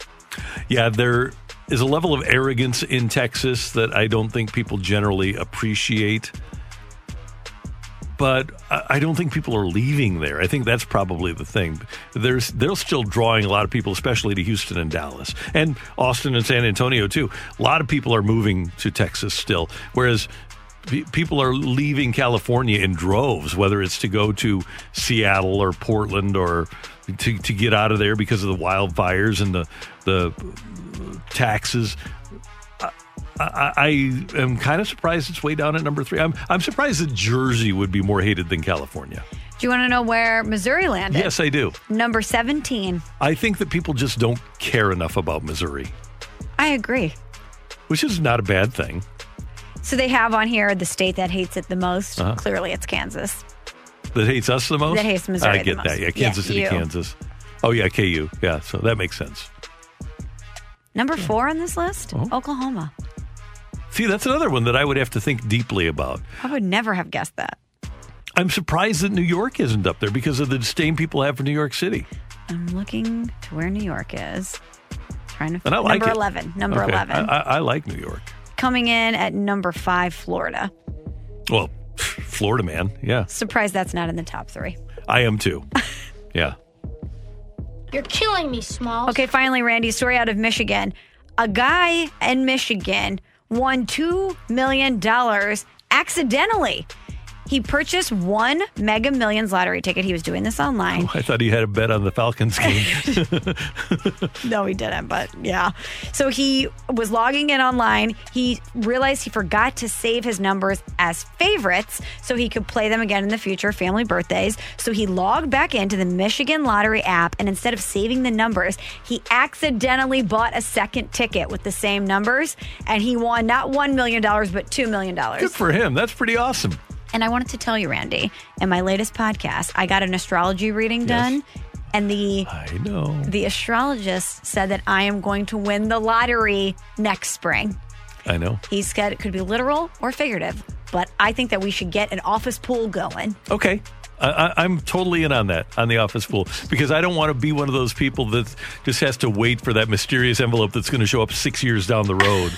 Yeah, there is a level of arrogance in Texas that I don't think people generally appreciate. But I don't think people are leaving there. I think that's probably the thing. There's they're still drawing a lot of people, especially to Houston and Dallas, and Austin and San Antonio too. A lot of people are moving to Texas still, whereas people are leaving California in droves, whether it's to go to Seattle or Portland or to, to get out of there because of the wildfires and the the taxes. I, I, I am kind of surprised it's way down at number three. I'm I'm surprised that Jersey would be more hated than California. Do you want to know where Missouri landed? Yes, I do. Number 17. I think that people just don't care enough about Missouri, I agree. which is not a bad thing. So they have on here the state that hates it the most. Uh-huh. Clearly, it's Kansas. That hates us the most. That hates Missouri I get most. that. Yeah, Yeah, Kansas City, you. Kansas. Oh yeah, KU. Yeah, so that makes sense. Number four on this list, Uh-huh. Oklahoma. See, that's another one that I would have to think deeply about. I would never have guessed that. I'm surprised that New York isn't up there because of the disdain people have for New York City. I'm looking to where New York is. Trying to And I like number it. 11. Number Okay. 11. I, I, I like New York. Coming in at number five, Florida. Well, Florida man. Yeah, Surprised that's not in the top three. I am too. yeah. You're killing me, Small. Okay, finally, Randy, story out of Michigan. A guy in Michigan won $2 million accidentally. He purchased one Mega Millions lottery ticket. He was doing this online. Oh, I thought he had a bet on the Falcons game. No, he didn't, but yeah. So he was logging in online. He realized he forgot to save his numbers as favorites so he could play them again in the future, family birthdays. So he logged back into the Michigan Lottery app and instead of saving the numbers, he accidentally bought a second ticket with the same numbers and he won not $1 million, but $2 million. Good for him. That's pretty awesome. And I wanted to tell you, Randy, in my latest podcast, I got an astrology reading done. And the I know the astrologist said that I am going to win the lottery next spring. I know. He said it could be literal or figurative, but I think that we should get an office pool going. Okay. I, I, I'm totally in on that on the office pool because I don't want to be one of those people that just has to wait for that mysterious envelope that's going to show up six years down the road.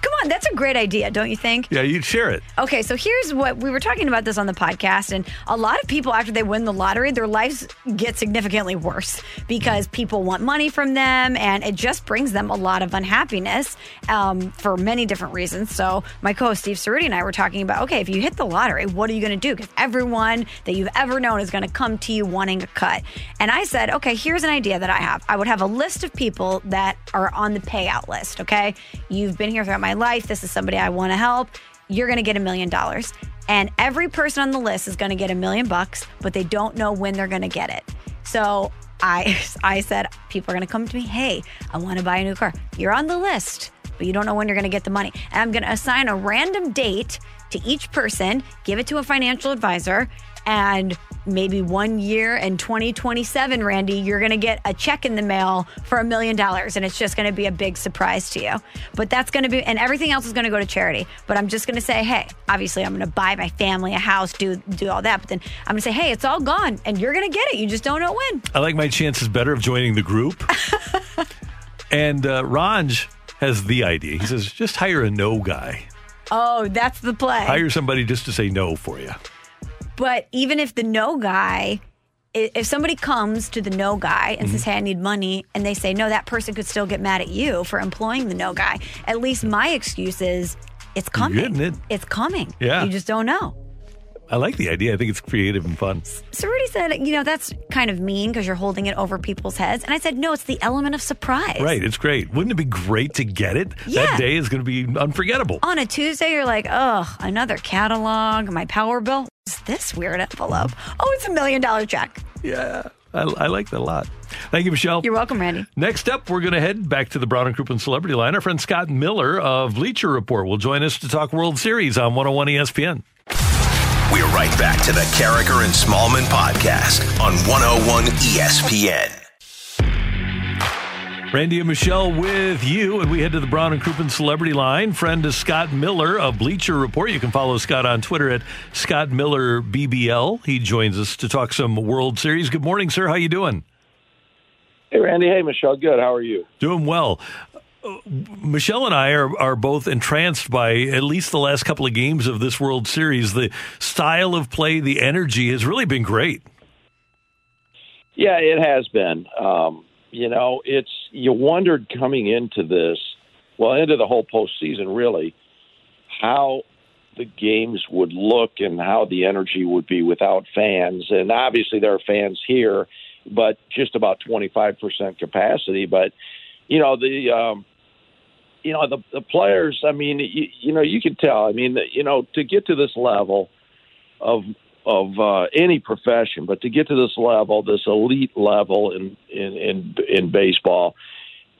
Come on, that's a great idea, don't you think? yeah, you'd share it. Okay, so here's what we were talking about this on the podcast, and a lot of people after they win the lottery, their lives get significantly worse because people want money from them, and it just brings them a lot of unhappiness um, for many different reasons. So my co-host Steve Cerruti and I were talking about, okay, if you hit the lottery, what are you going to do? Because everyone that you've ever known is going to come to you wanting a cut. And I said, okay, here's an idea that I have. I would have a list of people that are on the payout list. Okay, you've been here throughout my life. This is somebody I want to help. You're going to get a million dollars. And every person on the list is going to get a million bucks, but they don't know when they're going to get it. So I, I said, people are going to come to me, hey, I want to buy a new car. You're on the list, but you don't know when you're going to get the money. And I'm going to assign a random date to each person, give it to a financial advisor, and maybe one year in 2027, Randy, you're going to get a check in the mail for a million dollars and it's just going to be a big surprise to you. But that's going to be, and everything else is going to go to charity. But I'm just going to say, hey, obviously I'm going to buy my family a house, do, do all that. But then I'm going to say, hey, it's all gone and you're going to get it. You just don't know when. I like my chances better of joining the group. and uh, Ranj has the idea. He says, just hire a no guy. Oh, that's the play. Hire somebody just to say no for you. But even if the no guy, if somebody comes to the no guy and Mm-hmm. says, "Hey, I need money," and they say no, that person could still get mad at you for employing the no guy. At least my excuse is, it's coming. it. It's coming. Yeah. you just don't know. I like the idea. I think it's creative and fun. So Rudy said, you know, that's kind of mean because you're holding it over people's heads. And I said, no, it's the element of surprise. Right. It's great. Wouldn't it be great to get it? Yeah. That day is going to be unforgettable. On a Tuesday, you're like, oh, another catalog, my power bill. What's this weird envelope? Oh, it's a million dollar check. Yeah. I, I like that a lot. Thank you, Michelle. You're welcome, Randy. Next up, we're going to head back to the Brown and Crouppen Celebrity Line. Our friend Scott Miller of Bleacher Report will join us to talk World Series on 101 ESPN. We're right back to the Karraker and Smallmon podcast on 101 ESPN. Randy and Michelle with you, and we head to the Brown and Crouppen Celebrity Line. Friend is Scott Miller of Bleacher Report. You can follow Scott on Twitter at Scott Miller BBL. He joins us to talk some World Series. Good morning, sir. How you doing? Hey, Randy. Hey, Michelle. Good. How are you? Doing well. Uh, Michelle and I are, are both entranced by at least the last couple of games of this World Series. The style of play, the energy has really been great. Yeah, it has been. Um, you know, it's you wondered coming into this, well, into the whole postseason, really, how the games would look and how the energy would be without fans. And obviously, there are fans here, but just about twenty five percent capacity. But you know the. Um, you know the the players. I mean, you, you know, you can tell. I mean, you know, to get to this level of of uh, any profession, but to get to this level, this elite level in in in, in baseball,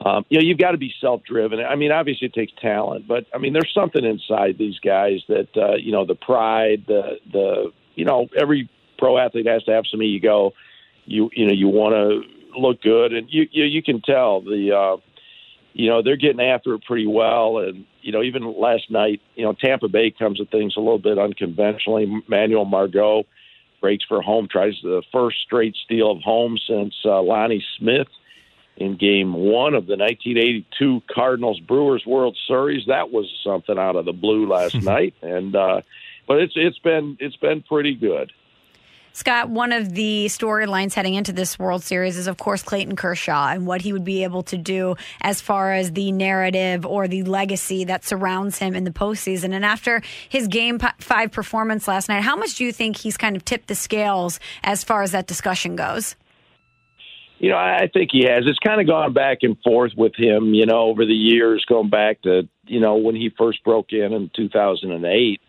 um, you know, you've got to be self driven. I mean, obviously it takes talent, but I mean, there's something inside these guys that uh, you know, the pride, the the you know, every pro athlete has to have some ego. You you know, you want to look good, and you you, you can tell the. Uh, you know they're getting after it pretty well. And you know even last night you know tampa bay comes at things a little bit unconventionally. Manuel margot breaks for home tries the first straight steal of home since uh, lonnie smith in game one of the 1982 cardinals brewers world series. That was something out of the blue last night. And uh but it's it's been it's been pretty good Scott, one of the storylines heading into this World Series is, of course, Clayton Kershaw and what he would be able to do as far as the narrative or the legacy that surrounds him in the postseason. And after his game five performance last night, how much do you think he's kind of tipped the scales as far as that discussion goes? You know, I think he has. It's kind of gone back and forth with him, you know, over the years, going back to, you know, when he first broke in in 2008.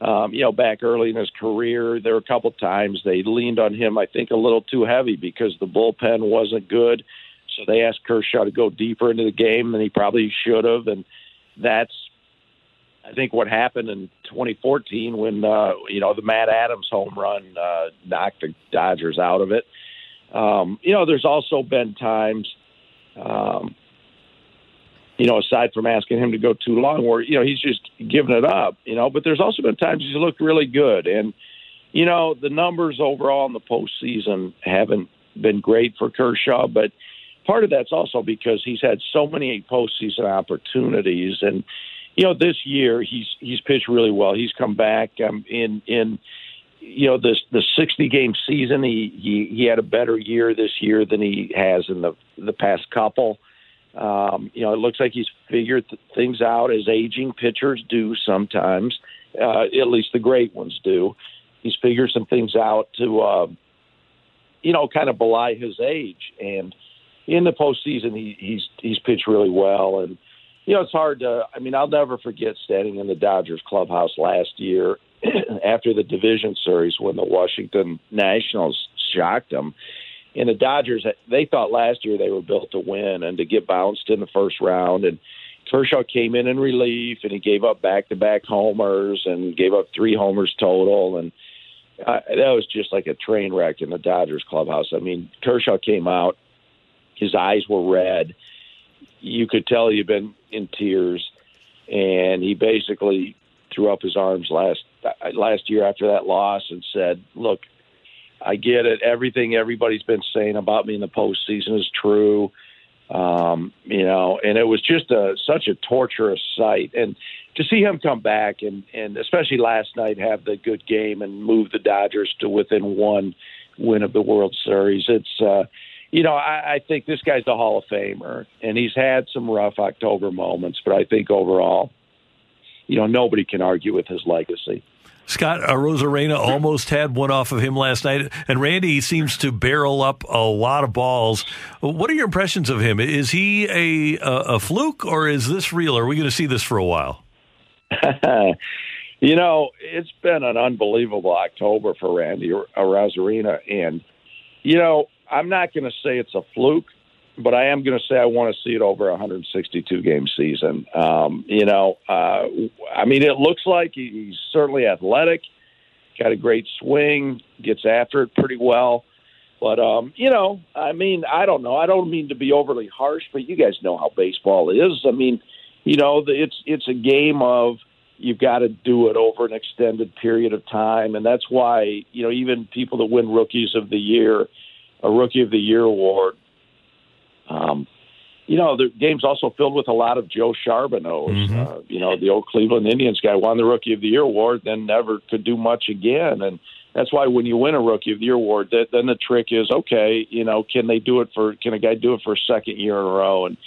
Um, you know, back early in his career, there were a couple times they leaned on him, I think, a little too heavy because the bullpen wasn't good. So they asked Kershaw to go deeper into the game than he probably should have. And that's, I think what happened in 2014 when uh, you know the Matt Adams home run uh, knocked the Dodgers out of it. Um, you know, there's also been times, um, you know, aside from asking him to go too long, where you know he's just giving it up. You know, but there's also been times he's looked really good, and you know the numbers overall in the postseason haven't been great for Kershaw, but part of that's also because he's had so many postseason opportunities, and you know this year he's he's pitched really well. He's come back um, in in you know this the 60 game season. He he he had a better year this year than he has in the the past couple. Um, you know, it looks like he's figured th- things out as aging pitchers do sometimes. Uh, at least the great ones do. He's figured some things out to, uh, you know, kind of belie his age. And in the postseason, he, he's he's pitched really well. And you know, it's hard to. I mean, I'll never forget standing in the Dodgers clubhouse last year after the division series when the Washington Nationals shocked them. And the Dodgers, they thought last year they were built to win and to get bounced in the first round. And Kershaw came in in relief, and he gave up back-to-back homers and gave up three homers total. And uh, that was just like a train wreck in the Dodgers clubhouse. I mean, Kershaw came out, his eyes were red. You could tell he'd been in tears, and he basically threw up his arms last last year after that loss and said, "Look, I get it. Everything everybody's been saying about me in the postseason is true." Um, you know, and it was just a such a torturous sight, and to see him come back and and especially last night have the good game and move the Dodgers to within one win of the World Series. It's uh, you know, I, I think this guy's a Hall of Famer, and he's had some rough October moments, but I think overall, you know, nobody can argue with his legacy. Scott uh, Arozarena almost had one off of him last night, and Randy seems to barrel up a lot of balls. What are your impressions of him? Is he a a, a fluke, or is this real? Are we going to see this for a while? you know, it's been an unbelievable October for Randy Arozarena, and you know, I'm not going to say it's a fluke but I am going to say I want to see it over a 162 game season. Um, you know, uh, I mean, it looks like he's certainly athletic, got a great swing, gets after it pretty well. But um, you know, I mean, I don't know. I don't mean to be overly harsh, but you guys know how baseball is. I mean, you know, it's it's a game of you've got to do it over an extended period of time, and that's why you know even people that win rookies of the year, a rookie of the year award, um, you know, the game's also filled with a lot of Joe Charboneau. Mm-hmm. Uh, you know, the old Cleveland Indians guy won the Rookie of the Year award, then never could do much again. And that's why when you win a Rookie of the Year award, that, then the trick is, okay, you know, can they do it for? Can a guy do it for a second year in a row? And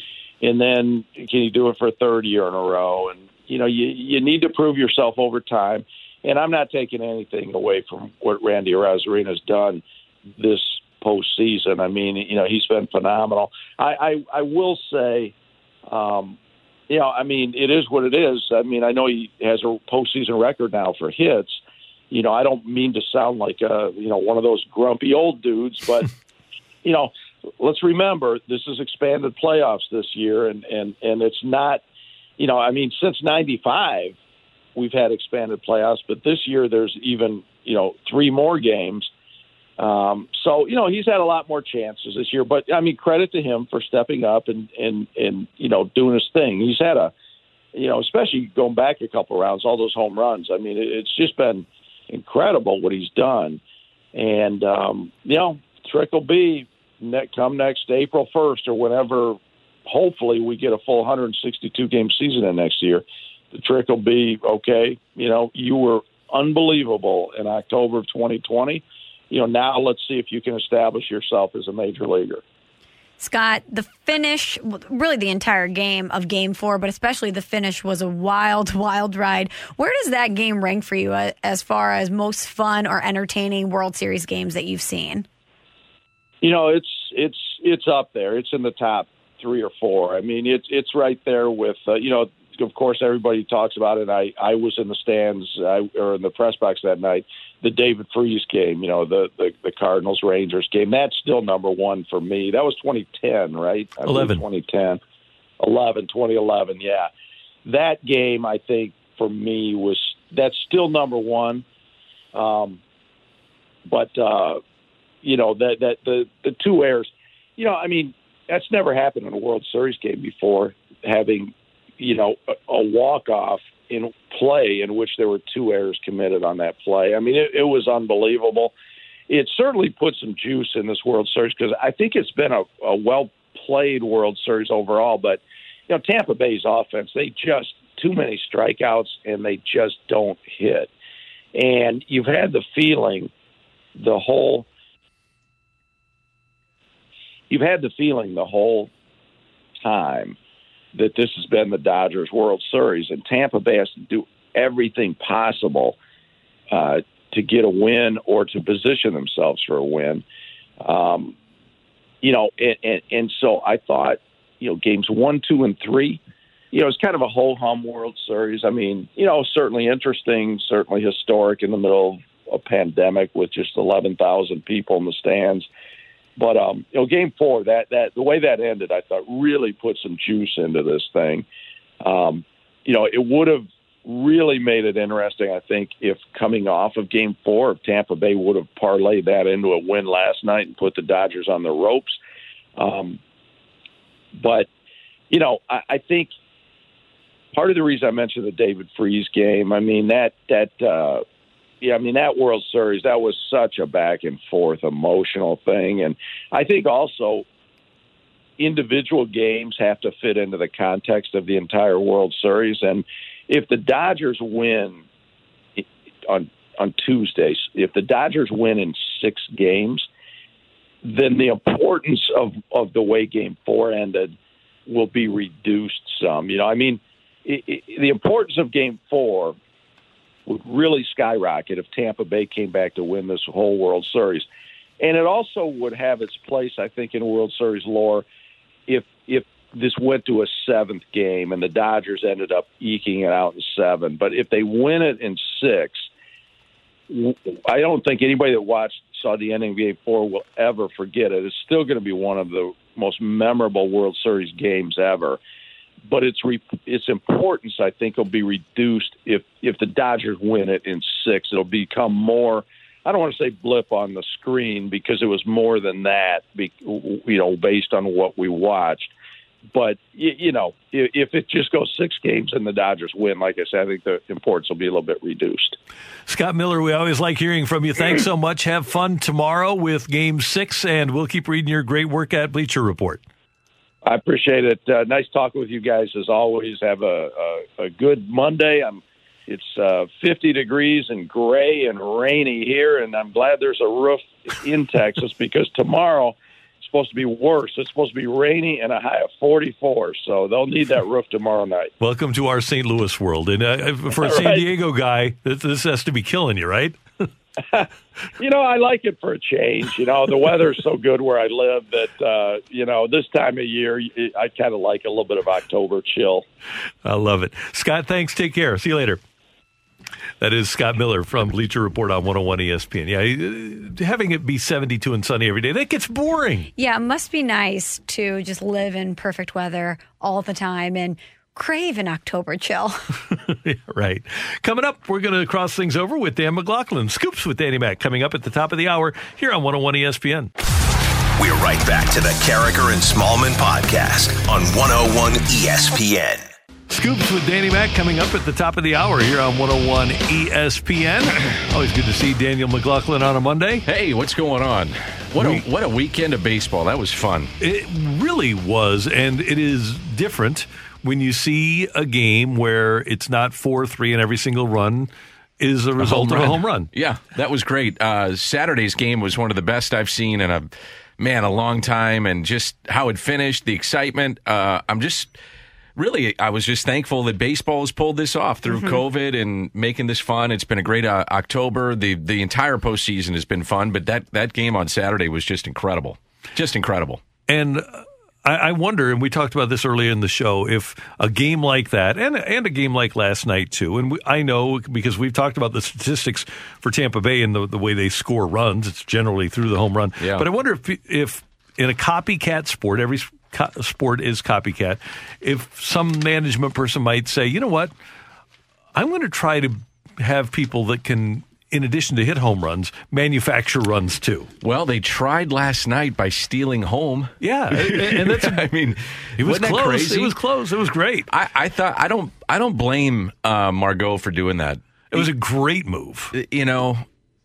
and then can you do it for a third year in a row? And you know, you you need to prove yourself over time. And I'm not taking anything away from what Randy Arozarena has done this postseason. I mean, you know, he's been phenomenal. I, I, I will say, um, you know, I mean, it is what it is. I mean, I know he has a postseason record now for hits. You know, I don't mean to sound like a, you know, one of those grumpy old dudes, but you know, let's remember this is expanded playoffs this year, and and and it's not, you know, I mean, since '95 we've had expanded playoffs, but this year there's even you know three more games um, so you know he's had a lot more chances this year, but I mean credit to him for stepping up and and and you know doing his thing. He's had a you know especially going back a couple rounds, all those home runs. I mean it's just been incredible what he's done, and um, you know trick will be ne- come next April first or whenever. Hopefully we get a full 162 game season in next year. The trick will be okay. You know you were unbelievable in October of 2020 you know, now let's see if you can establish yourself as a major leaguer. Scott, the finish, really the entire game of game four, but especially the finish was a wild, wild ride. Where does that game rank for you uh, as far as most fun or entertaining World Series games that you've seen? You know, it's it's it's up there. It's in the top three or four. I mean, it's it's right there with uh, you know. Of course, everybody talks about it. I I was in the stands I, or in the press box that night the David Freese game, you know, the, the, the Cardinals Rangers game. That's still number one for me. That was 2010, right? I 11. 2010. 11, 2011, yeah. That game, I think, for me was that's still number one. Um, but uh, you know that that the the two errors, you know, I mean that's never happened in a World Series game before. Having you know a, walk off in play in which there were two errors committed on that play. I mean, it, it was unbelievable. It certainly put some juice in this World Series because I think it's been a, a well played World Series overall. But you know, Tampa Bay's offense, they just too many strikeouts and they just don't hit. And you've had the feeling the whole you've had the feeling the whole time that this has been the Dodgers World Series and Tampa Bay has to do everything possible uh, to get a win or to position themselves for a win. Um, you know, and, and, and so I thought, you know, games one, two, and three, you know, it's kind of a whole hum World Series. I mean, you know, certainly interesting, certainly historic in the middle of a pandemic with just 11,000 people in the stands. But um, you know, game four, that that the way that ended, I thought really put some juice into this thing. Um, you know, it would have really made it interesting, I think, if coming off of game four, if Tampa Bay would have parlayed that into a win last night and put the Dodgers on the ropes. Um, but, you know, I, I think part of the reason I mentioned the David Freese game, I mean, that, that, uh, yeah, I mean, that World Series, that was such a back and forth emotional thing. And I think also individual games have to fit into the context of the entire World Series. And, if the Dodgers win on on Tuesdays, if the Dodgers win in six games, then the importance of of the way Game Four ended will be reduced some. You know, I mean, it, it, the importance of Game Four would really skyrocket if Tampa Bay came back to win this whole World Series, and it also would have its place, I think, in World Series lore if if this went to a seventh game and the Dodgers ended up eking it out in seven. But if they win it in six, I don't think anybody that watched saw the ending of Game Four will ever forget it. It's still going to be one of the most memorable World Series games ever. But its re- its importance, I think, will be reduced if if the Dodgers win it in six. It'll become more. I don't want to say blip on the screen because it was more than that. You know, based on what we watched but you know, if it just goes six games and the Dodgers win, like I said, I think the importance will be a little bit reduced. Scott Miller, we always like hearing from you. Thanks so much. Have fun tomorrow with Game Six, and we'll keep reading your great work at Bleacher Report. I appreciate it. Uh, nice talking with you guys as always. Have a, a, a good Monday. I'm. It's uh, 50 degrees and gray and rainy here, and I'm glad there's a roof in Texas because tomorrow it's supposed to be worse. It's supposed to be rainy and a high of 44. So they'll need that roof tomorrow night. Welcome to our St. Louis world. And uh, for a San right. Diego guy, this has to be killing you, right? you know, I like it for a change. You know, the weather's so good where I live that, uh, you know, this time of year, I kind of like a little bit of October chill. I love it. Scott, thanks. Take care. See you later. That is Scott Miller from Bleacher Report on 101 ESPN. Yeah, having it be 72 and sunny every day, that gets boring. Yeah, it must be nice to just live in perfect weather all the time and crave an October chill. right. Coming up, we're going to cross things over with Dan McLaughlin. Scoops with Danny Mac coming up at the top of the hour here on 101 ESPN. We're right back to the Karraker and Smallmon podcast on 101 ESPN. Scoops with Danny Mac coming up at the top of the hour here on 101 ESPN. Always good to see Daniel McLaughlin on a Monday. Hey, what's going on? What a what a weekend of baseball. That was fun. It really was, and it is different when you see a game where it's not four three and every single run is a result a of a home run. Yeah, that was great. Uh, Saturday's game was one of the best I've seen in a man a long time, and just how it finished, the excitement. Uh, I'm just really, I was just thankful that baseball has pulled this off through mm-hmm. COVID and making this fun. It's been a great uh, October. The the entire postseason has been fun, but that that game on Saturday was just incredible, just incredible. And I, I wonder, and we talked about this earlier in the show, if a game like that, and and a game like last night too, and we, I know because we've talked about the statistics for Tampa Bay and the, the way they score runs, it's generally through the home run. Yeah. But I wonder if if in a copycat sport, every co- sport is copycat. If some management person might say, you know what, I'm going to try to have people that can, in addition to hit home runs, manufacture runs too. Well, they tried last night by stealing home. Yeah, and that's. I mean, it was close. crazy? It was close. It was great. I, I thought I don't I don't blame uh, Margot for doing that. It was a great move. You know,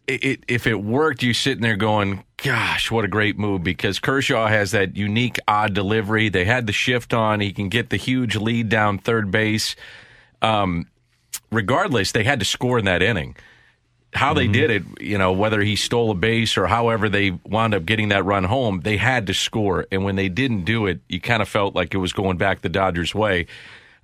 it, it, if it worked, you sitting there going, "Gosh, what a great move!" Because Kershaw has that unique, odd delivery. They had the shift on. He can get the huge lead down third base. Um, regardless, they had to score in that inning. How they did it, you know, whether he stole a base or however they wound up getting that run home, they had to score. And when they didn't do it, you kind of felt like it was going back the Dodgers' way.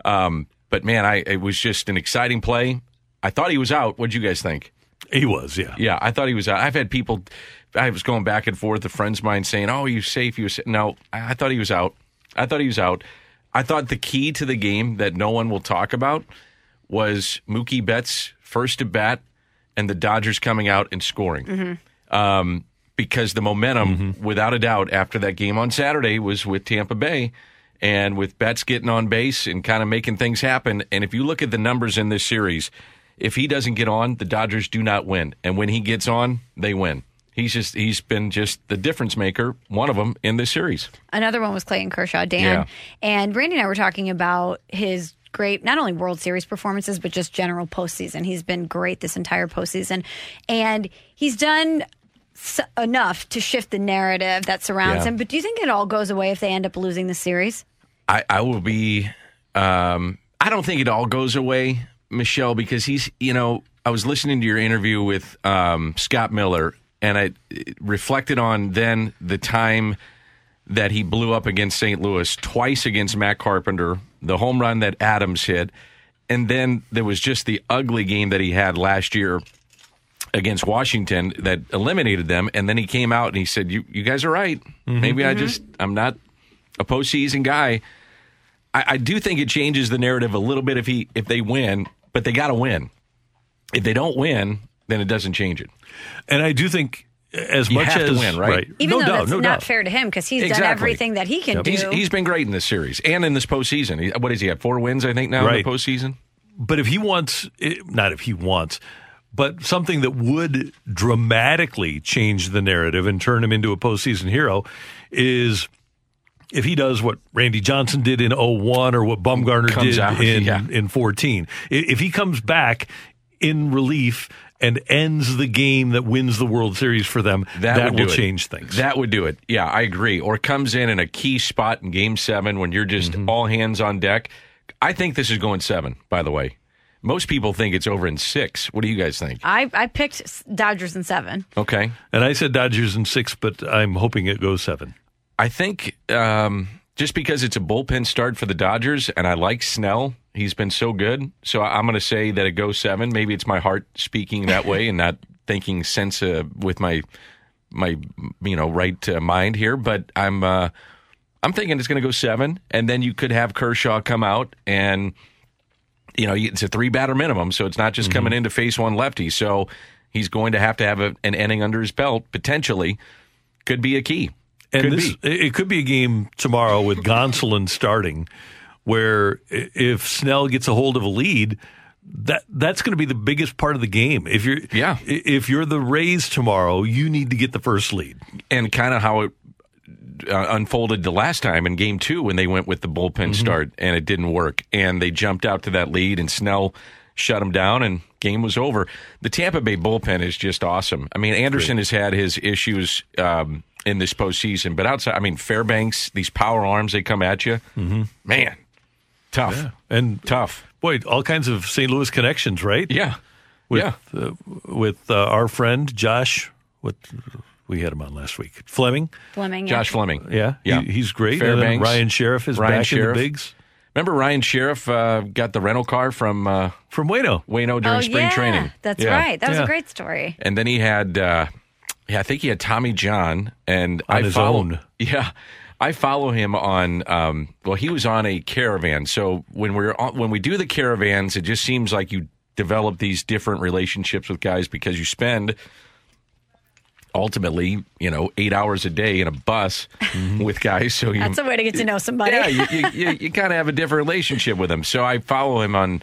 Um, but man, I it was just an exciting play. I thought he was out. What'd you guys think? He was, yeah. Yeah, I thought he was out. I've had people, I was going back and forth, a friends of mine saying, oh, was safe. He was sa-" No, I, I thought he was out. I thought he was out. I thought the key to the game that no one will talk about was Mookie Betts' first at bat and the Dodgers coming out and scoring. Um, because the momentum, without a doubt, after that game on Saturday was with Tampa Bay and with Betts getting on base and kind of making things happen. And if you look at the numbers in this series, if he doesn't get on, the Dodgers do not win. And when he gets on, they win. He's just he's been just the difference maker, one of them in this series. Another one was Clayton Kershaw, Dan. Yeah. And Randy and I were talking about his great, not only World Series performances, but just general postseason. He's been great this entire postseason. And he's done s- enough to shift the narrative that surrounds Yeah. him. But do you think it all goes away if they end up losing the series? I, I will be. Um, I don't think it all goes away, Michelle, because he's. You know, I was listening to your interview with um, Scott Miller, and I reflected on then the time that he blew up against St. Louis, twice against Matt Carpenter, the home run that Adams hit, and then there was just the ugly game that he had last year against Washington that eliminated them. And then he came out and he said, "You, you guys are right. Mm-hmm. Maybe I mm-hmm. just I'm not a postseason guy." I, I do think it changes the narrative a little bit if he if they win, but they got to win. If they don't win, then it doesn't change it. And I do think as You much have to as win, right? Even no though doubt, that's no not doubt. fair to him because he's done everything that he can do. He's he's been great in this series and in this postseason. He, what is he at? Four wins, I think now in Right. the postseason. But if he wants, eh, not if he wants, but something that would dramatically change the narrative and turn him into a postseason hero is if he does what Randy Johnson did in 01 or what Bumgarner Comes did out, in, yeah. in 14. If he comes back in relief and ends the game that wins the World Series for them, that, would will change things. That would do it. Yeah, I agree. Or comes in in a key spot in Game Seven when you're just Mm-hmm. all hands on deck. I think this is going seven. By the way, most people think it's over in six. What do you guys think? I, I picked Dodgers in seven. Okay. and I said Dodgers in six, but I'm hoping it goes seven. I think um, just because it's a bullpen start for the Dodgers, and I like Snell, he's been so good. So I'm going to say that it goes seven. Maybe it's my heart speaking that way, and not thinking sense uh, with my my you know right uh, mind here. But I'm uh, I'm thinking it's going to go seven, and then you could have Kershaw come out and you know it's a three batter minimum, so it's not just coming in to face one lefty. So he's going to have to have a, an inning under his belt potentially. Could be a key. And Could this, be. it could be a game tomorrow with Gonsolin starting, where if Snell gets a hold of a lead, that that's going to be the biggest part of the game. If you're Yeah. if you're the Rays tomorrow, you need to get the first lead. and kind of how it uh, unfolded the last time in game two when they went with the bullpen start and it didn't work. And they jumped out to that lead and Snell shut them down and game was over. The Tampa Bay bullpen is just awesome. I mean, Anderson has had his issues um, in this postseason, but outside, I mean, Fairbanks, these power arms, they come at you. Mm-hmm. Man, tough. Yeah. And Tough. boy, all kinds of St. Louis connections, right? Yeah. With yeah. uh, with uh, our friend Josh. What we had him on last week, Fleming. Fleming. yeah. Josh Fleming. Yeah, Yeah. he- he's great. And Fairbanks. Ryan Sherriff is Ryan back Sherriff. in the bigs Remember Ryan Sherriff uh, got the rental car from uh, from Wayno. Wayno during oh, spring yeah. training. That's Yeah. right. That was Yeah. a great story. And then he had, uh, yeah, I think he had Tommy John, and On I his follow, own. Yeah, I follow him on. Um, well, he was on a caravan. So when we're on, when we do the caravans, it just seems like you develop these different relationships with guys because you spend ultimately, you know, eight hours a day in a bus with guys. So you, That's a way to get to know somebody. yeah, you, you, you, you kind of have a different relationship with them. So I follow him on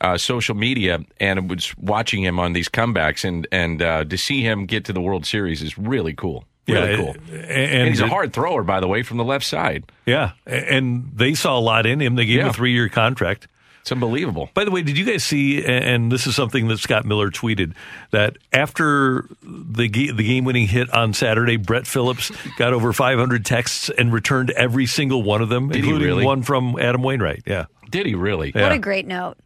uh, social media and was watching him on these comebacks, and and uh, to see him get to the World Series is really cool. Really Yeah, cool. and- And, he's a hard thrower, by the way, from the left side. Yeah, and they saw a lot in him. They gave him a three-year contract. It's unbelievable. By the way, did you guys see? And this is something that Scott Miller tweeted that after the the game-winning hit on Saturday, Brett Phillips got over 500 texts and returned every single one of them, Did including really? one from Adam Wainwright. Yeah, Did he really? What a great note.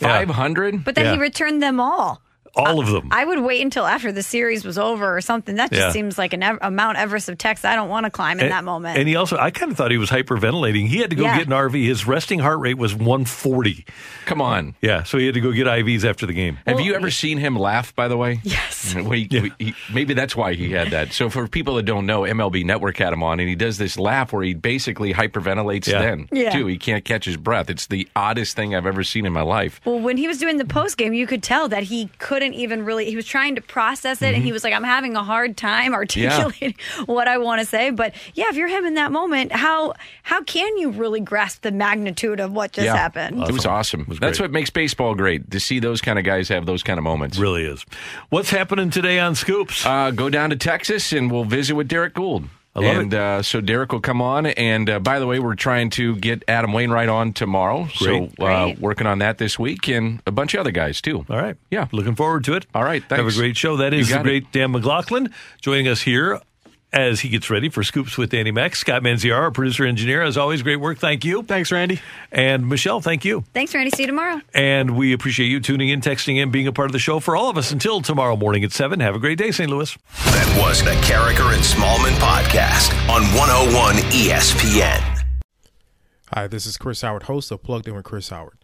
Five hundred. But then Yeah. he returned them all. All of them. I would wait until after the series was over or something. That just Yeah. seems like an ev- a Mount Everest of text I don't want to climb in And- that moment. And he also, I kind of thought he was hyperventilating. He had to go Yeah. get an RV. His resting heart rate was 140. Come on. Yeah, so he had to go get IVs after the game. Have you ever seen him laugh? By the way, yes. We, we- he- maybe that's why he had that. So for people that don't know, MLB Network had him on, and he does this laugh where he basically hyperventilates. Yeah. Then Yeah. too, he can't catch his breath. It's the oddest thing I've ever seen in my life. Well, when he was doing the post game, you could tell that he couldn't even really. He was trying to process it, and Mm-hmm. he was like, "I'm having a hard time articulating what I want to say." But yeah, if you're him in that moment, how how can you really grasp the magnitude of what just yeah, happened? It was awesome. That's what makes baseball great to see those kind of guys have those kind of moments. Really is. What's happening today on Scoops? Uh, go down to Texas and we'll visit with Derrick Goold. I love and Uh, so Derrick will come on. And uh, by the way, we're trying to get Adam Wainwright on tomorrow. Great. So uh, Great. working on that this week and a bunch of other guys too. All right. Yeah. Looking forward to it. All right. Have a great show. That is the got it. great Dan McLaughlin joining us here as he gets ready for Scoops with Danny Mac. Scott Manziar, our producer engineer. As always, great work. Thank you. Thanks, Randy. And Michelle, thank you. Thanks, Randy. See you tomorrow. And we appreciate you tuning in, texting in, being a part of the show. For all of us until tomorrow morning at 7, have a great day, St. Louis. That was the Karraker and Smallmon podcast on 101 ESPN. Hi, this is Chris Howard, host of Plugged In with Chris Howard.